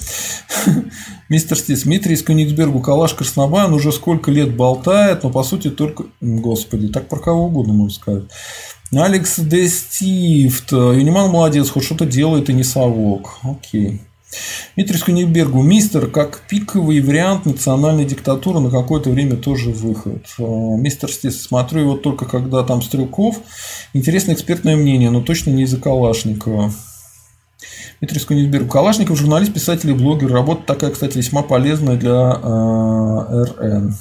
Мистер Стис, Дмитрий из Кёнигсбергу, Калаш Краснобай, уже сколько лет болтает, но по сути только... Господи, так про кого угодно можно сказать. Алекс Де Стифт, Юниман молодец, хоть что-то делает и не совок. Окей. Дмитрий Скунибергу, мистер, как пиковый вариант национальной диктатуры на какое-то время тоже выход. А, мистер Стис, смотрю его только когда там Стрелков. Интересное экспертное мнение, но точно не из-за Калашникова. Дмитрий Скунибергу. Калашников журналист, писатель и блогер. Работа такая, кстати, весьма полезная для э, РН.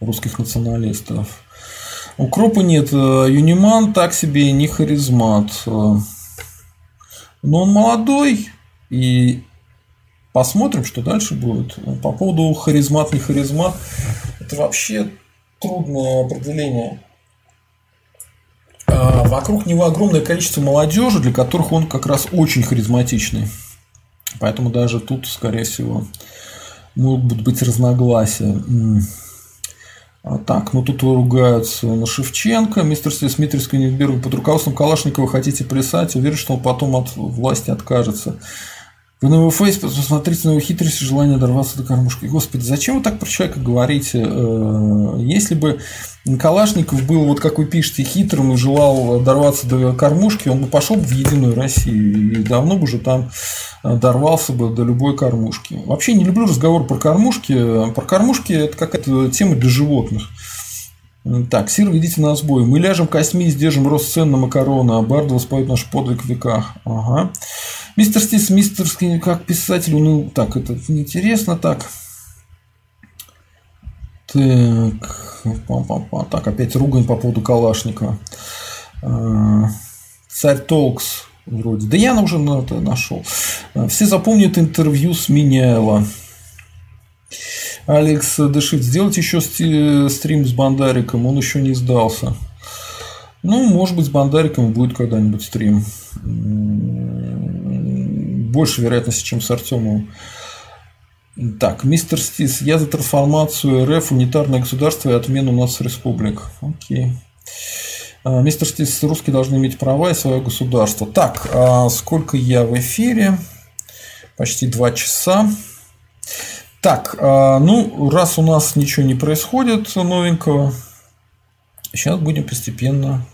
Русских националистов. Укропа нет. Юниман так себе не харизмат. Но он молодой, и посмотрим, что дальше будет. По поводу харизмат, не харизмат, это вообще трудное определение. А вокруг него огромное количество молодежи, для которых он как раз очень харизматичный. Поэтому даже тут, скорее всего, могут быть разногласия. А так, ну тут ругаются на Шевченко, мистер Стис, Дмитрий Сканенберг, под руководством Калашникова хотите плясать, уверен, что он потом от власти откажется. Вы на его фейс посмотрите на его хитрость и желание дорваться до кормушки. Господи, зачем вы так про человека говорите? Э, если бы Калашников был, вот как вы пишете, хитрым и желал дорваться до кормушки, он бы пошел в Единую Россию и давно бы уже там э, дорвался бы до любой кормушки. Вообще не люблю разговор про кормушки. Про кормушки это какая-то тема для животных. Так, Сир, ведите на сбой. Мы ляжем костьми, сдержим рост цен на макароны, а Бардова споет наш подвиг в веках. Ага. Мистер Стис, мистерский, как писатель, ну, так, это интересно, так. Так, пам -пам -пам. так, опять ругань по поводу Калашникова. А, Царь Толкс вроде. Да я уже на это нашел. А, все запомнят интервью с Миняйло. Алекс Дышит, сделать еще стрим с Бандариком, он еще не сдался. Ну, может быть, с Бандариком будет когда-нибудь стрим больше вероятности, чем с Артемовым. Так, мистер Стис, я за трансформацию РФ, унитарное государство и отмену нас республик. Окей. А, мистер Стис, русские должны иметь права и свое государство. Так, а сколько я в эфире? Почти два часа. Так, а, ну, раз у нас ничего не происходит новенького, сейчас будем постепенно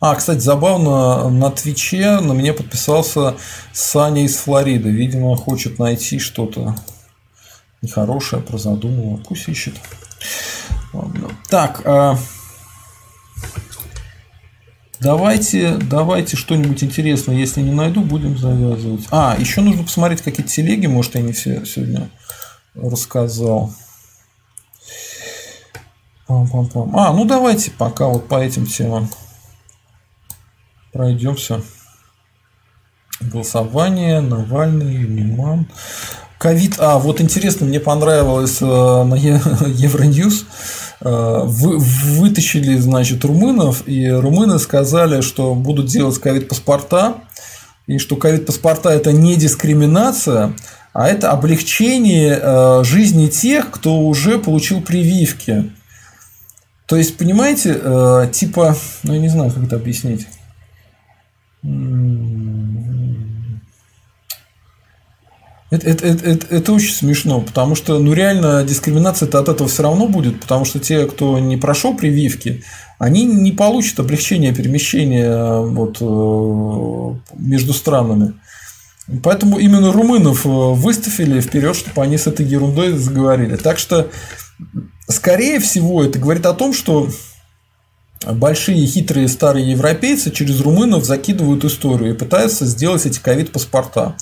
а, кстати, забавно, на Твиче на меня подписался Саня из Флориды. Видимо, хочет найти что-то нехорошее про задуманного. Пусть ищет. Ладно. Так, а... давайте, давайте что-нибудь интересное. Если не найду, будем завязывать. А, еще нужно посмотреть какие-то телеги, может, я не все сегодня рассказал. Пам-пам-пам. А, ну давайте пока вот по этим темам пройдемся. Голосование, Навальный, Юниман. ковид. А, вот интересно, мне понравилось э, на Евроньюз. Э, вы, вытащили, значит, румынов, и румыны сказали, что будут делать ковид-паспорта, и что ковид-паспорта – это не дискриминация, а это облегчение э, жизни тех, кто уже получил прививки. То есть, понимаете, типа, ну я не знаю, как это объяснить. Это, это, это, это очень смешно, потому что, ну, реально, дискриминация от этого все равно будет, потому что те, кто не прошел прививки, они не получат облегчения перемещения вот, э, между странами. Поэтому именно румынов э, выставили вперед, чтобы они с этой ерундой заговорили. Так что, скорее всего, это говорит о том, что большие хитрые старые европейцы через румынов закидывают историю и пытаются сделать эти ковид-паспорта.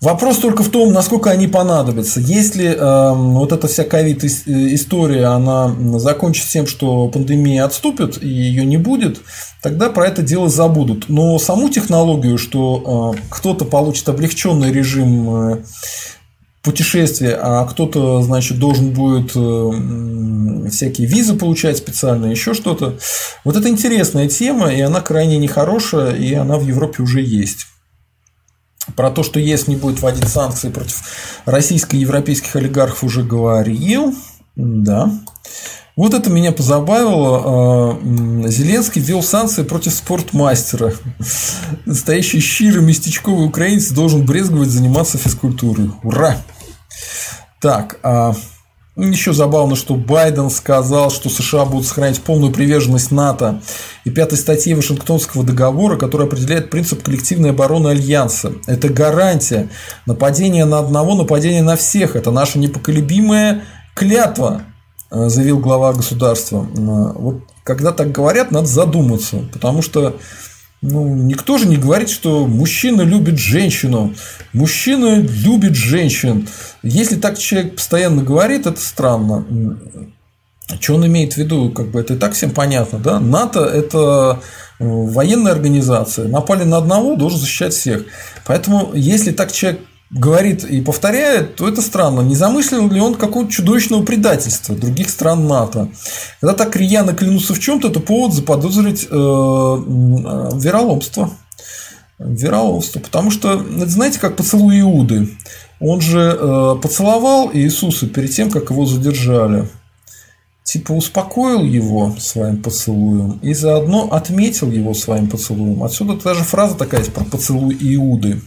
Вопрос только в том, насколько они понадобятся. Если э, вот эта вся ковид-история, она закончится тем, что пандемия отступит и ее не будет, тогда про это дело забудут. Но саму технологию, что э, кто-то получит облегченный режим э, путешествия, а кто-то, значит, должен будет э, всякие визы получать специально, еще что-то. Вот это интересная тема, и она крайне нехорошая, и она в Европе уже есть. Про то, что ЕС не будет вводить санкции против российско-европейских олигархов, уже говорил. Да. Вот это меня позабавило. А, Зеленский ввел санкции против спортмастера. Настоящий щирый местечковый украинец должен брезговать заниматься физкультурой. Ура! Так, а еще забавно, что Байден сказал, что США будут сохранять полную приверженность НАТО и пятой статьи Вашингтонского договора, которая определяет принцип коллективной обороны Альянса. Это гарантия. Нападение на одного, нападение на всех. Это наша непоколебимая клятва, заявил глава государства. Э, вот когда так говорят, надо задуматься, потому что ну, никто же не говорит, что мужчина любит женщину. Мужчина любит женщин. Если так человек постоянно говорит, это странно. Что он имеет в виду? Как бы это и так всем понятно, да? НАТО – это э, военная организация. Напали на одного, должен защищать всех. Поэтому, если так человек говорит и повторяет, то это странно. Не замыслил ли он какого-то чудовищного предательства других стран НАТО? Когда так рьяно клянутся в чем-то, это повод заподозрить э, э, вероломство. Вероломство. Потому что, знаете, как поцелуй Иуды. Он же э, поцеловал Иисуса перед тем, как его задержали. Типа успокоил его своим поцелуем и заодно отметил его своим поцелуем. Отсюда даже фраза такая про поцелуй Иуды.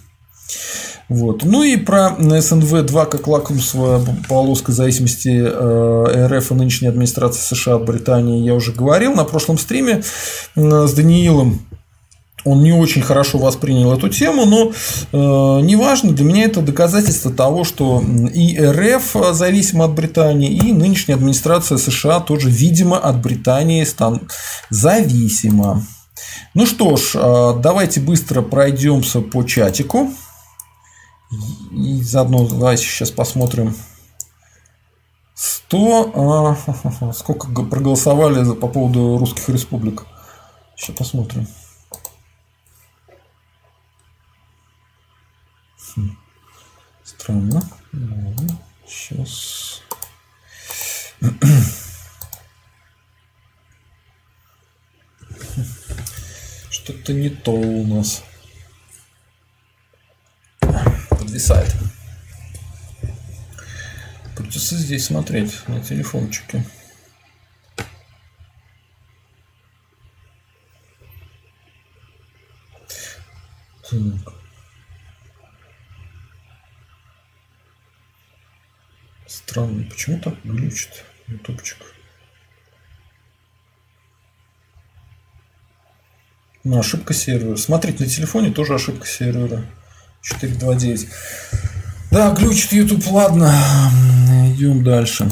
Вот. Ну и про СНВ-2 как лакмусовая полоска зависимости э, РФ и нынешней администрации США от Британии я уже говорил на прошлом стриме с Даниилом. Он не очень хорошо воспринял эту тему, но э, неважно, для меня это доказательство того, что и РФ зависима от Британии, и нынешняя администрация США тоже, видимо, от Британии стан... зависима. Ну что ж, э, давайте быстро пройдемся по чатику. И заодно давайте сейчас посмотрим 100, а, сколько проголосовали по поводу русских республик. Сейчас посмотрим. Хм. Странно. Сейчас. Что-то не то у нас подвисает. Придется здесь смотреть на телефончике. Странно, почему так глючит ютубчик? Ну, ошибка сервера. Смотреть на телефоне тоже ошибка сервера. 429. Да, глючит YouTube, ладно. Идем дальше.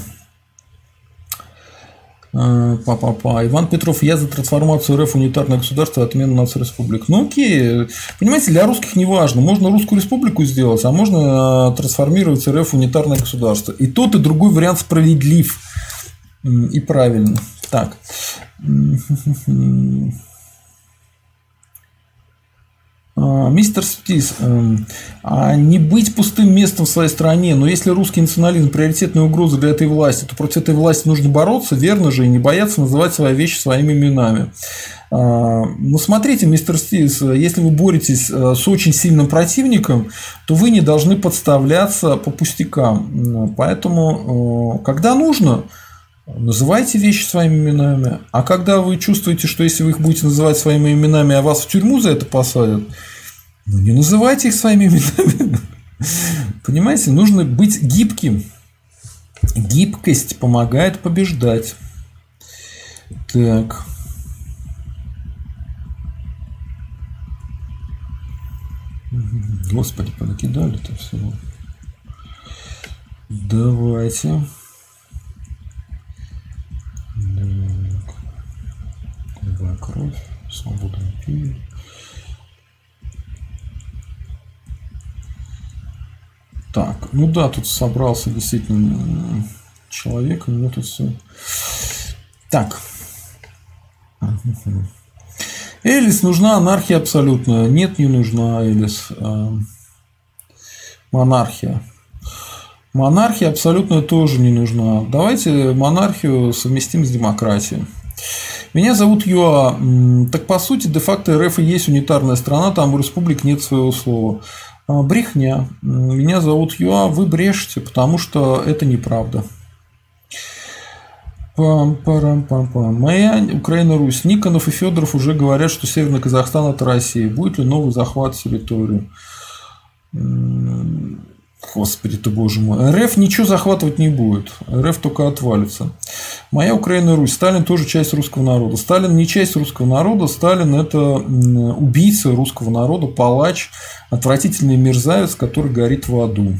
А, Па-па-па. Иван Петров, я за трансформацию РФ унитарное государство, отмену нацреспублик. Ну окей. Понимаете, для русских не важно. Можно русскую республику сделать, а можно а, трансформировать РФ унитарное государство. И тот, и другой вариант справедлив. И правильно. Так. А, мистер Стис, эм, а не быть пустым местом в своей стране, но если русский национализм приоритетная угроза для этой власти, то против этой власти нужно бороться, верно же, и не бояться называть свои вещи своими именами. А, ну, смотрите, мистер Стивс, если вы боретесь э, с очень сильным противником, то вы не должны подставляться по пустякам. Поэтому, э, когда нужно, называйте вещи своими именами. А когда вы чувствуете, что если вы их будете называть своими именами, а вас в тюрьму за это посадят, ну, не называйте их своими именами. Понимаете, нужно быть гибким. Гибкость помогает побеждать. Так. Господи, понакидали-то всего. Давайте. Так. Голубая кровь. Свобода империи. Так, ну да, тут собрался действительно человек, у него тут все. Так. Элис нужна анархия абсолютно. Нет, не нужна Элис. А, монархия. Монархия абсолютно тоже не нужна. Давайте монархию совместим с демократией. Меня зовут Юа. Так по сути, де-факто РФ и есть унитарная страна, там у республик нет своего слова. А, брехня. Меня зовут Юа, вы брешете, потому что это неправда. Пам парам пам пам Моя Украина Русь. Никонов и Федоров уже говорят, что Северный Казахстан это Россия. Будет ли новый захват территории? Господи ты, боже мой. РФ ничего захватывать не будет. РФ только отвалится. Моя Украина Русь. Сталин тоже часть русского народа. Сталин не часть русского народа. Сталин это убийца русского народа, палач, отвратительный мерзавец, который горит в аду.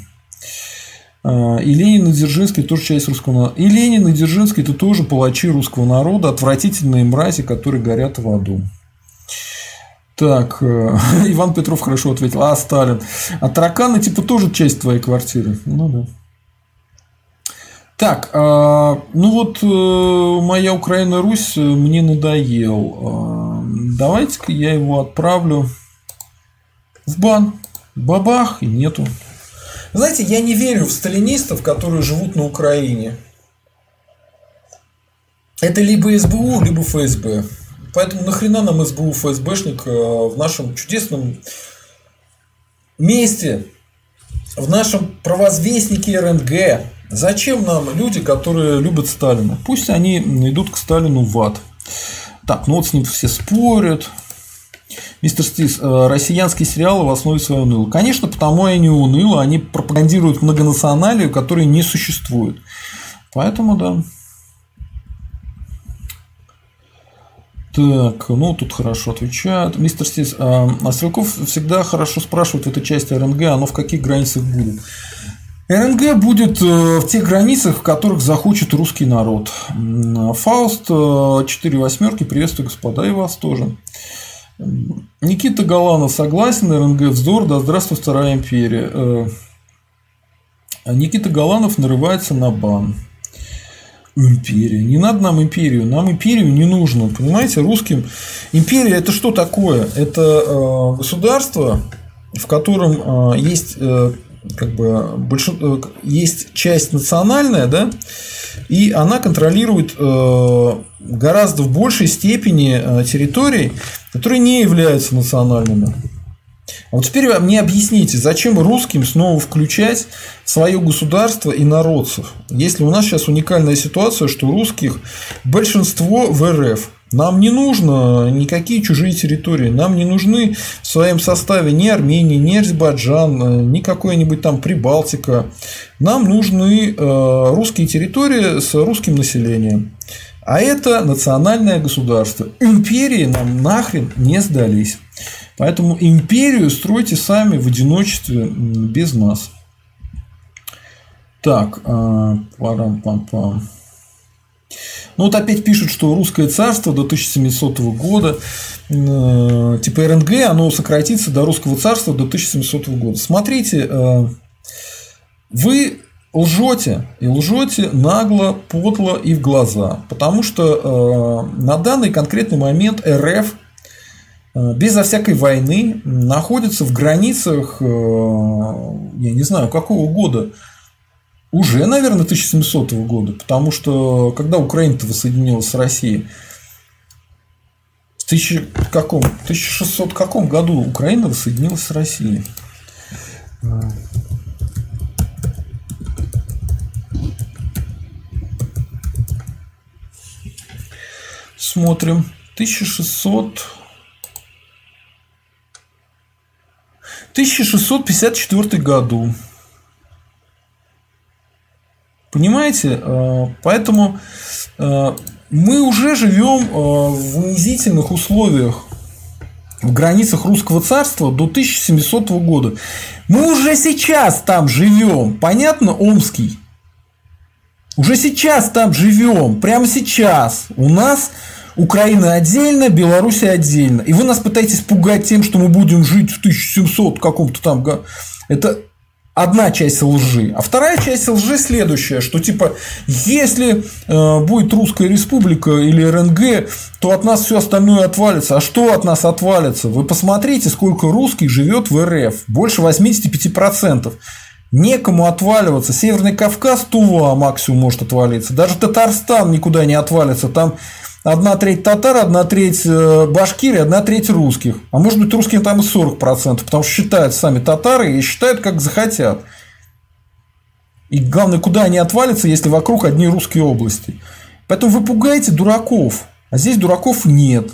А, и Ленин и Дзержинский тоже часть русского народа. И Ленин и Дзержинский это тоже палачи русского народа, отвратительные мрази, которые горят в аду. Так, э, Иван Петров хорошо ответил. А, Сталин. А тараканы типа тоже часть твоей квартиры. Ну да. Так, а, ну вот э, моя Украина Русь э, мне надоел. А, давайте-ка я его отправлю в бан. Бабах и нету. Знаете, я не верю в сталинистов, которые живут на Украине. Это либо СБУ, либо ФСБ. Поэтому нахрена нам СБУ ФСБшник э, в нашем чудесном месте, в нашем провозвестнике РНГ? Зачем нам люди, которые любят Сталина? Пусть они идут к Сталину в ад. Так, ну вот с ним все спорят. Мистер Стис, э, россиянские сериалы в основе своей унылы. Конечно, потому они унылы, они пропагандируют многонационалию, которой не существует. Поэтому, да. Так, ну тут хорошо отвечают. Мистер Стис, а, а Стрелков всегда хорошо спрашивает в этой части РНГ, оно в каких границах будет? РНГ будет э, в тех границах, в которых захочет русский народ. Фауст, 4 э, восьмерки, приветствую, господа, и вас тоже. Никита Галанов согласен, РНГ вздор, да здравствует Вторая империя. Э, Никита Галанов нарывается на бан. Империя. Не надо нам империю. Нам империю не нужно. Понимаете, русским. Империя это что такое? Это э, государство, в котором э, есть э, как бы большинство, есть часть национальная, да, и она контролирует гораздо в большей степени территорий, которые не являются национальными. Вот теперь мне объясните, зачем русским снова включать свое государство и народцев, если у нас сейчас уникальная ситуация, что русских большинство в РФ. Нам не нужно никакие чужие территории, нам не нужны в своем составе ни Армения, ни Азербайджан, ни какой-нибудь там Прибалтика. Нам нужны э, русские территории с русским населением. А это национальное государство. Империи нам нахрен не сдались. Поэтому империю стройте сами в одиночестве без нас. Так, а, парам-пам-пам. Ну вот опять пишут, что русское царство до 1700 года, э, типа РНГ, оно сократится до русского царства до 1700 года. Смотрите, э, вы лжете, и лжете нагло, подло и в глаза. Потому что э, на данный конкретный момент РФ безо всякой войны находится в границах, э, я не знаю, какого года, уже, наверное, 1700 года, потому что когда Украина-то воссоединилась с Россией, в тысячи, каком, 1600 каком году Украина воссоединилась с Россией? Смотрим. 1600... 1654 году. Понимаете? Э, поэтому э, мы уже живем э, в унизительных условиях в границах русского царства до 1700 года. Мы уже сейчас там живем. Понятно, Омский? Уже сейчас там живем. Прямо сейчас. У нас Украина отдельно, Беларусь отдельно. И вы нас пытаетесь пугать тем, что мы будем жить в 1700 каком-то там... Это одна часть лжи. А вторая часть лжи следующая, что типа, если э, будет Русская Республика или РНГ, то от нас все остальное отвалится. А что от нас отвалится? Вы посмотрите, сколько русских живет в РФ. Больше 85%. Некому отваливаться. Северный Кавказ, Тува максимум может отвалиться. Даже Татарстан никуда не отвалится. Там одна треть татар, одна треть э, башкирии, одна треть русских. А может быть, русские там и 40%, потому что считают сами татары и считают, как захотят. И главное, куда они отвалятся, если вокруг одни русские области. Поэтому вы пугаете дураков. А здесь дураков нет.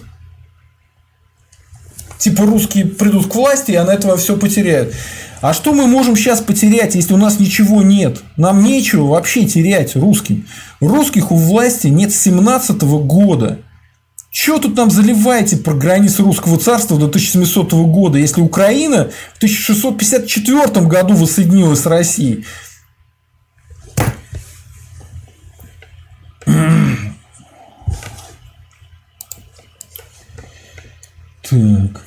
Типа русские придут к власти, и она этого все потеряют. А что мы можем сейчас потерять, если у нас ничего нет? Нам нечего вообще терять русским. Русских у власти нет с 17 года. Чего тут нам заливаете про границы русского царства до 1700 года, если Украина в 1654 году воссоединилась с Россией? Так.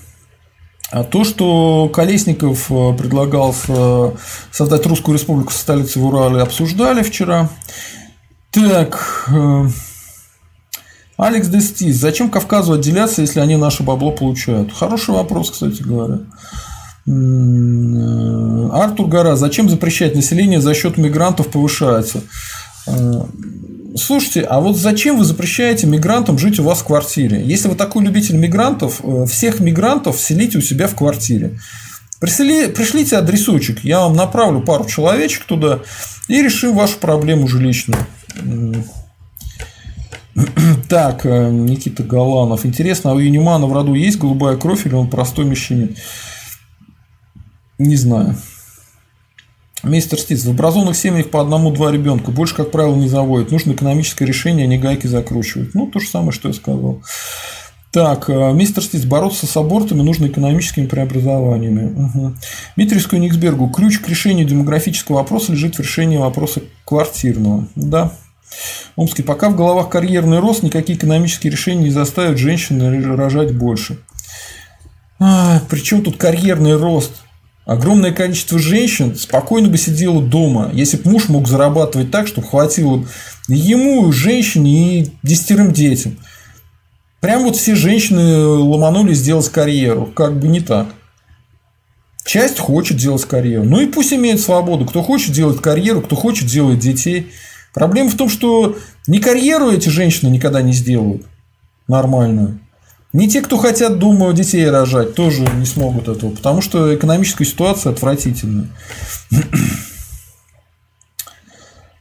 А то, что Колесников э, предлагал э, создать Русскую Республику со столицей в Урале, обсуждали вчера. Так, э, Алекс Дестис. Зачем Кавказу отделяться, если они наше бабло получают? Хороший вопрос, кстати говоря. Артур Гора. Зачем запрещать население за счет мигрантов повышается? Слушайте, а вот зачем вы запрещаете мигрантам жить у вас в квартире? Если вы такой любитель мигрантов, э, всех мигрантов селите у себя в квартире. Присели, пришлите адресочек, я вам направлю пару человечек туда и решим вашу проблему жилищную. Так, э, Никита Галанов. Интересно, а у Юнимана в роду есть голубая кровь или он простой мещанин? Не знаю. Мистер Стиц, в образованных семьях по одному-два ребенка больше, как правило, не заводят. Нужно экономическое решение, а не гайки закручивать. Ну, то же самое, что я сказал. Так, э, мистер Стиц, бороться с абортами нужно экономическими преобразованиями. Угу. Дмитрию Скуниксбергу, ключ к решению демографического вопроса лежит в решении вопроса квартирного. Да. Омский, пока в головах карьерный рост, никакие экономические решения не заставят женщин рожать больше. А, причем тут карьерный рост? Огромное количество женщин спокойно бы сидело дома, если бы муж мог зарабатывать так, чтобы хватило ему, женщине и десятерым детям. Прям вот все женщины ломанули сделать карьеру. Как бы не так. Часть хочет делать карьеру. Ну и пусть имеет свободу. Кто хочет делать карьеру, кто хочет делать детей. Проблема в том, что не карьеру эти женщины никогда не сделают нормальную. Не те, кто хотят, думаю, детей рожать, тоже не смогут этого, потому что экономическая ситуация отвратительная.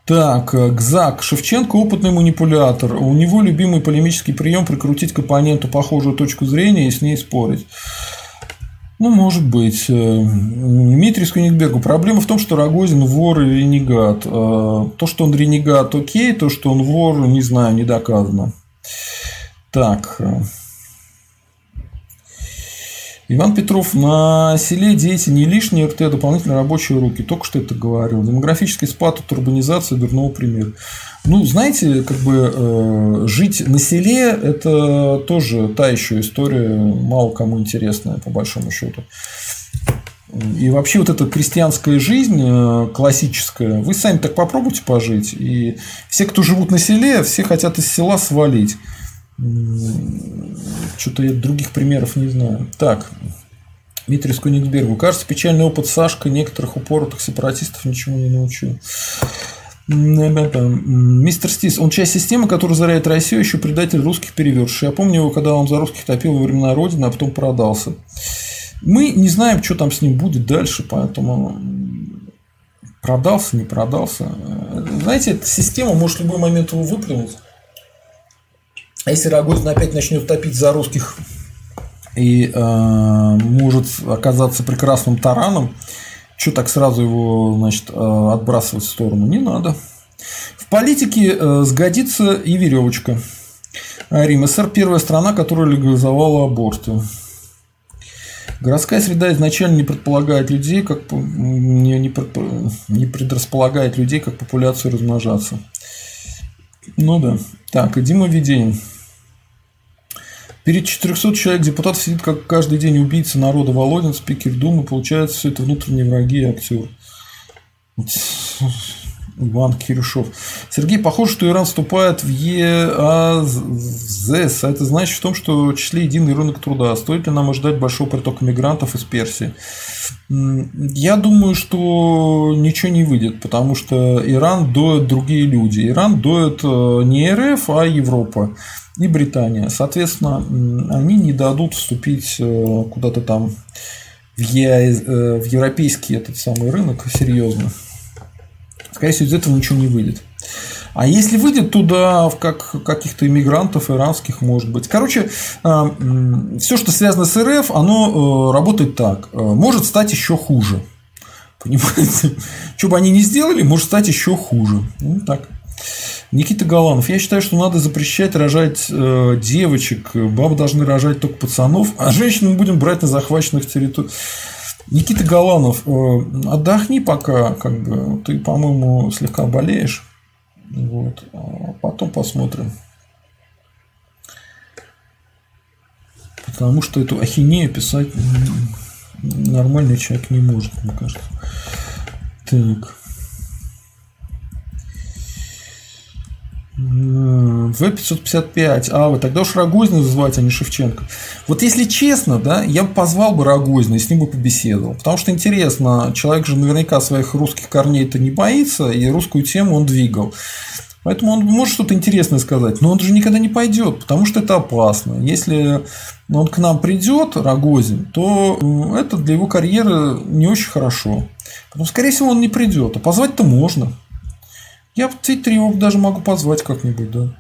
Так, Гзак. Шевченко опытный манипулятор. У него любимый полемический прием прикрутить к оппоненту похожую точку зрения и с ней спорить. Ну, может быть. Дмитрий Скунигбергу. Проблема в том, что Рогозин вор и ренегат. То, что он ренегат, окей. То, что он вор, не знаю, не доказано. Так. Иван Петров, на селе дети не лишние РТ, а дополнительные рабочие руки. Только что это говорил. Демографический спад от урбанизации дурного примера. Ну, знаете, как бы э, жить на селе – это тоже та еще история, мало кому интересная, по большому счету. И вообще вот эта крестьянская жизнь э, классическая, вы сами так попробуйте пожить. И все, кто живут на селе, все хотят из села свалить. Что-то я других примеров не знаю. Так, Дмитрий Скуниксбергу. Кажется, печальный опыт Сашка некоторых упоротых сепаратистов ничего не научил. Мистер Стис, он часть системы, которая заряет Россию, еще предатель русских переверший. Я помню его, когда он за русских топил во времена Родины, а потом продался. Мы не знаем, что там с ним будет дальше, поэтому продался, не продался. Знаете, эта система может в любой момент его выплюнуть. А если Рогозин опять начнет топить за русских и э, может оказаться прекрасным тараном, что так сразу его значит, э, отбрасывать в сторону? Не надо. В политике э, сгодится и веревочка. Рим СССР – первая страна, которая легализовала аборты. Городская среда изначально не предполагает людей, как не, не, не предрасполагает людей, как популяцию размножаться. Ну да. Так, и Дима Веденин. Перед 400 человек депутатов сидит как каждый день убийца народа Володин, спикер Думы, получается, все это внутренние враги и актер. Иван Кирюшов. Сергей, похоже, что Иран вступает в ЕАЗС, а это значит в том, что в числе единый рынок труда. Стоит ли нам ожидать большого притока мигрантов из Персии? Я думаю, что ничего не выйдет, потому что Иран доят другие люди. Иран доят э, не РФ, а Европа и Британия. Соответственно, они не дадут вступить э, куда-то там в, е... Э, в европейский этот самый рынок серьезно. Скорее всего, из этого ничего не выйдет. А если выйдет туда в как каких-то иммигрантов иранских, может быть. Короче, э, все, что связано с РФ, оно работает так. Может стать еще хуже. Понимаете? Что бы они ни сделали, может стать еще хуже. Ну, так. Никита Галанов, я считаю, что надо запрещать рожать э, девочек. Бабы должны рожать только пацанов, а женщин мы будем брать на захваченных территориях. Никита Галанов, э, отдохни пока, как бы ты, по-моему, слегка болеешь. Вот. А потом посмотрим. Потому что эту ахинею писать нормальный человек не может, мне кажется. Так. В-555. А, вы тогда уж Рогозина называть, а не Шевченко. Вот если честно, да, я бы позвал бы Рогозина и с ним бы побеседовал. Потому что интересно, человек же наверняка своих русских корней-то не боится, и русскую тему он двигал. Поэтому он может что-то интересное сказать, но он же никогда не пойдет, потому что это опасно. Если он к нам придет, Рогозин, то это для его карьеры не очень хорошо. Потому, скорее всего, он не придет. А позвать-то можно. Я в Твиттере его даже могу позвать как-нибудь, да.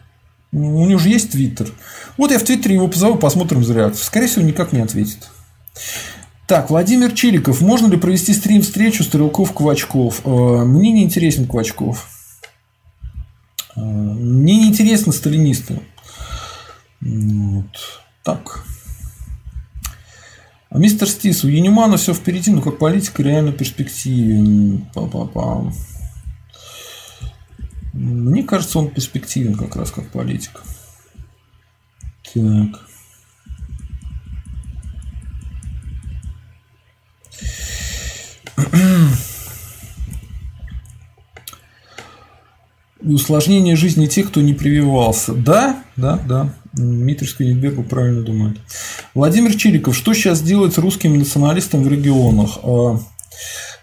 У него же есть Твиттер. Вот я в Твиттере его позову, посмотрим за реакцию. Скорее всего, никак не ответит. Так, Владимир Чириков. Можно ли провести стрим-встречу Стрелков-Квачков? Э, мне не интересен Квачков. Э, мне не интересны сталинисты. Вот. Так. А мистер Стис, у Юнимана все впереди, но как политика реально перспективе. Па-па-па. Мне кажется, он перспективен как раз как политик. Так. усложнение жизни тех, кто не прививался. Да, да, да. Дмитрий Сканибергу правильно думает. Владимир Чириков. Что сейчас делать с русскими националистами в регионах?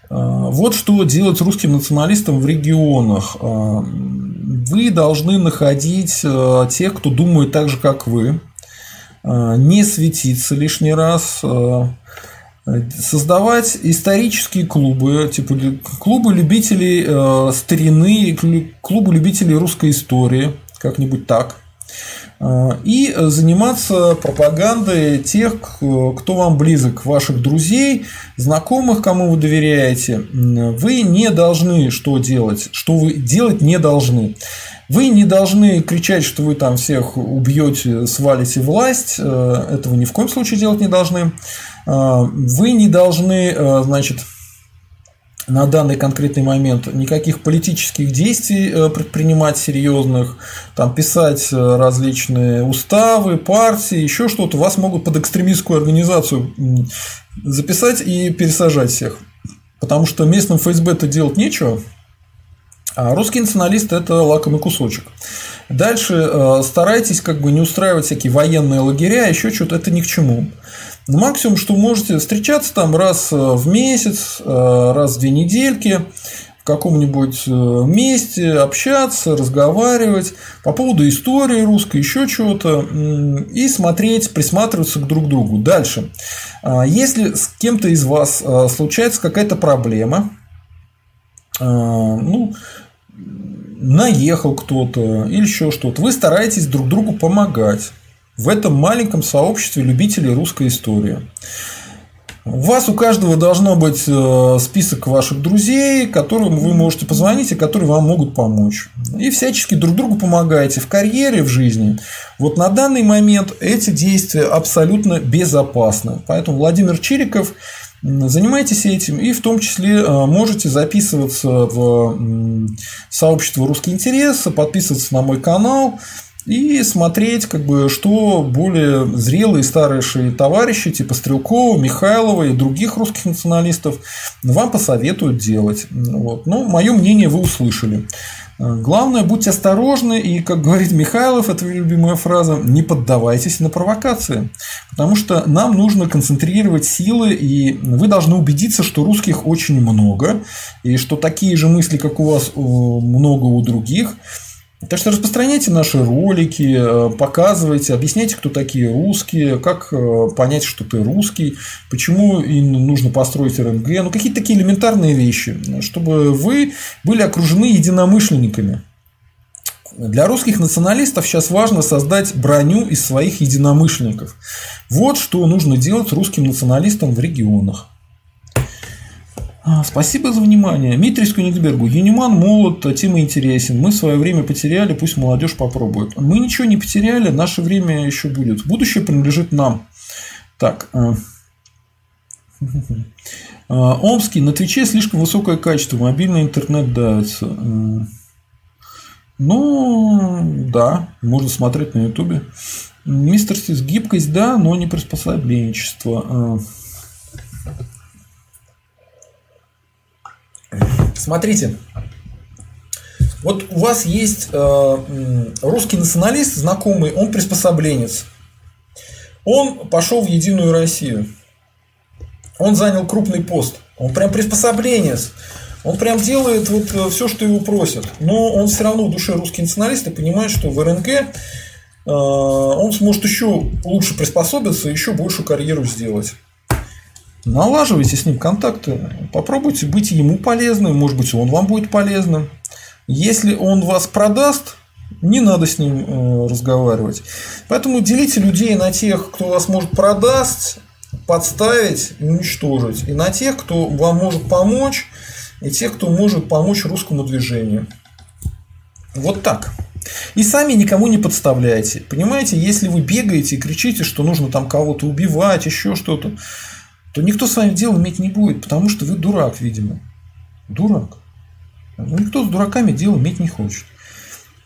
А, вот что делать русским националистам в регионах. А, вы должны находить а, тех, кто думает так же, как вы, не светиться лишний раз, создавать исторические клубы, типа клубы любителей старины, клубы любителей русской истории, как-нибудь так – и заниматься пропагандой тех, кто вам близок, ваших друзей, знакомых, кому вы доверяете. Вы не должны что делать, что вы делать не должны. Вы не должны кричать, что вы там всех убьете, свалите власть. Э, этого ни в коем случае делать не должны. А, вы не должны, э, значит, на данный конкретный момент никаких политических действий э, предпринимать серьезных, там писать э, различные уставы, партии, еще что-то, вас могут под экстремистскую организацию записать и пересажать всех. Потому что местным ФСБ-то делать нечего, А русский националист – это лакомый кусочек. Дальше э, старайтесь как бы не устраивать всякие военные лагеря, еще что-то, это ни к чему. Максимум, что можете встречаться там раз э, в месяц, э, раз в две недельки, в каком-нибудь месте, общаться, разговаривать по поводу истории русской, еще чего-то, и смотреть, присматриваться к друг другу. Дальше. Если с кем-то из вас случается какая-то проблема, ну, наехал кто-то или еще что-то, вы стараетесь друг другу помогать в этом маленьком сообществе любителей русской истории. У вас у каждого должно быть э, список ваших друзей, которым вы можете позвонить и которые вам могут помочь. И всячески друг другу помогаете в карьере, в жизни. Вот на данный момент эти действия абсолютно безопасны. Поэтому Владимир Чириков Занимайтесь этим и в том числе э, можете записываться в сообщество «Русский интерес», подписываться на мой канал и смотреть, как бы, что более зрелые старейшие товарищи типа Стрелкова, Михайлова и других русских националистов вам посоветуют делать. Вот. Но мое мнение вы услышали. Главное, будьте осторожны и, как говорит Михайлов, это любимая фраза, не поддавайтесь на провокации. Потому что нам нужно концентрировать силы, и вы должны убедиться, что русских очень много, и что такие же мысли, как у вас, много у других. Так что распространяйте наши ролики, э, показывайте, объясняйте, кто такие русские, как э, понять, что ты русский, почему нужно построить РНГ, ну какие-то такие элементарные вещи, чтобы вы были окружены единомышленниками. Для русских националистов сейчас важно создать броню из своих единомышленников. Вот что нужно делать русским националистам в регионах. А, спасибо за внимание. Митрис Кёнигсбергу. Юниман молод, а тема интересен. Мы свое время потеряли, пусть молодежь попробует. Мы ничего не потеряли, наше время еще будет. Будущее принадлежит нам. Так. А. Омский. На Твиче слишком высокое качество. Мобильный интернет давится. Ну, да, можно смотреть на Ютубе. Мистер Стис, гибкость, да, но не приспособленчество. Смотрите, вот у вас есть э, русский националист, знакомый, он приспособленец. Он пошел в Единую Россию. Он занял крупный пост. Он прям приспособленец. Он прям делает вот э, все, что его просят. Но он все равно в душе русский националист и понимает, что в РНГ э, он сможет еще лучше приспособиться, еще большую карьеру сделать. Налаживайте с ним контакты, попробуйте быть ему полезным, может быть, он вам будет полезным. Если он вас продаст, не надо с ним э, разговаривать. Поэтому делите людей на тех, кто вас может продаст, подставить уничтожить, и на тех, кто вам может помочь, и тех, кто может помочь русскому движению. Вот так. И сами никому не подставляйте. Понимаете, если вы бегаете и кричите, что нужно там кого-то убивать, еще что-то, то никто с вами дело иметь не будет, потому что вы дурак, видимо. Дурак. Ну, никто с дураками дело иметь не хочет.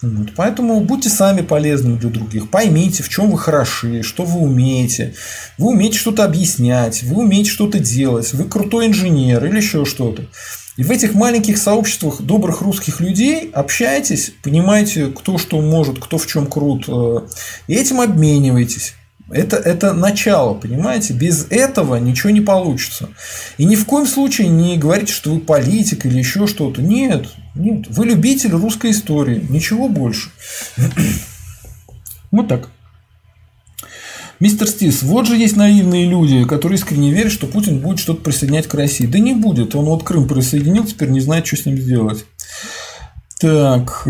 Вот. Поэтому будьте сами полезными для других. Поймите, в чем вы хороши, что вы умеете. Вы умеете что-то объяснять, вы умеете что-то делать, вы крутой инженер или еще что-то. И в этих маленьких сообществах добрых русских людей общайтесь, понимаете, кто что может, кто в чем крут, э, и этим обменивайтесь. Это, это начало, понимаете? Без этого ничего не получится. И ни в коем случае не говорите, что вы политик или еще что-то. Нет, нет. Вы любитель русской истории. Ничего больше. Вот так. Мистер Стис, вот же есть наивные люди, которые искренне верят, что Путин будет что-то присоединять к России. Да не будет. Он вот Крым присоединил, теперь не знает, что с ним сделать. Так.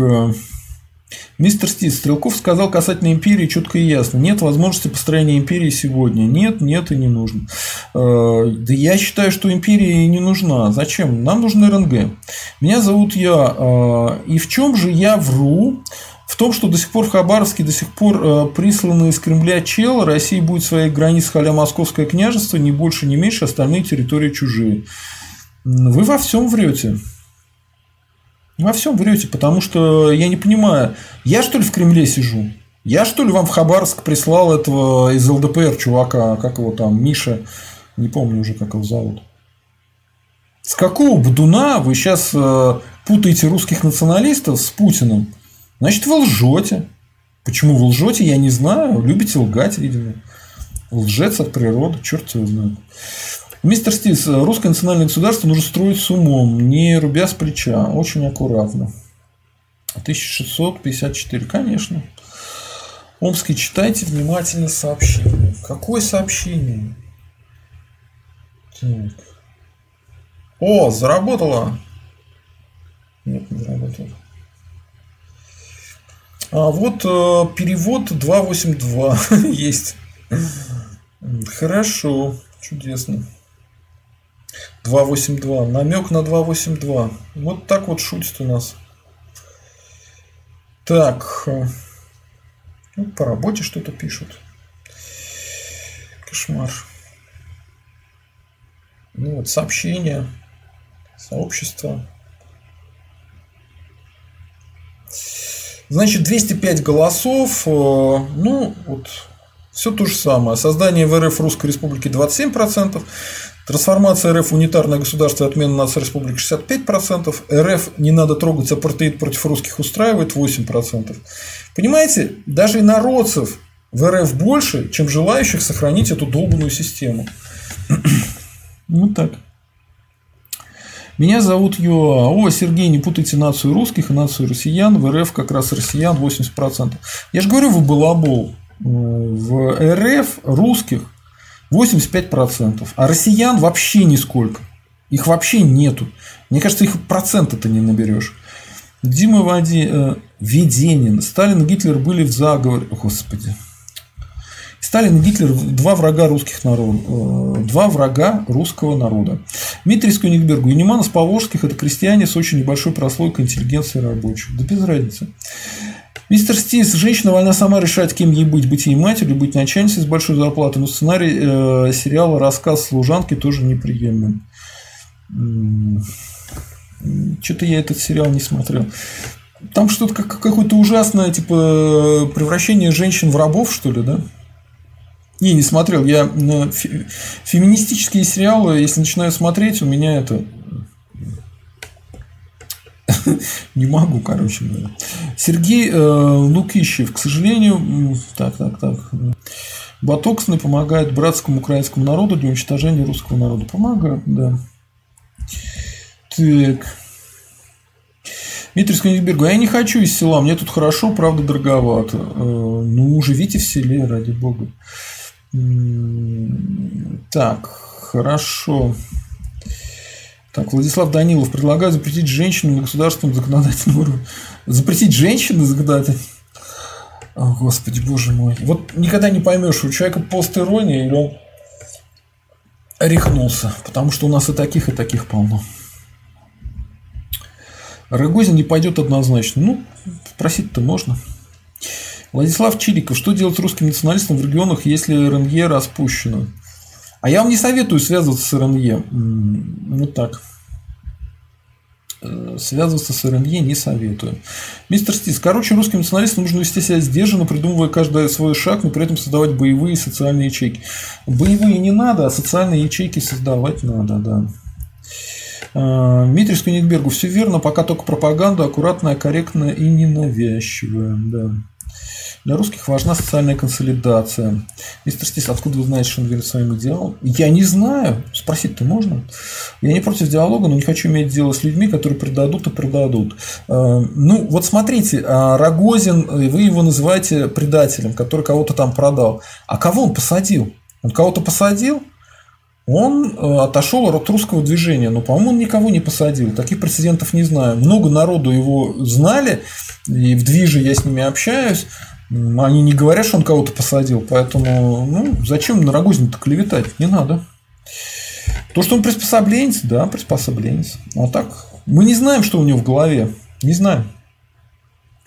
Мистер Стив Стрелков сказал касательно империи четко и ясно. Нет возможности построения империи сегодня. Нет, нет и не нужно. Э, да я считаю, что империя не нужна. Зачем? Нам нужен РНГ. Меня зовут я. Э, и в чем же я вру? В том, что до сих пор в Хабаровске до сих пор э, присланы из Кремля чел, Россия будет своей границ халя Московское княжество, не больше, не меньше, остальные территории чужие. Вы во всем врете. Во всем врете, потому что я не понимаю, я что ли в Кремле сижу? Я что ли вам в Хабаровск прислал этого из ЛДПР чувака, как его там, Миша, не помню уже, как его зовут. С какого бдуна вы сейчас э, путаете русских националистов с Путиным, значит, вы лжете. Почему вы лжете, я не знаю. Любите лгать, видимо. Лжец от природы, черт его знает. Мистер Стис, русское национальное государство нужно строить с умом, не рубя с плеча, очень аккуратно. 1654, конечно. Омский, читайте внимательно сообщение. Какое сообщение? Так. О, заработала. Нет, не заработала. А вот э, перевод 282 есть. Хорошо, чудесно. 282. Намек на 282. Вот так вот шутит у нас. Так. Ну, по работе что-то пишут. Кошмар. Ну вот, сообщения, сообщество. Значит, 205 голосов. Э, ну, вот, все то же самое. Создание в РФ Русской Республики 27%, трансформация РФ унитарное государство отмена нации республики 65%, РФ не надо трогать, апартеид против русских устраивает 8%. Понимаете, даже и народцев в РФ больше, чем желающих сохранить эту долбанную систему. Вот так. Меня зовут Йоа. О, Сергей, не путайте нацию русских и нацию россиян. В РФ как раз россиян 80%. Я же говорю, вы балабол. В РФ русских 85%, а россиян вообще нисколько. Их вообще нету. Мне кажется, их процента-то не наберешь. Дима Вади, э, Веденин. Сталин и Гитлер были в заговоре. Господи. Сталин и Гитлер – два врага русских народов, э, два врага русского народа. Дмитрий из Кёнигберга. Юниман из Поволжских – это крестьяне с очень небольшой прослойкой интеллигенции рабочих. Да без разницы. Мистер Стис, женщина вольна сама решать, кем ей быть, быть ей матерью, быть начальницей с большой зарплатой, но сценарий э, сериала «Рассказ служанки» тоже неприемлем. Что-то я этот сериал не смотрел. Там что-то как, какое-то ужасное, типа, превращение женщин в рабов, что ли, да? Не, не смотрел. Я э, феминистические сериалы, если начинаю смотреть, у меня это не могу, короче говоря. Сергей э, Лукищев, к сожалению, так, так, так. Ботоксный помогает братскому украинскому народу для уничтожения русского народа. Помогает, да. Так. Дмитрий Сканибергу, я не хочу из села, мне тут хорошо, правда, дороговато. Э, ну, живите в селе, ради бога. Так, хорошо. Так, Владислав Данилов предлагает запретить женщину на государственном законодательном уровне. Запретить женщин на законодательном о, Господи, боже мой. Вот никогда не поймешь, у человека постирония или он рехнулся, потому что у нас и таких, и таких полно. Рогозин не пойдет однозначно. Ну, спросить-то можно. Владислав Чириков. Что делать русским националистам в регионах, если РНЕ распущено? А я вам не советую связываться с РНЕ. Вот так. Э, связываться с РНЕ не советую. Мистер Стис. Короче, русским националистам нужно вести себя сдержанно, придумывая каждый свой шаг, но при этом создавать боевые социальные ячейки. Боевые не надо, а социальные ячейки создавать надо, да. Э, Дмитрий Скунигбергу. Все верно, пока только пропаганда аккуратная, корректная и ненавязчивая. Да. Для русских важна социальная консолидация. Мистер Стис, откуда вы знаете, что он верит своим идеалам? Я не знаю. Спросить-то можно. Я не против диалога, но не хочу иметь дело с людьми, которые предадут и предадут. Э, ну, вот смотрите, а Рогозин, вы его называете предателем, который кого-то там продал. А кого он посадил? Он кого-то посадил? Он э, отошел от русского движения, но, по-моему, он никого не посадил. Таких прецедентов не знаю. Много народу его знали, и в движе я с ними общаюсь. Они не говорят, что он кого-то посадил, поэтому ну, зачем на Рогозина-то клеветать? Не надо. То, что он приспособленец, да, приспособленец. А так, мы не знаем, что у него в голове. Не знаем.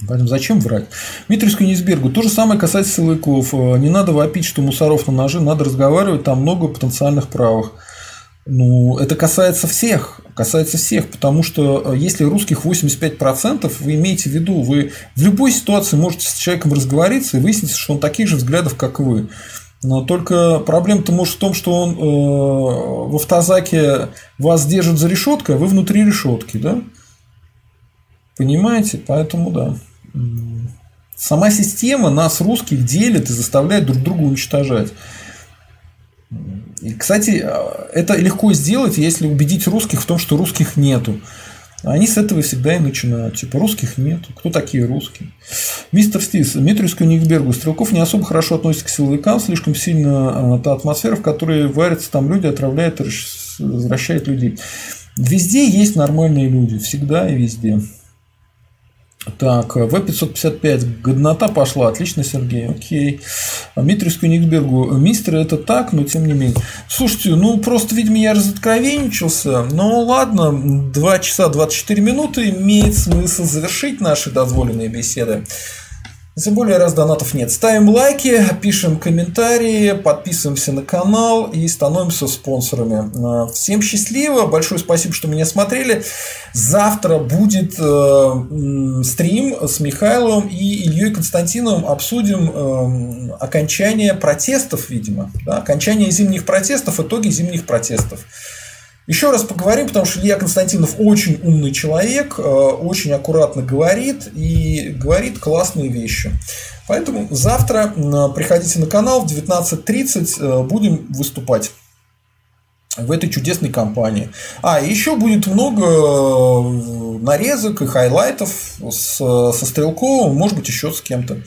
Поэтому зачем врать? Дмитрий Скунисбергу. То же самое касается силовиков. Не надо вопить, что мусоров на ножи, надо разговаривать, там много потенциальных правых. Ну, это касается всех, касается всех, потому что э, если русских 85%, вы имеете в виду, вы в любой ситуации можете с человеком разговориться и выяснить, что он таких же взглядов, как вы. Но только проблема-то может в том, что он э, в автозаке вас держит за решеткой, а вы внутри решетки, да? Понимаете? Поэтому да. Сама система нас, русских, делит и заставляет друг друга уничтожать. И, кстати, это легко сделать, если убедить русских в том, что русских нету. Они с этого всегда и начинают. Типа, русских нету. Кто такие русские? Мистер Стис, Дмитрию Кёнигсбергу. Стрелков не особо хорошо относится к силовикам. Слишком сильно а, та атмосфера, в которой варятся там люди, отравляет возвращает людей. Везде есть нормальные люди. Всегда и везде. Так, В-555, годнота пошла, отлично, Сергей, окей. Дмитрию Кёнигсбергу, мистер, это так, но тем не менее. Слушайте, ну просто, видимо, я разоткровенничался, но ладно, 2 часа 24 минуты имеет смысл завершить наши дозволенные беседы. Тем более, раз донатов нет. Ставим лайки, пишем комментарии, подписываемся на канал и становимся спонсорами. А, всем счастливо, большое спасибо, что меня смотрели. Завтра будет э, стрим с Михайловым и Ильей Константиновым. Обсудим э, окончание протестов, видимо. Да? Окончание зимних протестов, итоги зимних протестов. Еще раз поговорим, потому что Илья Константинов очень умный человек, э, очень аккуратно говорит и говорит классные вещи. Поэтому завтра приходите на канал в 19.30 э, будем выступать в этой чудесной компании. А, еще будет много э, нарезок и highlight ов с, со Стрелковым, может быть, еще с кем-то.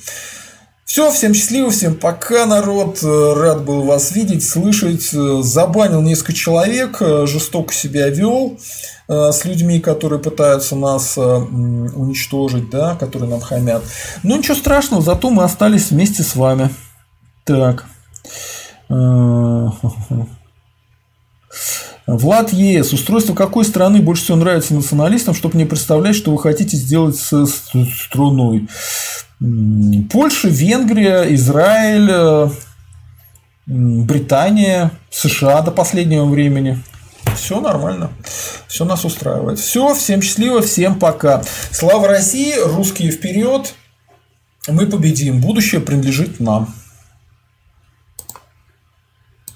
Все, всем счастливо, всем пока, народ. Рад был вас видеть, слышать. Забанил несколько человек, жестоко себя вел э, с людьми, которые пытаются нас э, уничтожить, да, которые нам хамят. Но ничего страшного, зато мы остались вместе с вами. Так. Э, Влад ЕС. Устройство какой страны больше всего нравится националистам, чтобы не представлять, что вы хотите сделать с страной? Польша, Венгрия, Израиль, э, Британия, США до последнего времени. Все нормально. Все нас устраивает. Все, всем счастливо, всем пока. Слава России, русские вперед. Мы победим. Будущее принадлежит нам.